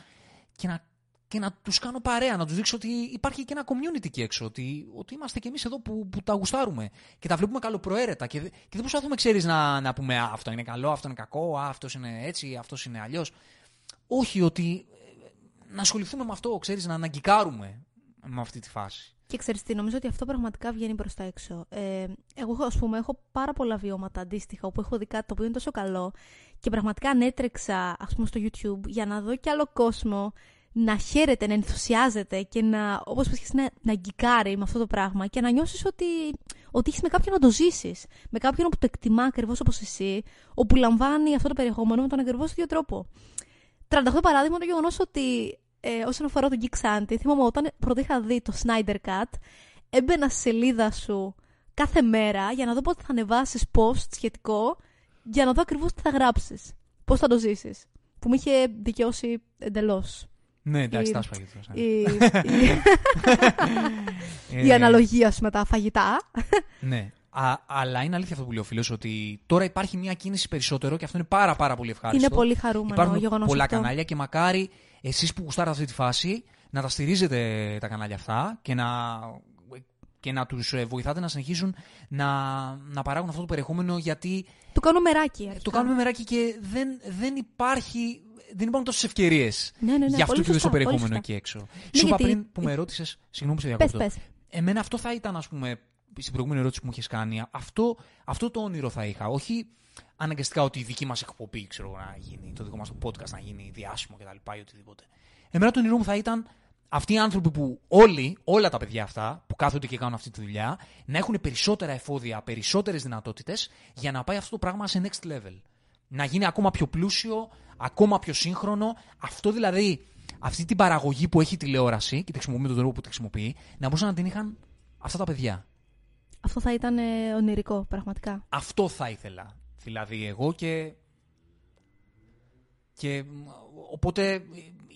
Speaker 1: και να, και να τους κάνω παρέα, να τους δείξω ότι υπάρχει και ένα community εκεί έξω. Ότι, ότι είμαστε κι εμείς εδώ που, που τα γουστάρουμε και τα βλέπουμε καλοπροαίρετα. Και, δε- και δεν προσπαθούμε, ξέρεις, να, να πούμε «Α, αυτό είναι καλό, αυτό είναι κακό, αυτός είναι έτσι, αυτός είναι αλλιώς. Όχι, ότι ε, να ασχοληθούμε με αυτό, ξέρεις, να αναγκικάρουμε με αυτή τη φάση.
Speaker 2: Και ξέρεις τι, νομίζω ότι αυτό πραγματικά βγαίνει προς τα έξω. Ε, εγώ, ας πούμε, έχω πάρα πολλά βιώματα αντίστοιχα όπου έχω δει κάτι το οποίο είναι τόσο καλό και πραγματικά ανέτρεξα, ας πούμε, στο YouTube για να δω κι άλλο κόσμο να χαίρεται, να ενθουσιάζεται και να, όπως είπες και εσύ, να, να γκικάρει με αυτό το πράγμα και να νιώσεις ότι, ότι έχεις με κάποιον να το ζήσεις. Με κάποιον που το εκτιμά ακριβώς όπως εσύ, όπου λαμβάνει αυτό το περιεχόμενο με τον ακριβώς ίδιο τρόπο. 38 παράδειγμα το γεγονός ότι ε, όσον αφορά τον Geek Santi, θυμάμαι όταν πρώτα είχα δει το Snyder Cut, έμπαινα στη σελίδα σου κάθε μέρα για να δω πότε θα ανεβάσεις post σχετικό, για να δω ακριβώς τι θα γράψεις. Πώς θα το ζήσεις. Που με είχε δικαιώσει εντελώς.
Speaker 1: Ναι, εντάξει,
Speaker 2: Η-
Speaker 1: τα άσπαγε. αυτό, ναι.
Speaker 2: Η, η,
Speaker 1: Ε,
Speaker 2: η αναλογία σου με τα φαγητά.
Speaker 1: Ναι. Α, αλλά είναι αλήθεια αυτό που λέει ο φίλος ότι τώρα υπάρχει μια κίνηση περισσότερο και αυτό είναι πάρα, πάρα πολύ ευχάριστο.
Speaker 2: Είναι πολύ χαρούμενο
Speaker 1: Υπάρχουν
Speaker 2: ο γεγονός
Speaker 1: πολλά
Speaker 2: αυτό.
Speaker 1: κανάλια και μακάρι εσείς που γουστάρετε αυτή τη φάση να τα στηρίζετε τα κανάλια αυτά και να, και να τους βοηθάτε να συνεχίσουν να, να παράγουν αυτό το περιεχόμενο γιατί
Speaker 2: Το κάνω μεράκι.
Speaker 1: το
Speaker 2: αρχικά.
Speaker 1: κάνουμε μεράκι και δεν, δεν υπάρχει. Δεν υπάρχουν τόσες ευκαιρίες
Speaker 2: Ναι, ναι, ναι,
Speaker 1: για αυτού
Speaker 2: πολύ
Speaker 1: του είδου το
Speaker 2: σωστά, πολύ
Speaker 1: περιεχόμενο
Speaker 2: σωστά.
Speaker 1: εκεί έξω. Σου είπα
Speaker 2: γιατί-
Speaker 1: πριν που με ρώτησες. Συγγνώμη, σε
Speaker 2: Πες,
Speaker 1: διακόπτω.
Speaker 2: πες.
Speaker 1: Εμένα αυτό θα ήταν, ας πούμε, στην προηγούμενη ερώτηση που μου είχες κάνει, αυτό, αυτό το όνειρο θα είχα. Όχι αναγκαστικά ότι η δική μας εκπομπή, ξέρω εγώ, να γίνει, το δικό μας το podcast να γίνει διάσημο κτλ. ή οτιδήποτε. Εμένα το όνειρό μου θα ήταν αυτοί οι άνθρωποι που όλοι, όλα τα παιδιά αυτά που κάθονται και κάνουν αυτή τη δουλειά, να έχουν περισσότερα εφόδια, περισσότερες δυνατότητες για να πάει αυτό το πράγμα σε next level. Να γίνει ακόμα πιο πλούσιο, ακόμα πιο σύγχρονο. Αυτό δηλαδή, αυτή την παραγωγή που έχει η τηλεόραση και τη χρησιμοποιεί με τον τρόπο που τη χρησιμοποιεί, να μπορούσαν να την είχαν αυτά τα παιδιά.
Speaker 2: Αυτό θα ήταν ε, ονειρικό, πραγματικά.
Speaker 1: Αυτό θα ήθελα. Δηλαδή εγώ και. Και μ, οπότε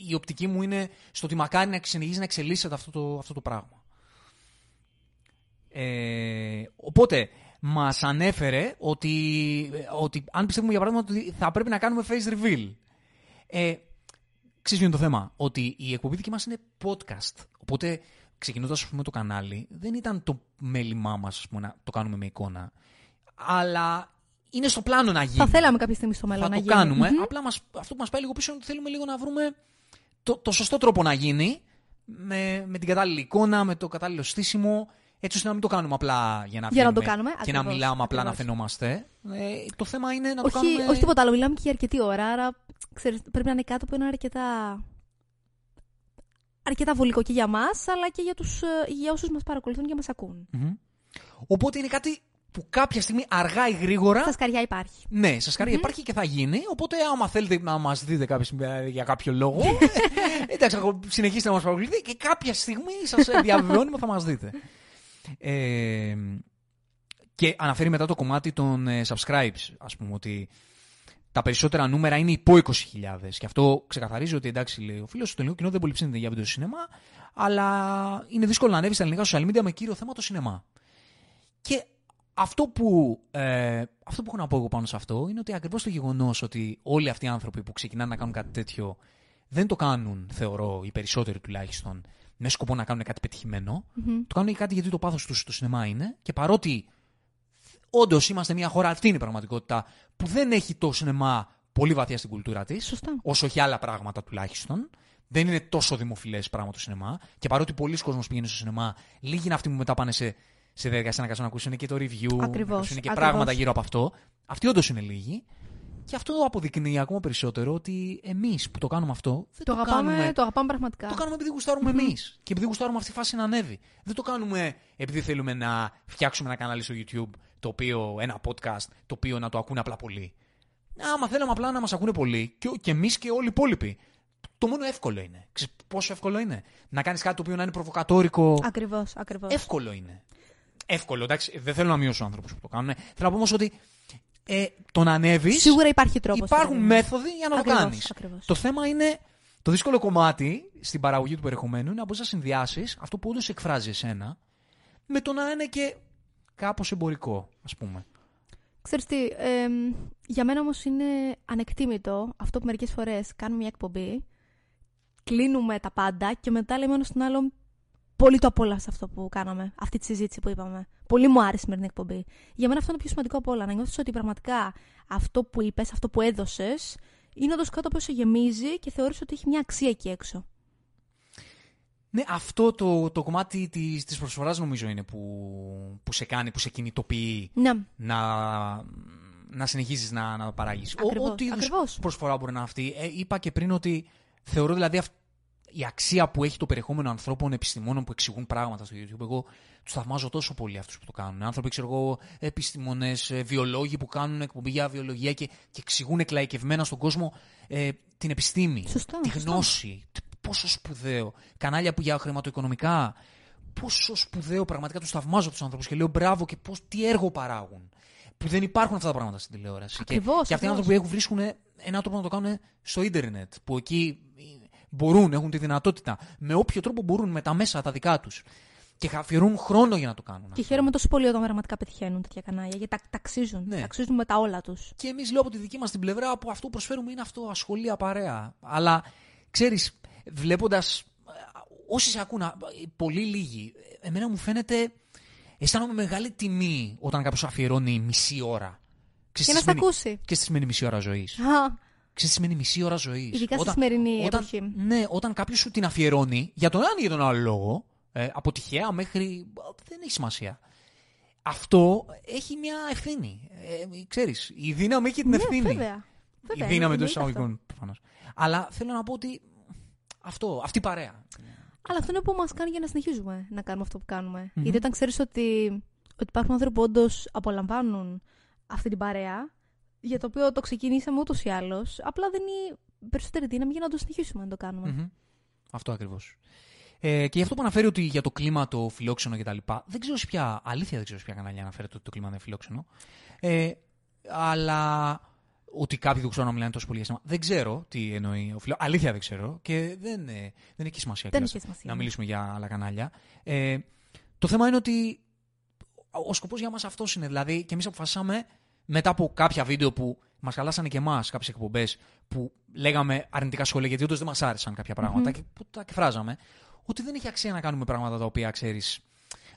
Speaker 1: η οπτική μου είναι στο ότι μακάρι να συνεχίσει να εξελίσσεται αυτό το, αυτό το πράγμα. Ε, οπότε μας ανέφερε ότι, ότι αν πιστεύουμε για παράδειγμα ότι θα πρέπει να κάνουμε face reveal. Ε, Ξέρεις ποιο είναι το θέμα; Ότι η εκπομπή δική μας είναι podcast. Οπότε ξεκινώντας ας πούμε, το κανάλι δεν ήταν το μέλημά μας ας πούμε, να το κάνουμε με εικόνα. Αλλά είναι στο πλάνο να γίνει.
Speaker 2: Θα θέλαμε κάποια στιγμή στο μέλλον
Speaker 1: Θα
Speaker 2: να
Speaker 1: το
Speaker 2: γίνει.
Speaker 1: κάνουμε.
Speaker 2: Μμμ.
Speaker 1: Απλά μας, αυτό που μας πάει λίγο πίσω είναι ότι θέλουμε λίγο να βρούμε το, το σωστό τρόπο να γίνει. Με, με την κατάλληλη εικόνα, με το κατάλληλο στήσιμο. Έτσι ώστε να μην το κάνουμε απλά για να,
Speaker 2: Για να το
Speaker 1: βγαίνουμε
Speaker 2: κάνουμε,
Speaker 1: και να
Speaker 2: ακριβώς,
Speaker 1: μιλάμε απλά να
Speaker 2: ακριβώς.
Speaker 1: φαινόμαστε. Ε, το θέμα είναι να το
Speaker 2: όχι,
Speaker 1: κάνουμε.
Speaker 2: όχι τίποτα άλλο. Μιλάμε και για αρκετή ώρα. Άρα ξέρεις, πρέπει να είναι κάτι που είναι αρκετά. αρκετά βολικό και για μας, αλλά και για, τους, ε, για όσους μας παρακολουθούν και μας ακούν.
Speaker 1: Μμμ. Οπότε είναι κάτι που κάποια στιγμή αργά ή γρήγορα.
Speaker 2: Στα σκαριά υπάρχει.
Speaker 1: Ναι, σας χαρει υπάρχει και θα γίνει. Οπότε, άμα θέλετε να μας δείτε κάποια στιγμή για κάποιο λόγο. ε, εντάξει, εγώ- συνεχίστε να μας παρακολουθείτε και κάποια στιγμή σας διαβεβαιώνουμε θα μας δείτε. Ε, και αναφέρει μετά το κομμάτι των ε, subscribes, ας πούμε, ότι τα περισσότερα νούμερα είναι υπό 20.000. Και αυτό ξεκαθαρίζει ότι εντάξει, λέει ο φίλος, το ελληνικό κοινό δεν πολύ ψήνεται για βίντεο σινεμά, αλλά είναι δύσκολο να ανέβεις στα ελληνικά social media με κύριο θέμα το σινεμά. Και αυτό που, ε, αυτό που έχω να πω εγώ πάνω σε αυτό είναι ότι ακριβώς το γεγονός ότι όλοι αυτοί οι άνθρωποι που ξεκινάνε να κάνουν κάτι τέτοιο δεν το κάνουν, θεωρώ, οι περισσότεροι τουλάχιστον, με σκοπό να κάνουν κάτι πετυχημένο.
Speaker 2: Μμμ.
Speaker 1: Το κάνουν κάτι γιατί το πάθος τους στο σινεμά είναι. Και παρότι όντως είμαστε μια χώρα, αυτή είναι η πραγματικότητα, που δεν έχει το σινεμά πολύ βαθιά στην κουλτούρα της,
Speaker 2: Σωστά.
Speaker 1: όσο έχει άλλα πράγματα τουλάχιστον. Δεν είναι τόσο δημοφιλές πράγμα το σινεμά. Και παρότι πολλοί κόσμος πηγαίνει στο σινεμά, λίγοι είναι αυτοί που μετά πάνε σε, σε διαδικασία να κάτσουν να ακούσουν και το review, να
Speaker 2: Ακριβώς,
Speaker 1: ακούσουν και
Speaker 2: ακριβώς.
Speaker 1: πράγματα γύρω από αυτό. Αυτοί όντως είναι λίγοι. Και αυτό αποδεικνύει ακόμα περισσότερο ότι εμείς που το κάνουμε αυτό δεν
Speaker 2: Το
Speaker 1: το,
Speaker 2: αγαπάμε,
Speaker 1: κάνουμε.
Speaker 2: το αγαπάμε πραγματικά.
Speaker 1: Το κάνουμε επειδή γουστάρουμε εμείς. Και επειδή γουστάρουμε αυτή η φάση να ανέβει. Δεν το κάνουμε επειδή θέλουμε να φτιάξουμε ένα κανάλι στο YouTube, το οποίο, ένα podcast, το οποίο να το ακούνε απλά πολλοί. Άμα θέλαμε απλά να μας ακούνε πολλοί, και, και εμείς και όλοι οι υπόλοιποι. Το μόνο εύκολο είναι. Ξέρεις πόσο εύκολο είναι; Να κάνεις κάτι το οποίο να είναι προβοκατόρικο.
Speaker 2: Ακριβώς, ακριβώς.
Speaker 1: Εύκολο είναι. Εύκολο, εντάξει. Δεν θέλω να μειώσω ανθρώπους που το κάνουν. Θέλω να πω όμως ότι ε, το να ανέβεις.
Speaker 2: Σίγουρα υπάρχει τρόπος.
Speaker 1: Υπάρχουν μέθοδοι για να
Speaker 2: Ακριβώς,
Speaker 1: το κάνεις.
Speaker 2: ακριβώς.
Speaker 1: Το θέμα είναι. Το δύσκολο κομμάτι στην παραγωγή του περιεχομένου είναι να μπορεί να συνδυάσεις αυτό που όντως εκφράζει εσένα με το να είναι και κάπως εμπορικό, ας πούμε.
Speaker 2: Ξέρεις τι, εμ, για μένα όμως είναι ανεκτήμητο αυτό που μερικές φορές κάνουμε μια εκπομπή, κλείνουμε τα πάντα και μετά λέμε ένας στον άλλον πολύ το απόλαυσα αυτό που κάναμε, αυτή τη συζήτηση που είπαμε. Πολύ μου άρεσε η σημερινή εκπομπή. Για μένα αυτό είναι το πιο σημαντικό από όλα. Να νιώθεις ότι πραγματικά αυτό που είπες, αυτό που έδωσες, είναι όντως κάτι που σε γεμίζει και θεωρείς ότι έχει μια αξία εκεί έξω.
Speaker 1: Ναι, αυτό το, το κομμάτι της, της προσφοράς νομίζω είναι που, που σε κάνει, που σε κινητοποιεί
Speaker 2: Ναι,
Speaker 1: να, να συνεχίζεις να, να παράγεις. Ο-
Speaker 2: Ακριβώς,
Speaker 1: Ό,τι είδους
Speaker 2: ακριβώς.
Speaker 1: προσφορά μπορεί να είναι αυτή. Ε, είπα και πριν ότι θεωρώ δηλαδή αυ- η αξία που έχει το περιεχόμενο ανθρώπων επιστημόνων που εξηγούν πράγματα στο YouTube. Εγώ τους θαυμάζω τόσο πολύ αυτούς που το κάνουν. Άνθρωποι, ξέρω εγώ, επιστήμονες, βιολόγοι που κάνουν εκπομπή για βιολογία και, και εξηγούν εκλαϊκευμένα στον κόσμο ε, την επιστήμη,
Speaker 2: Σωστά,
Speaker 1: τη
Speaker 2: σωστά.
Speaker 1: γνώση. Τι- Πόσο σπουδαίο. Κανάλια που για χρηματοοικονομικά. Πόσο σπουδαίο πραγματικά τους θαυμάζω τους ανθρώπους και λέω μπράβο και πώς, τι έργο παράγουν. Που δεν υπάρχουν αυτά τα πράγματα στην τηλεόραση.
Speaker 2: Ακριβώς,
Speaker 1: και, και αυτοί οι
Speaker 2: ακριβώς.
Speaker 1: άνθρωποι έχουν, βρίσκουν έναν τρόπο να το κάνουν στο ίντερνετ. Που εκεί μπορούν, έχουν τη δυνατότητα. Με όποιο τρόπο μπορούν, με τα μέσα τα δικά τους. Και αφιερούν χρόνο για να το κάνουν.
Speaker 2: Και
Speaker 1: αυτό.
Speaker 2: χαίρομαι τόσο πολύ όταν πραγματικά πετυχαίνουν τέτοια κανάλια, γιατί τα, ταξίζουν.
Speaker 1: Ναι.
Speaker 2: Ταξίζουν με τα όλα τους.
Speaker 1: Και εμείς λέω από τη δική μας την πλευρά που αυτό που προσφέρουμε είναι αυτό, ασχολία παρέα. Αλλά ξέρεις, βλέποντας. Όσοι σε ακούν, α, πολύ λίγοι, εμένα μου φαίνεται. Αισθάνομαι μεγάλη τιμή όταν κάποιος αφιερώνει μισή ώρα.
Speaker 2: Και να σε ακούσει.
Speaker 1: Και στη σημαίνει μισή ώρα ζωής.
Speaker 2: Α,
Speaker 1: Ξέρεις τι σημαίνει μισή ώρα ζωής.
Speaker 2: Ειδικά στη σημερινή
Speaker 1: όταν,
Speaker 2: εποχή.
Speaker 1: Ναι, όταν κάποιος σου την αφιερώνει, για τον ένα ή για τον άλλο λόγο, ε, από τυχαία μέχρι. δεν έχει σημασία. Αυτό έχει μια ευθύνη. Ε, ξέρεις, η δύναμη έχει την
Speaker 2: ναι,
Speaker 1: ευθύνη.
Speaker 2: βέβαια. βέβαια.
Speaker 1: Η δύναμη εντός
Speaker 2: εννοείται αυτό.
Speaker 1: εισαγωγικών προφανώς. Αλλά θέλω να πω ότι. Αυτό, αυτή η παρέα.
Speaker 2: Αλλά αυτό είναι που μας κάνει για να συνεχίζουμε να κάνουμε αυτό που κάνουμε.
Speaker 1: Μμμ.
Speaker 2: Γιατί όταν ξέρεις ότι, ότι υπάρχουν άνθρωποι που όντως απολαμβάνουν αυτή την παρέα, για το οποίο το ξεκινήσαμε ούτως ή άλλως, απλά δεν είναι περισσότερη δύναμη για να το συνεχίσουμε να το κάνουμε.
Speaker 1: Μμμ. Αυτό ακριβώς. Ε, και γι' αυτό που αναφέρει ότι για το κλίμα το φιλόξενο κτλ. Δεν ξέρω σε ποια. Αλήθεια δεν ξέρω σε ποια κανάλια αναφέρεται ότι το κλίμα δεν είναι φιλόξενο. Ε, αλλά ότι κάποιοι δεν ξέρουν να μιλάνε τόσο πολύ για σινεμά. Δεν ξέρω τι εννοεί ο φιλό. Αλήθεια δεν ξέρω και δεν, ε, δεν έχει σημασία,
Speaker 2: Δεν
Speaker 1: κιόλας
Speaker 2: έχει σημασία,
Speaker 1: να
Speaker 2: ναι.
Speaker 1: μιλήσουμε για άλλα κανάλια. Ε, το θέμα είναι ότι ο σκοπός για μας αυτός είναι. Δηλαδή, και εμείς αποφασίσαμε μετά από κάποια βίντεο που μας χαλάσανε και εμάς, κάποιες εκπομπές που λέγαμε αρνητικά σχόλια γιατί όντως δεν μας άρεσαν κάποια πράγματα
Speaker 2: Μμμ.
Speaker 1: και που τα εκφράζαμε, ότι δεν έχει αξία να κάνουμε πράγματα τα οποία ξέρεις.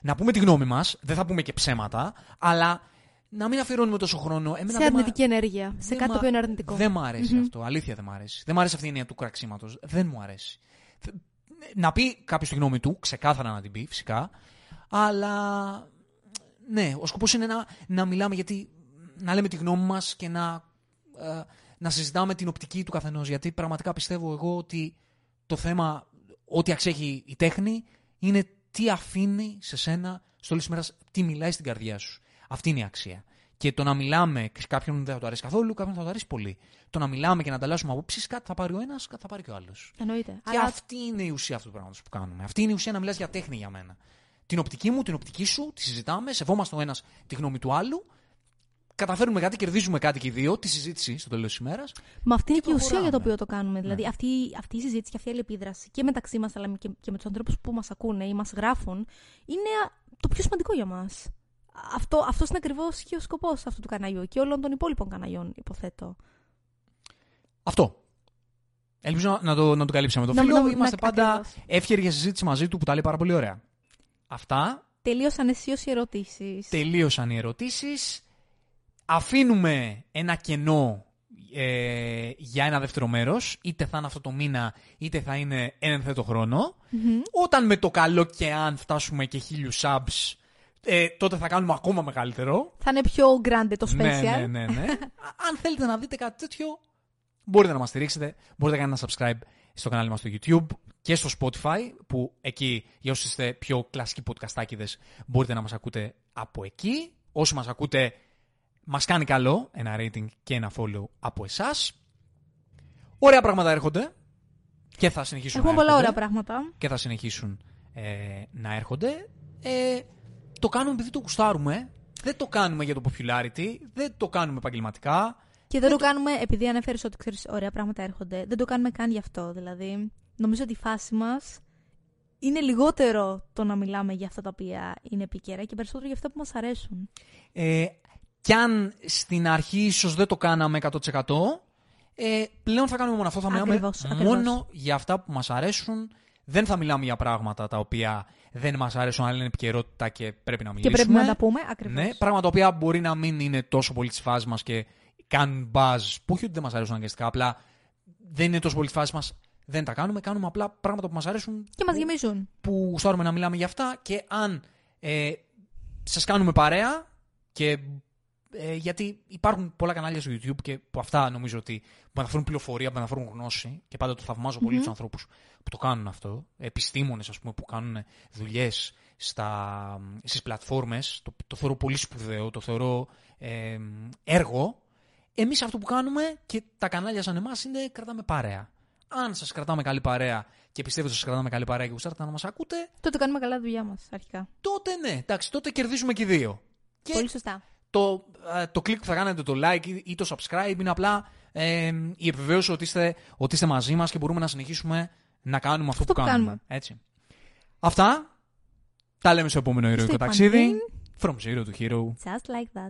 Speaker 1: Να πούμε τη γνώμη μας, δεν θα πούμε και ψέματα, αλλά να μην αφιερώνουμε τόσο χρόνο. Εμένα
Speaker 2: Σε
Speaker 1: δεν μ' α-
Speaker 2: αρνητική ενέργεια. Σε
Speaker 1: δεν
Speaker 2: κάτι
Speaker 1: μ'
Speaker 2: το οποίο είναι
Speaker 1: α-
Speaker 2: αρνητικό.
Speaker 1: Δεν μου αρέσει
Speaker 2: Μμμ.
Speaker 1: αυτό. Αλήθεια δεν μου αρέσει. Δεν μου αρέσει αυτή η έννοια του κραξίματος. Δεν μου αρέσει. Θε- Να πει κάποιος τη γνώμη του, ξεκάθαρα να την πει φυσικά, αλλά ναι, ο σκοπός είναι να, να μιλάμε γιατί να λέμε τη γνώμη μας και να, ε, να συζητάμε την οπτική του καθενός. Γιατί πραγματικά πιστεύω εγώ ότι το θέμα, ό,τι αξέχει η τέχνη, είναι τι αφήνει σε σένα στο όλη μέρα, τι μιλάει στην καρδιά σου. Αυτή είναι η αξία. Και το να μιλάμε, και σε κάποιον δεν θα το αρέσει καθόλου, κάποιον θα το αρέσει πολύ. Το να μιλάμε και να ανταλλάσσουμε απόψεις, κάτι θα πάρει ο ένας, κάτι θα πάρει και ο άλλος.
Speaker 2: Εννοείται.
Speaker 1: Και
Speaker 2: Αλλά
Speaker 1: αυτή είναι η ουσία αυτού του πράγματος που κάνουμε. Αυτή είναι η ουσία να μιλάς για τέχνη για μένα. Την οπτική μου, την οπτική σου, τη συζητάμε, σεβόμαστε ο ένας τη γνώμη του άλλου, καταφέρνουμε κάτι, κερδίζουμε κάτι και οι δύο, τη συζήτηση στο τέλος της ημέρας.
Speaker 2: Μα αυτή είναι
Speaker 1: Και
Speaker 2: και η ουσία για το
Speaker 1: προχωράμε.
Speaker 2: οποίο το κάνουμε. Δηλαδή,
Speaker 1: Ναι.
Speaker 2: αυτή, αυτή η συζήτηση και αυτή η αλληλεπίδραση και μεταξύ μας, αλλά και, και με τους ανθρώπους που μας ακούνε ή μας γράφουν, είναι α, το πιο σημαντικό για μας. Αυτό αυτός είναι ακριβώς και ο σκοπός αυτού του καναλιού και όλων των υπόλοιπων καναλιών, υποθέτω.
Speaker 1: Αυτό. Ελπίζω να, να το, να το καλύψαμε το
Speaker 2: Να-
Speaker 1: φίλο.
Speaker 2: να-
Speaker 1: Είμαστε
Speaker 2: να-
Speaker 1: πάντα
Speaker 2: ακριβώς.
Speaker 1: εύκαιροι για συζήτηση μαζί του που τα λέει πάρα πολύ ωραία. Αυτά.
Speaker 2: Τελείωσαν αισίως οι ερωτήσεις.
Speaker 1: Τελείωσαν οι ερωτήσεις. Αφήνουμε ένα κενό ε, για ένα δεύτερο μέρος. Είτε θα είναι αυτό το μήνα, είτε θα είναι έναν θέτο χρόνο.
Speaker 2: Μμμ.
Speaker 1: Όταν με το καλό και αν φτάσουμε και χίλιους subs, ε, τότε θα κάνουμε ακόμα μεγαλύτερο.
Speaker 2: Θα είναι πιο grande το special.
Speaker 1: Ναι, ναι, ναι, ναι. Α- Αν θέλετε να δείτε κάτι τέτοιο, μπορείτε να μας στηρίξετε. Μπορείτε να κάνετε ένα subscribe στο κανάλι μας στο YouTube και στο Spotify, που εκεί, για όσοι είστε πιο κλασικοί podcastάκιδες, μπορείτε να μας ακούτε από εκεί. Όσοι μας ακούτε, μας κάνει καλό ένα rating και ένα follow από εσάς. Ωραία πράγματα έρχονται και θα συνεχίσουν
Speaker 2: Έχουμε
Speaker 1: να
Speaker 2: πολλά
Speaker 1: έρχονται
Speaker 2: ωραία πράγματα.
Speaker 1: και θα συνεχίσουν ε, να έρχονται. Ε, το κάνουμε επειδή το γουστάρουμε. Δεν το κάνουμε για το popularity. Δεν το κάνουμε επαγγελματικά.
Speaker 2: Και δεν το κάνουμε επειδή ανέφερες ότι ξέρεις ωραία πράγματα έρχονται. Δεν το κάνουμε καν γι' αυτό. Δηλαδή, νομίζω ότι η φάση μας είναι λιγότερο το να μιλάμε για αυτά τα οποία είναι επίκαιρα και περισσότερο για αυτά που μας αρέσουν.
Speaker 1: Ε, κι αν στην αρχή ίσως δεν το κάναμε 100%, ε, πλέον θα κάνουμε μόνο αυτό. Θα μιλάμε
Speaker 2: Ακριβώς, ακριβώς.
Speaker 1: μόνο για αυτά που μας αρέσουν. Δεν θα μιλάμε για πράγματα τα οποία δεν μας αρέσουν, αλλά είναι επικαιρότητα και πρέπει να
Speaker 2: Και
Speaker 1: μιλήσουμε.
Speaker 2: πρέπει να τα πούμε ακριβώς.
Speaker 1: Ναι, πράγματα τα οποία μπορεί να μην είναι τόσο πολύ της φάσης μας και κάνουν buzz. Που όχι ότι δεν μας αρέσουν αναγκαστικά, απλά δεν είναι τόσο πολύ της φάσης μας. Δεν τα κάνουμε. Κάνουμε απλά πράγματα που μας αρέσουν.
Speaker 2: Και μας
Speaker 1: που,
Speaker 2: γεμίζουν.
Speaker 1: που γουστάρουμε να μιλάμε για αυτά. Και αν ε, σας κάνουμε παρέα και. Ε, γιατί υπάρχουν πολλά κανάλια στο YouTube και που αυτά νομίζω ότι μεταφέρουν πληροφορία, μεταφέρουν γνώση και πάντα το θαυμάζω πολύ
Speaker 2: Μμμ.
Speaker 1: τους ανθρώπους που το κάνουν αυτό. Επιστήμονες, ας πούμε, που κάνουν δουλειές στις πλατφόρμες. Το, το θεωρώ πολύ σπουδαίο, το θεωρώ ε, έργο. Εμείς αυτό που κάνουμε και τα κανάλια σαν εμάς είναι κρατάμε παρέα. Αν σας κρατάμε καλή παρέα και πιστεύετε ότι σας κρατάμε καλή παρέα και γουστάρετε να μας ακούτε,
Speaker 2: Τότε κάνουμε καλά τη δουλειά μας αρχικά.
Speaker 1: τότε ναι, εντάξει, τότε κερδίζουμε και οι δύο. Και
Speaker 2: Πολύ σωστά.
Speaker 1: Το, ε, το κλικ που θα κάνετε, το like ή- ή το subscribe είναι απλά ε, η επιβεβαίωση ότι είστε, ότι είστε μαζί μας και μπορούμε να συνεχίσουμε να κάνουμε αυτό,
Speaker 2: Αυτό
Speaker 1: που
Speaker 2: που
Speaker 1: κάνουμε.
Speaker 2: κάνουμε.
Speaker 1: Έτσι. Αυτά. Τα λέμε στο επόμενο ηρωικό
Speaker 2: Στο
Speaker 1: ταξίδι.
Speaker 2: επανήν.
Speaker 1: From zero to hero.
Speaker 2: Just like that.